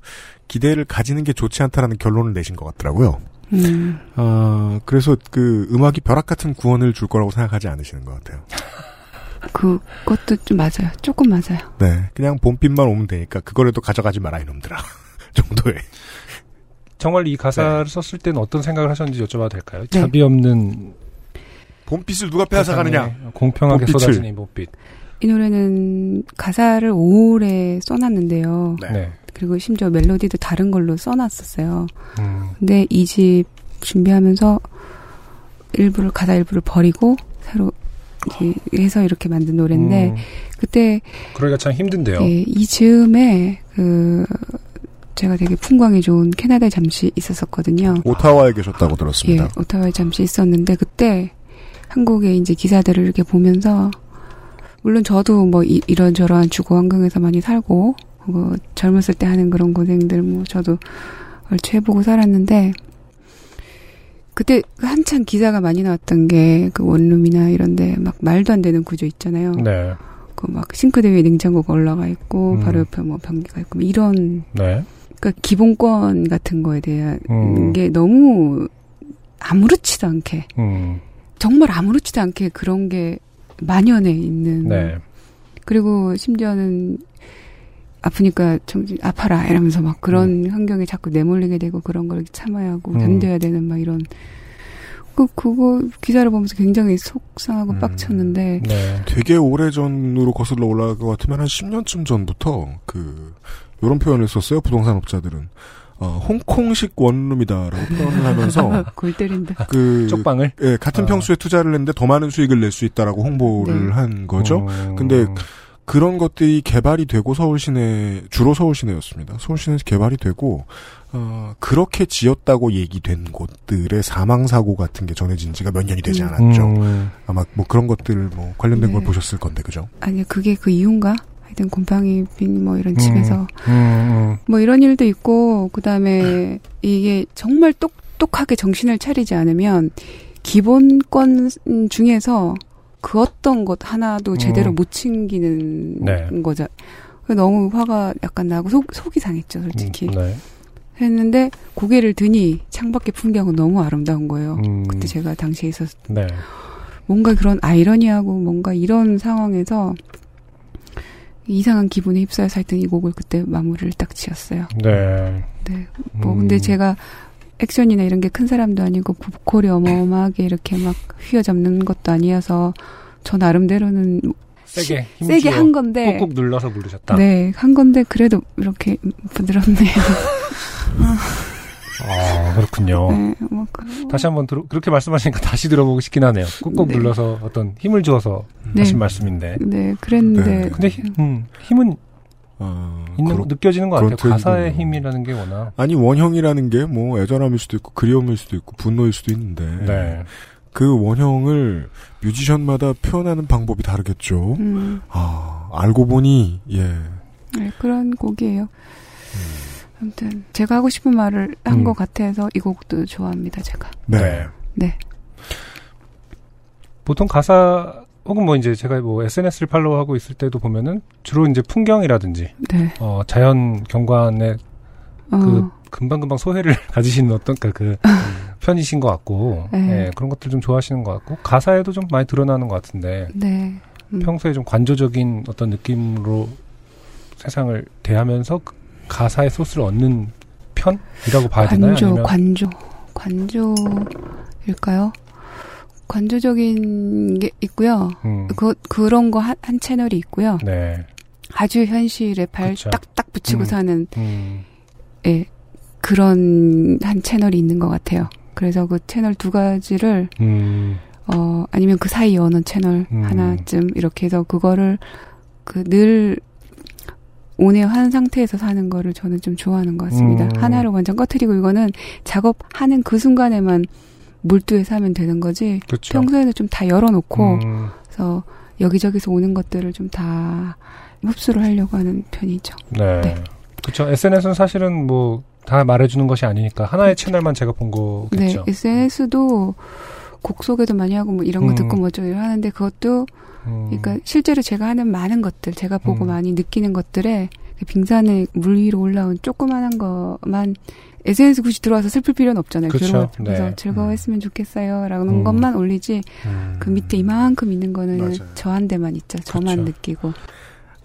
기대를 가지는 게 좋지 않다라는 결론을 내신 것 같더라고요. 음, 아 그래서 그 음악이 벼락 같은 구원을 줄 거라고 생각하지 않으시는 것 같아요. 그것도 좀 맞아요. 조금 맞아요. 네, 그냥 봄빛만 오면 되니까 그거라도 가져가지 마라 이놈들아 <laughs> 정도의. 정말 이 가사를 썼을 때는 어떤 생각을 하셨는지 여쭤봐도 될까요? 네. 자비 없는 봄빛을 누가 빼앗아 가느냐? 세상에 공평하게 봄빛을. 쏟아지는 이 봄빛. 이 노래는 가사를 오래 써놨는데요. 네. 네. 그리고 심지어 멜로디도 다른 걸로 써놨었어요. 음, 근데 이 집 준비하면서 일부를 가사 일부를 버리고 새로 해서 이렇게 만든 노래인데 음, 그때 그러기가 참 힘든데요. 예, 이 즈음에 그 제가 되게 풍광이 좋은 캐나다에 잠시 있었었거든요. 오타와에 계셨다고 들었습니다. 예, 오타와에 잠시 있었는데 그때 한국의 이제 기사들을 이렇게 보면서 물론 저도 뭐 이, 이런저런 주거 환경에서 많이 살고 뭐 젊었을 때 하는 그런 고생들 뭐 저도 얼추 해보고 살았는데 그때 한참 기사가 많이 나왔던 게 그 원룸이나 이런데 막 말도 안 되는 구조 있잖아요. 네. 그 막 싱크대 위에 냉장고가 올라가 있고 음. 바로 옆에 뭐 변기가 있고 뭐 이런 네. 그러니까 기본권 같은 거에 대한 음. 게 너무 아무렇지도 않게 음. 정말 아무렇지도 않게 그런 게 만연해 있는 네. 그리고 심지어는 아프니까 정신 아파라 이러면서 막 그런 환경에 자꾸 내몰리게 되고 그런 걸 참아야 하고 음. 견뎌야 되는 막 이런 그 그거 기사를 보면서 굉장히 속상하고 빡쳤는데 네. 되게 오래 전으로 거슬러 올라갈 것 같으면 한 10년쯤 전부터 그 요런 표현을 썼어요. 부동산 업자들은 어, 홍콩식 원룸이다라고 표현을 하면서 <laughs> 골 때린다. 그 쪽방을 예, 같은 아. 평수에 투자를 했는데 더 많은 수익을 낼 수 있다라고 홍보를 네. 한 거죠. 음. 근데 그런 것들이 개발이 되고 서울 시내 주로 서울 시내였습니다. 서울 시내에서 개발이 되고 어, 그렇게 지었다고 얘기된 곳들의 사망 사고 같은 게 전해진 지가 몇 년이 되지 음. 않았죠. 음. 아마 뭐 그런 것들 뭐 관련된 네. 걸 보셨을 건데 그죠? 아니 그게 그 이유인가? 하여튼 곰팡이 빈뭐 이런 집에서 음, 음. 뭐 이런 일도 있고 그다음에 이게 정말 똑똑하게 정신을 차리지 않으면 기본권 중에서 그 어떤 것 하나도 제대로 음. 못 챙기는 네. 거죠. 너무 화가 약간 나고 속, 속이 상했죠, 솔직히. 음, 네. 했는데 고개를 드니 창밖의 풍경은 너무 아름다운 거예요. 음. 그때 제가 당시에 있었 네. 뭔가 그런 아이러니하고 뭔가 이런 상황에서 이상한 기분에 휩싸여서 하여튼 이 곡을 그때 마무리를 딱 지었어요. 네. 네. 뭐 음. 근데 제가 액션이나 이런 게 큰 사람도 아니고 보컬이 어마어마하게 이렇게 막 휘어잡는 것도 아니어서 저 나름대로는 세게 힘 세게 한 건데 꾹꾹 눌러서 부르셨다. 네, 한 건데 그래도 이렇게 부드럽네요. <laughs> 아 그렇군요. 네, 뭐 그, 다시 한번 들어, 그렇게 말씀하시니까 다시 들어보고 싶긴 하네요. 꾹꾹 네. 눌러서 어떤 힘을 주어서 네. 하신 말씀인데. 네, 그랬는데 네. 근데 힘, 음, 힘은 어, 있는 그렇- 느껴지는 것 같아요. 가사의. 힘이라는 게 워낙. 아니 원형이라는 게 뭐 애절함일 수도 있고 그리움일 수도 있고 분노일 수도 있는데 네. 그 원형을 뮤지션마다 표현하는 방법이 다르겠죠. 음, 아 알고 보니 예 네, 그런 곡이에요. 아무튼 제가 하고 싶은 말을 한 음. 것 같아서 이 곡도 좋아합니다. 제가. 네. 네. 보통 가사 혹은 뭐 이제 제가 뭐 SNS를 팔로우하고 있을 때도 보면은 주로 이제 풍경이라든지 네. 어 자연 경관의 어, 그 금방금방 소회를 <laughs> 가지시는 어떤 그, 그 편이신 것 같고 네. 예, 그런 것들 좀 좋아하시는 것 같고 가사에도 좀 많이 드러나는 것 같은데 네. 음. 평소에 좀 관조적인 어떤 느낌으로 세상을 대하면서 그 가사의 소스를 얻는 편이라고 봐야 되나요? 관조, 아니면 관조, 관조일까요? 관조적인 게 있고요. 음, 그 그런 거 한 한 채널이 있고요. 네, 아주 현실에 발. 딱딱 붙이고 음. 사는 음, 예, 그런 한 채널이 있는 것 같아요. 그래서 그 채널 두 가지를 음, 어 아니면 그 사이 어느 채널 음. 하나쯤 이렇게 해서 그거를 그늘 온에한 상태에서 사는 거를 저는 좀 좋아하는 것 같습니다. 음. 하나를 완전 꺼트리고 이거는 작업하는 그 순간에만 몰두해서 하면 되는 거지. 그렇죠. 평소에는 좀 다 열어놓고 음, 그래서 여기저기서 오는 것들을 좀 다 흡수를 하려고 하는 편이죠. 네. 네. 그렇죠. SNS는 사실은 뭐 다 말해주는 것이 아니니까 하나의 채널만 제가 본 거겠죠. 네, SNS도 곡 소개도 많이 하고 뭐 이런 거 음. 듣고 뭐죠 하는데 그것도 음, 그러니까 실제로 제가 하는 많은 것들, 제가 보고 음. 많이 느끼는 것들에 그 빙산에 물 위로 올라온 조그만한 거만 SNS 굳이 들어와서 슬플 필요는 없잖아요. 그쵸, 들어와서 네. 즐거워했으면 좋겠어요. 라는 음. 것만 올리지 음. 그 밑에 이만큼 있는 거는 맞아요. 저한테만 있죠. 저만 그쵸. 느끼고.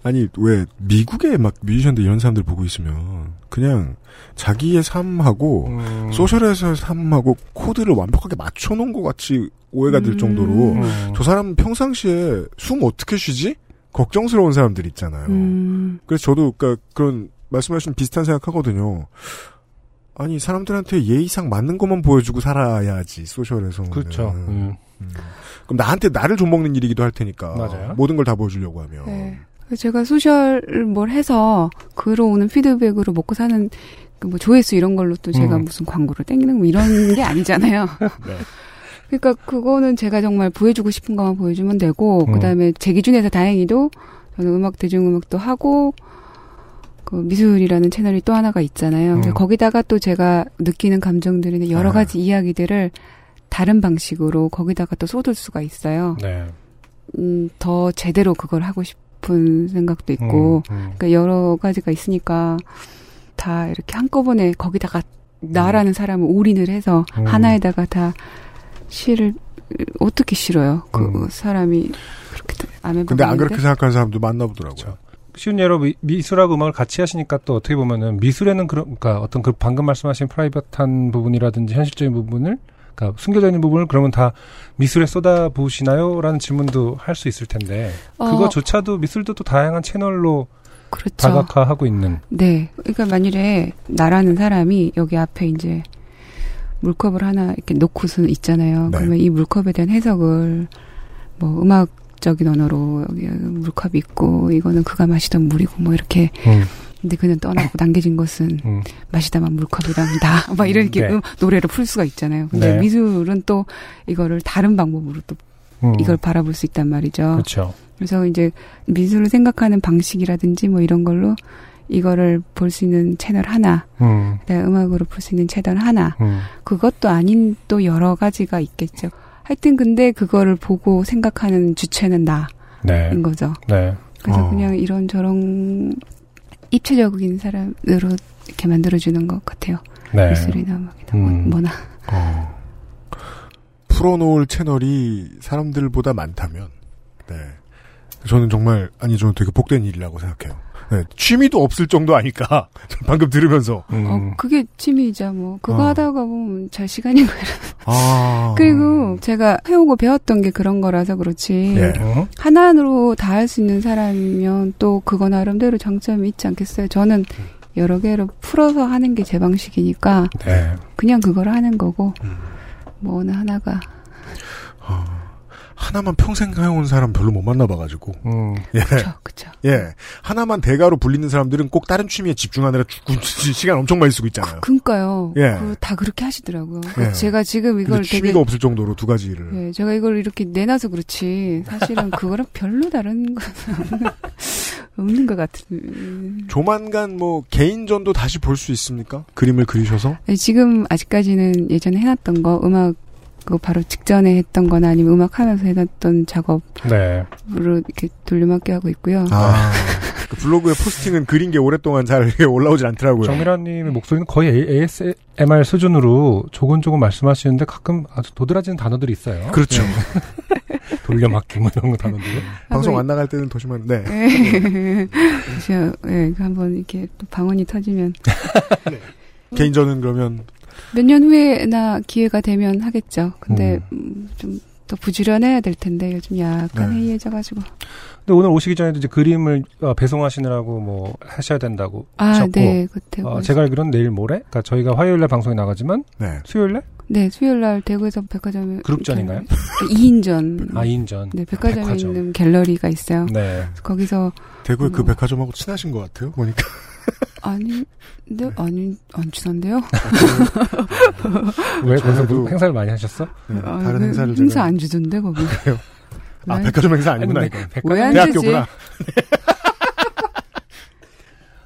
아니 왜 미국의 막 뮤지션들 이런 사람들 보고 있으면 그냥 자기의 삶하고 음, 소셜에서의 삶하고 코드를 완벽하게 맞춰놓은 것 같이 오해가 들 음. 정도로 음, 저 사람 평상시에 숨 어떻게 쉬지? 걱정스러운 사람들 있잖아요. 음, 그래서 저도 그러니까 그런 말씀하신 비슷한 생각하거든요. 아니 사람들한테 예의상 맞는 것만 보여주고 살아야지 소셜에서는. 그렇죠. 음. 음. 그럼 나한테 나를 좀 먹는 일이기도 할 테니까 맞아요. 모든 걸 다 보여주려고 하면. 네. 제가 소셜 뭘 해서 그로 오는 피드백으로 먹고 사는 그뭐 조회수 이런 걸로 또 제가 음. 무슨 광고를 땡기는 뭐 이런 게 아니잖아요. <laughs> 네. 그러니까 그거는 제가 정말 보여주고 싶은 것만 보여주면 되고 음. 그다음에 제 기준에서 다행히도 저는 음악 대중음악도 하고 그 미술이라는 채널이 또 하나가 있잖아요. 음. 거기다가 또 제가 느끼는 감정들이나 여러 아. 가지 이야기들을 다른 방식으로 거기다가 또 쏟을 수가 있어요. 네. 음, 더 제대로 그걸 하고 싶은 생각도 있고 음, 음. 그러니까 여러 가지가 있으니까 다 이렇게 한꺼번에 거기다가 나라는 사람을 올인을 해서 음. 하나에다가 다 시를 어떻게 실어요? 그 음. 사람이 그렇게 안 해보는데. 근데 안 그렇게 생각하는 사람도 만나보더라고요. 그렇죠. 쉬운 예로 미, 미술하고 음악을 같이 하시니까 또 어떻게 보면은 미술에는 그런 그러니까 어떤 그 방금 말씀하신 프라이빗한 부분이라든지 현실적인 부분을 그러니까 숨겨져 있는 부분을 그러면 다 미술에 쏟아 부으시나요?라는 질문도 할 수 있을 텐데 어. 그거조차도 미술도 또 다양한 채널로 그렇죠. 다각화하고 있는 네. 그러니까 만일에 나라는 사람이 여기 앞에 이제 물컵을 하나 이렇게 놓고서는 있잖아요. 네. 그러면 이 물컵에 대한 해석을 뭐 음악적인 언어로 여기 물컵이 있고 이거는 그가 마시던 물이고 뭐 이렇게 음, 근데 그는 떠나고 남겨진 것은 음, 마시다만 물컵이랍니다. <laughs> 막 이렇게 네. 음, 노래를 풀 수가 있잖아요. 근데 네. 미술은 또 이거를 다른 방법으로 또 음. 이걸 바라볼 수 있단 말이죠. 그렇죠. 그래서 이제 미술을 생각하는 방식이라든지 뭐 이런 걸로 이거를 볼 수 있는 채널 하나, 음, 그다음에 음악으로 볼 수 있는 채널 하나, 음, 그것도 아닌 또 여러 가지가 있겠죠. 하여튼 근데 그거를 보고 생각하는 주체는 나인 네, 거죠. 네, 그래서 어. 그냥 이런 저런 입체적인 사람으로 이렇게 만들어주는 것 같아요. 네. 미술이나 음악이나 뭐- 음. 뭐나. 어. 풀어놓을 채널이 사람들보다 많다면, 네. 저는 정말, 아니, 저는 되게 복된 일이라고 생각해요. 네. 취미도 없을 정도 아니까, <laughs> 방금 들으면서. 음, 어, 그게 취미이자 뭐 그거 어. 하다가 보면 잘 시간이 <laughs> 가요. 아. 그리고 제가 해오고 배웠던 게 그런 거라서 그렇지. 예. 음, 하나로 다 할 수 있는 사람이면 또 그거 나름대로 장점이 있지 않겠어요? 저는 여러 개로 풀어서 하는 게 제 방식이니까 네. 그냥 그걸 하는 거고 음. 뭐 어느 하나가 어, 하나만 평생 해온 사람 별로 못 만나봐가지고. 음, 예. 그쵸 그쵸. 예. 하나만 대가로 불리는 사람들은 꼭 다른 취미에 집중하느라 죽고 <laughs> 시간 엄청 많이 쓰고 있잖아요. 그니까요. 예. 그, 다 그렇게 하시더라고요. 예. 제가 지금 이걸 취미가 되게 없을 정도로 두 가지를. 예, 제가 이걸 이렇게 내놔서 그렇지 사실은 그거랑 별로 다른 거 <laughs> 없는 것 같은. 조만간 뭐 개인전도 다시 볼 수 있습니까? 그림을 그리셔서? 네, 지금 아직까지는 예전에 해놨던 거 음악 그 바로 직전에 했던 거나 아니면 음악 하면서 해놨던 작업으로 네. 이렇게 돌려막기 하고 있고요. 아. 그 블로그에 포스팅은 그린 게 오랫동안 잘 이렇게 <laughs> 올라오질 않더라고요. 정미라님의 목소리는 거의 ASMR 수준으로 조곤조곤 말씀하시는데 가끔 아주 도드라지는 단어들이 있어요. 그렇죠. 네. <laughs> 돌려막기 뭐 이런 거 단어들이. 방송 안 나갈 때는 더 심한, 네. 예. 제가 예, 한번 이렇게 또 방언이 터지면 <laughs> 개인전은 그러면, 몇 년 후에나 기회가 되면 하겠죠. 근데 음. 음, 좀더 부지런해야 될 텐데 요즘 약간 네. 해이해져가지고 근데 오늘 오시기 전에도 이제 그림을 어, 배송하시느라고 뭐 하셔야 된다고 아, 하셨고 네, 그때 어, 제가 알기로는 내일 모레, 그러니까 저희가 화요일 날 방송이 나가지만 네. 수요일 날 네 수요일 날 대구에서 백화점에 그룹전인가요? 2인전 아 2인전. 네 백화점에 백화점. 있는 갤러리가 있어요. 네. 거기서 대구의 그 뭐. 백화점하고 친하신 것 같아요, 보니까. 아니 근데 아니 안 친한데요? 왜 거기서 뭐 행사를 많이 하셨어? 네, 아, 다른 그 행사를 행사 제가. 안 주던데 거기. 아, 네. 백화점 행사 아니구나, 아니, 이거. 백화점? 대학교구나.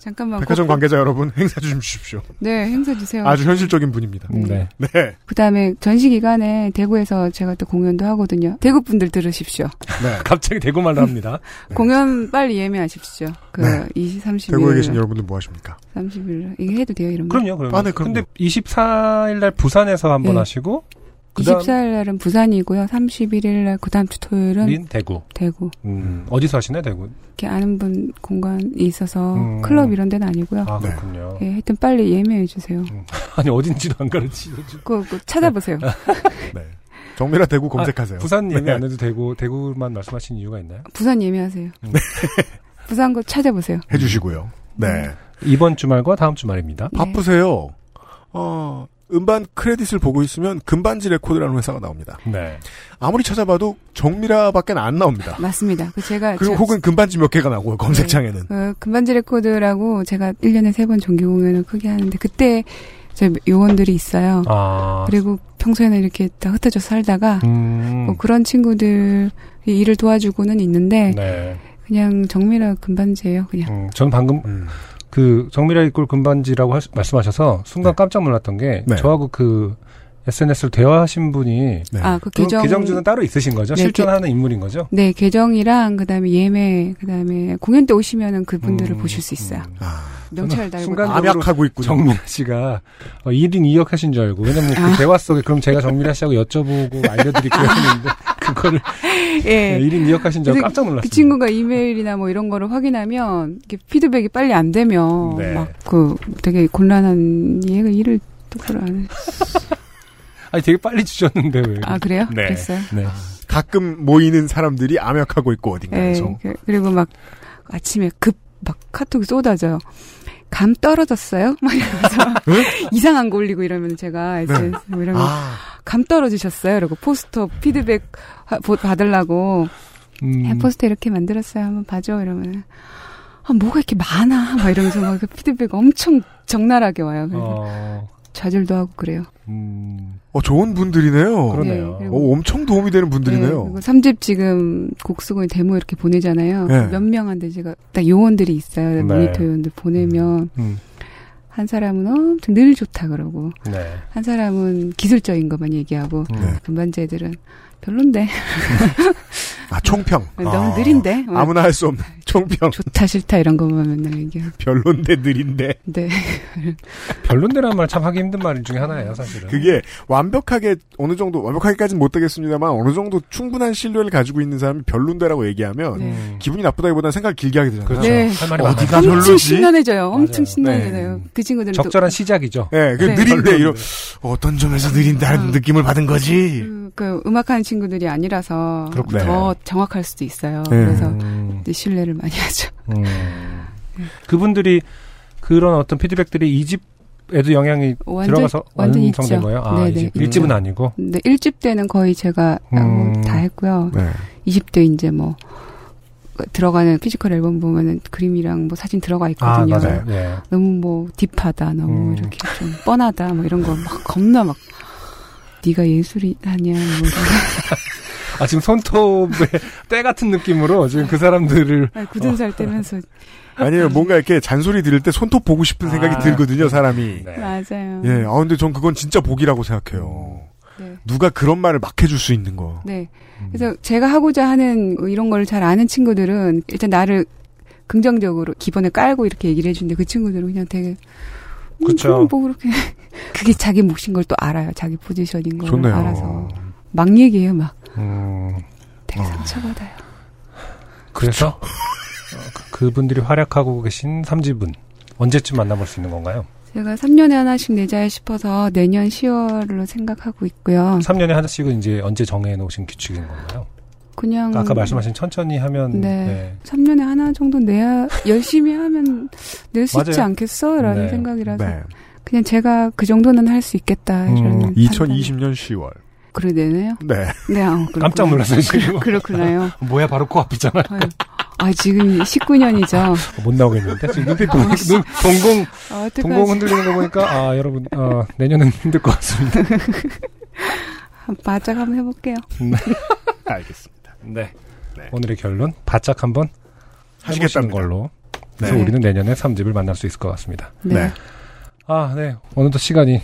잠깐만. 백화점 꼭- 관계자 여러분, <laughs> 행사 좀 주십시오. 네 행사 주세요. 아주 현실적인 분입니다. 네. 네. 그다음에 전시 기간에 대구에서 제가 또 공연도 하거든요. 대구 분들 들으십시오. 네. <laughs> 갑자기 대구 말을 합니다. <laughs> 공연 빨리 예매하십시오. 그 네. 20, 30일. 대구에 계신 여러분들 뭐 하십니까? 30일. 이게 해도 돼요, 이런 거? 그럼요, 그럼요. 아, 네, 그럼요. 근데 24일 날 부산에서 한번 네. 하시고 그다음 24일 날은 부산이고요. 31일 날, 그 다음 주 토요일은 린 대구. 대구. 음, 어디서 하시나요, 대구? 이렇게 아는 분 공간이 있어서 음. 클럽 이런 데는 아니고요. 아, 네. 그렇군요. 예, 하여튼 빨리 예매해 주세요. <laughs> 아니, 어딘지도 안 가르치죠. 그거, 그거 찾아보세요. <laughs> 네. 정밀아 대구 검색하세요. 부산 예매 네. 안 해도 대구, 대구만 말씀하신 이유가 있나요? 부산 예매하세요. 음. <laughs> 부산 거 찾아보세요. 해 주시고요. 네. 이번 주말과 다음 주말입니다. 네. 바쁘세요. 어, 음반 크레딧을 보고 있으면 금반지 레코드라는 회사가 나옵니다. 네. 아무리 찾아봐도 정밀아밖에 안 나옵니다. 맞습니다. 그 제가 그리고 제- 혹은 금반지 몇 개가 나고요, 검색창에는. 그 금반지 레코드라고 제가 1년에 세번 정기 공연을 크게 하는데 그때 제 요원들이 있어요. 아. 그리고 평소에는 이렇게 다 흩어져 살다가 음. 뭐 그런 친구들 일을 도와주고는 있는데 네. 그냥 정밀아 금반지예요. 그냥 음, 전 방금 음. 그 정밀아 equal 금반지라고 하시- 말씀하셔서 순간 네. 깜짝 놀랐던 게 네. 저하고 그 SNS를 대화하신 분이 네. 아그그 계정 계정주는 따로 있으신 거죠? 네, 실존하는 인물인 거죠? 네 계정이랑 그다음에 예매 그다음에 공연 때 오시면은 그분들을 음, 보실 수 있어요. 음. 아, 명찰 달고 순간적으로 암약하고 있군요. 정민아 씨가 어, 1인 2역 하신 줄 알고 왜냐면 그 아. 대화 속에 그럼 제가 정민아 씨하고 여쭤보고 알려드릴게요 했는데 <laughs> 그거를 <laughs> 예. 네, 1인 2역 하신 줄 알고 깜짝 놀랐어요. 그 친구가 이메일이나 뭐 이런 거를 확인하면 이게 피드백이 빨리 안 되면 네. 막그 되게 곤란한 얘가 일을 똑바로 안 해. <laughs> 아니 되게 빨리 주셨는데 왜? 아 그래요? 네. 그랬어요? 네. 가끔 모이는 사람들이 암약하고 있고 예. 어딘가에서. 그- 그리고 막 아침에 급 막 카톡이 쏟아져요. 감 떨어졌어요? <laughs> 막 이러면서 이상한 거 올리고 이러면 제가 SNS 뭐 이러면 아, 감 떨어지셨어요? 이러고 포스터 피드백 받으려고 음, 해 포스터 이렇게 만들었어요. 한번 봐줘. 이러면 아 뭐가 이렇게 많아? 막 이러면서 막그 피드백 엄청 적나라하게 와요. 그래서 어, 좌절도 하고 그래요. 음, 어, 좋은 분들이네요. 그러네요. 네, 어, 엄청 도움이 되는 네, 분들이네요. 그리고 3집 지금 곡 쓰고 데모 이렇게 보내잖아요. 네. 몇 명한테 제가 딱 요원들이 있어요. 네. 모니터 요원들 보내면 음, 한 사람은 엄청 늘 좋다 그러고 네. 한 사람은 기술적인 것만 얘기하고 음. 네. 별론데 아, 총평. <laughs> 너무 아, 느린데 어, 아무나 할 수 없는 <laughs> 총평. 좋다 싫다 이런 것만 맨날 얘기하고 별론데 느린데. 네. 별론데란 말 참 하기 힘든 말 중에 하나예요, 사실은. 그게 완벽하게 어느 정도 완벽하게까지는 못하겠습니다만 어느 정도 충분한 신뢰를 가지고 있는 사람이 별론데라고 얘기하면 네. 음, 기분이 나쁘다기보다는 생각을 길게 하게 되잖아요. 그렇죠. 네. 할 말이 어디가 많아요. 엄청 별로지? 신난해져요. 엄청. 신난해져요. 네. 그 친구들은 또 적절한 시작이죠. 예, 그 네. 느린데 이런 별론데. 어떤 점에서 느린다는 어. 느낌을 받은 거지. 그, 그 음악하는 친구들이 아니라서 그렇군요. 더 정확할 수도 있어요. 네. 그래서 음, 신뢰를 많이 하죠. 음. 그분들이 그런 어떤 피드백들이 2집에도 영향이 완전 들어가서 완전 완성된 있죠. 거예요. 아, 네네, 이집 있죠. 일집은 아니고. 근데 1집 때는 거의 제가 어, 음. 다 했고요. 네. 2집 때 이제 뭐 들어가는 physical 앨범 보면은 그림이랑 뭐 사진 들어가 아, 있거든요. 맞아요. 예. 너무 뭐 deep하다, 너무 음. 이렇게 좀 뻔하다, 뭐 이런 거 막 겁나 막 네가 예술이 아니야, 뭐 <laughs> 아, 지금 손톱에 때 같은 느낌으로 지금 그 사람들을 거. 굳은 살 떼면서 아니에요. 뭔가 이렇게 잔소리 들을 때 손톱 보고 싶은 생각이 아. 들거든요, 사람이. 네. 맞아요. 예, 아 근데 전 그건 진짜 복이라고 생각해요. 네. 누가 그런 말을 막 해줄 수 있는 거. 네. 그래서 제가 하고자 하는 뭐 이런 걸 잘 아는 친구들은 일단 나를 긍정적으로 기본에 깔고 이렇게 얘기를 해주는데 그 친구들은 그냥 되게 음, 그쵸. 그건 뭐 그렇게 <laughs> 그게 자기 몫인 걸 또 알아요. 자기 포지션인 걸 좋네요. 알아서 막 얘기해요. 막 음, 되게 어. 상처받아요. 그래서 어, 그- 그분들이 활약하고 계신 삼집은 언제쯤 만나볼 수 있는 건가요? 제가 3년에 하나씩 내자 싶어서 내년 10월로 생각하고 있고요. 3년에 하나씩은 이제 언제 정해 놓으신 규칙인 건가요? 그냥 그러니까 아까 말씀하신 천천히 하면 네. 네. 3년에 하나 정도 내야 열심히 하면 낼 수 있지. 않겠어라는 네. 생각이라서 네. 그냥 제가 그 정도는 할 수 있겠다. 음, 이런 2020년 10월. 그래 내네요. 네. 네, 아. 깜짝 놀랐어요 지금. <laughs> 그렇구나요. 뭐야 바로 코앞이잖아요. 아유, 아 지금 19년이죠. 못 나오겠는데 지금 눈빛 동, 눈, 동공 아? 동공 흔들리는 거 보니까 아 여러분 어, 내년은 힘들 것 같습니다. <laughs> 한 바짝 한번 해볼게요. <laughs> 알겠습니다. 네. 네. 오늘의 결론 바짝 한번 하시겠답니다. 걸로. 그래서 네. 우리는 내년에 3집을 만날 수 있을 것 같습니다. 네. 네. 네. 아, 네. 어느덧 시간이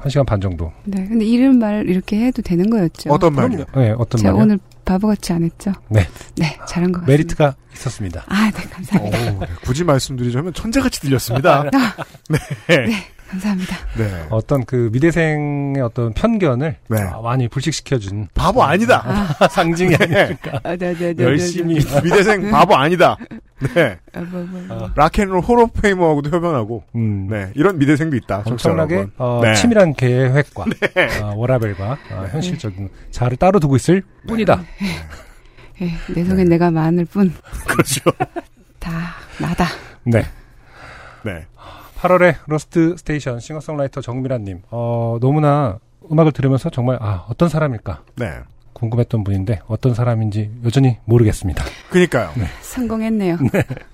1시간 반 정도. 근데 이런 말 이렇게 해도 되는 거였죠. 어떤 말이요? 네, 어떤 말이요? 오늘 바보같이 안 했죠? 네. 네, 잘한 것 같습니다. 메리트가 있었습니다. 아, 네, 감사합니다. 오, 네. 굳이 말씀드리자면 천재같이 들렸습니다. <laughs> 네. 감사합니다. 네. 어떤 그 미대생의 어떤 편견을 네. 아, 많이 불식시켜준 바보 아니다. <laughs> 상징이. 아, 네, 네, 네, 열심히 네, 네. 미대생 바보 아니다. 네. 아, 뭐, 뭐, 뭐. 아, 락앤롤 호러페이머하고도 협연하고, 음, 네. 이런 미대생도 있다. 엄청나게 어. 네. 치밀한 계획과 어, 워라밸과 어, 현실적인 자아를 따로 두고 있을 뿐이다. 예, 내 속엔 내가 많을 뿐. 그렇죠. 다 나다. 네. 네. 8월에 로스트 스테이션 싱어송라이터 정밀아님, 어, 너무나 음악을 들으면서 정말, 아, 어떤 사람일까 네. 궁금했던 분인데, 어떤 사람인지 여전히 모르겠습니다. 그니까요. 성공했네요.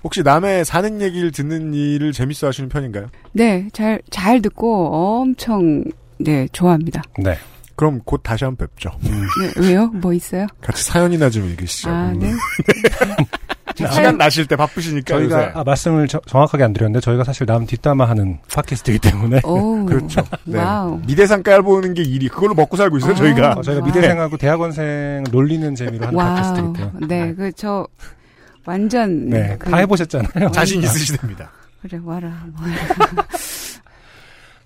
혹시 남의 사는 얘기를 듣는 일을 재밌어 하시는 편인가요? 네, 잘, 잘 듣고 엄청, 네, 좋아합니다. 네. 그럼 곧 다시 한번 뵙죠. 네, 왜요? 뭐 있어요? 같이 사연이나 좀 읽으시죠. 아, 네. <laughs> 시간 나실 때 바쁘시니까 저희가 요새. 아, 말씀을 저- 정확하게 안 드렸는데, 저희가 사실 남 뒷담화하는 팟캐스트이기 때문에, 오. <laughs> 그렇죠. 네. 미대생 깔보는 게 일이 그걸로 먹고 살고 있어요 아. 저희가. 어, 저희가 와. 미대생하고 대학원생 놀리는 재미로 하는 와우. 팟캐스트이기 때문에. 네, 그, 저, 완전. 네, 그, 다 해보셨잖아요. 자신 있으시답니다. 그래 와라. 뭐. <laughs>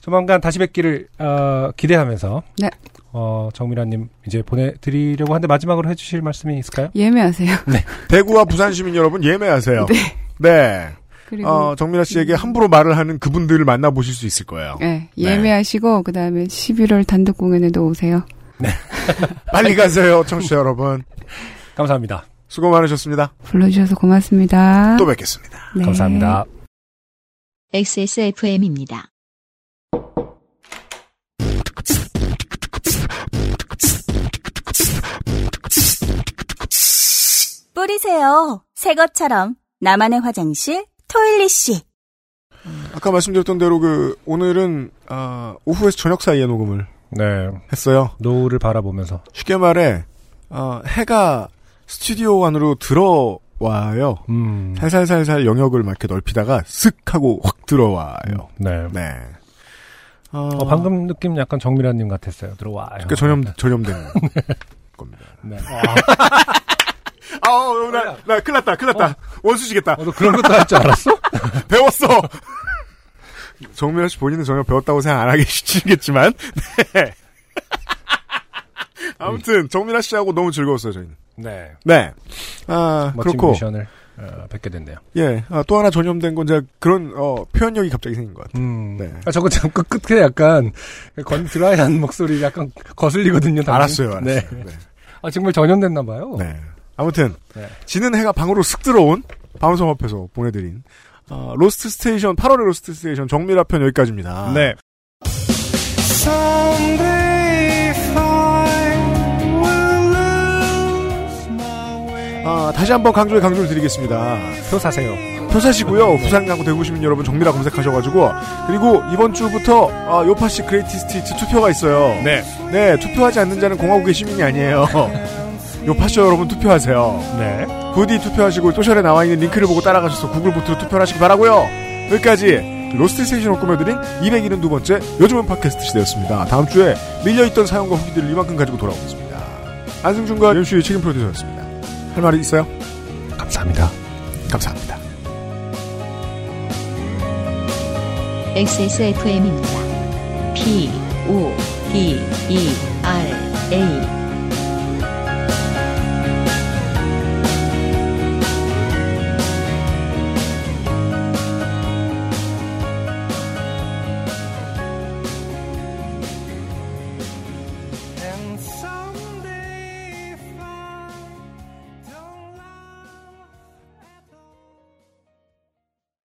조만간 다시 뵙기를 어, 기대하면서 네. 어, 정밀아님 이제 보내드리려고 하는데 마지막으로 해주실 말씀이 있을까요? 예매하세요. <laughs> 대구와 부산 시민 여러분 예매하세요. 네. 그리고 어, 정밀아 씨에게 함부로 말을 하는 그분들을 만나보실 수 있을 거예요. 네, 예매하시고 그다음에 11월 단독 공연에도 오세요. <laughs> 빨리 가세요, 청취자 여러분. 감사합니다. 수고 많으셨습니다. 불러주셔서 고맙습니다. 또 뵙겠습니다. 네. 감사합니다. XSFM입니다. 뿌리세요. 새 것처럼 나만의 화장실 토일리씨. 아까 말씀드렸던 대로 그 오늘은 아, 오후에서 저녁 사이에 녹음을 네. 했어요. 노을을 바라보면서. 쉽게 말해 어, 해가 스튜디오 안으로 들어와요. 음. 살살살살 영역을 막 이렇게 넓히다가 쓱 하고 확 들어와요. 네. 네. 어, 어, 방금 느낌 약간 정미라님 같았어요. 들어와요. 그러니까 전염 전염된 <laughs> 겁니다. 네. 아, 어, 나, 나 큰일 났다, 큰일 났다. 원수지겠다. 어, 너 그런 것도 할 줄 알았어? <laughs> 배웠어! <laughs> 정민아 씨 본인은 전혀 배웠다고 생각 안 하시겠지만, <laughs> 네. 아무튼, 정민아 씨하고 너무 즐거웠어요, 저희는. 네. 네. 아, 멋진 그렇고, 미션을 어, 뵙게 됐네요. 예, 아, 또 하나 전염된 건 제가 그런, 어, 표현력이 갑자기 생긴 것 같아요. 음. 네. 아, 저거 참 끝, 끝에 약간 건 드라이한 목소리 약간 거슬리거든요. 당신. 알았어요, 알았어요. 네. 네. 아, 정말 전염됐나 봐요. 네. 아무튼, 네. 지는 해가 방으로 쓱 들어온 방송 앞에서 보내드린, 어, 로스트 스테이션, 8월의 로스트 스테이션 정밀아 편 여기까지입니다. 네. 아, 다시 한번 강조에 강조를 드리겠습니다. 표 사세요. 표 사시고요. 부산 가고 대구 시민 여러분 정밀아 검색하셔가지고 그리고 이번 주부터 어, 요파시 greatest 투표가 있어요. 네. 네, 투표하지 않는 자는 공화국의 시민이 아니에요. <laughs> 요파시 여러분 투표하세요. 네. 부디 투표하시고 소셜에 나와 있는 링크를 보고 따라가셔서 구글 vote로 투표를 하시기 바라고요. 여기까지 로스트 스테이션을 꾸며드린 272번째 요즘은 팟캐스트 시대였습니다. 다음 주에 밀려있던 사연과 후기들을 이만큼 가지고 돌아오겠습니다. 안승준과 연수의 책임 프로듀서였습니다. 할 말이 있어요? 감사합니다. 감사합니다. XSFM입니다. P, O, D, E, R, A.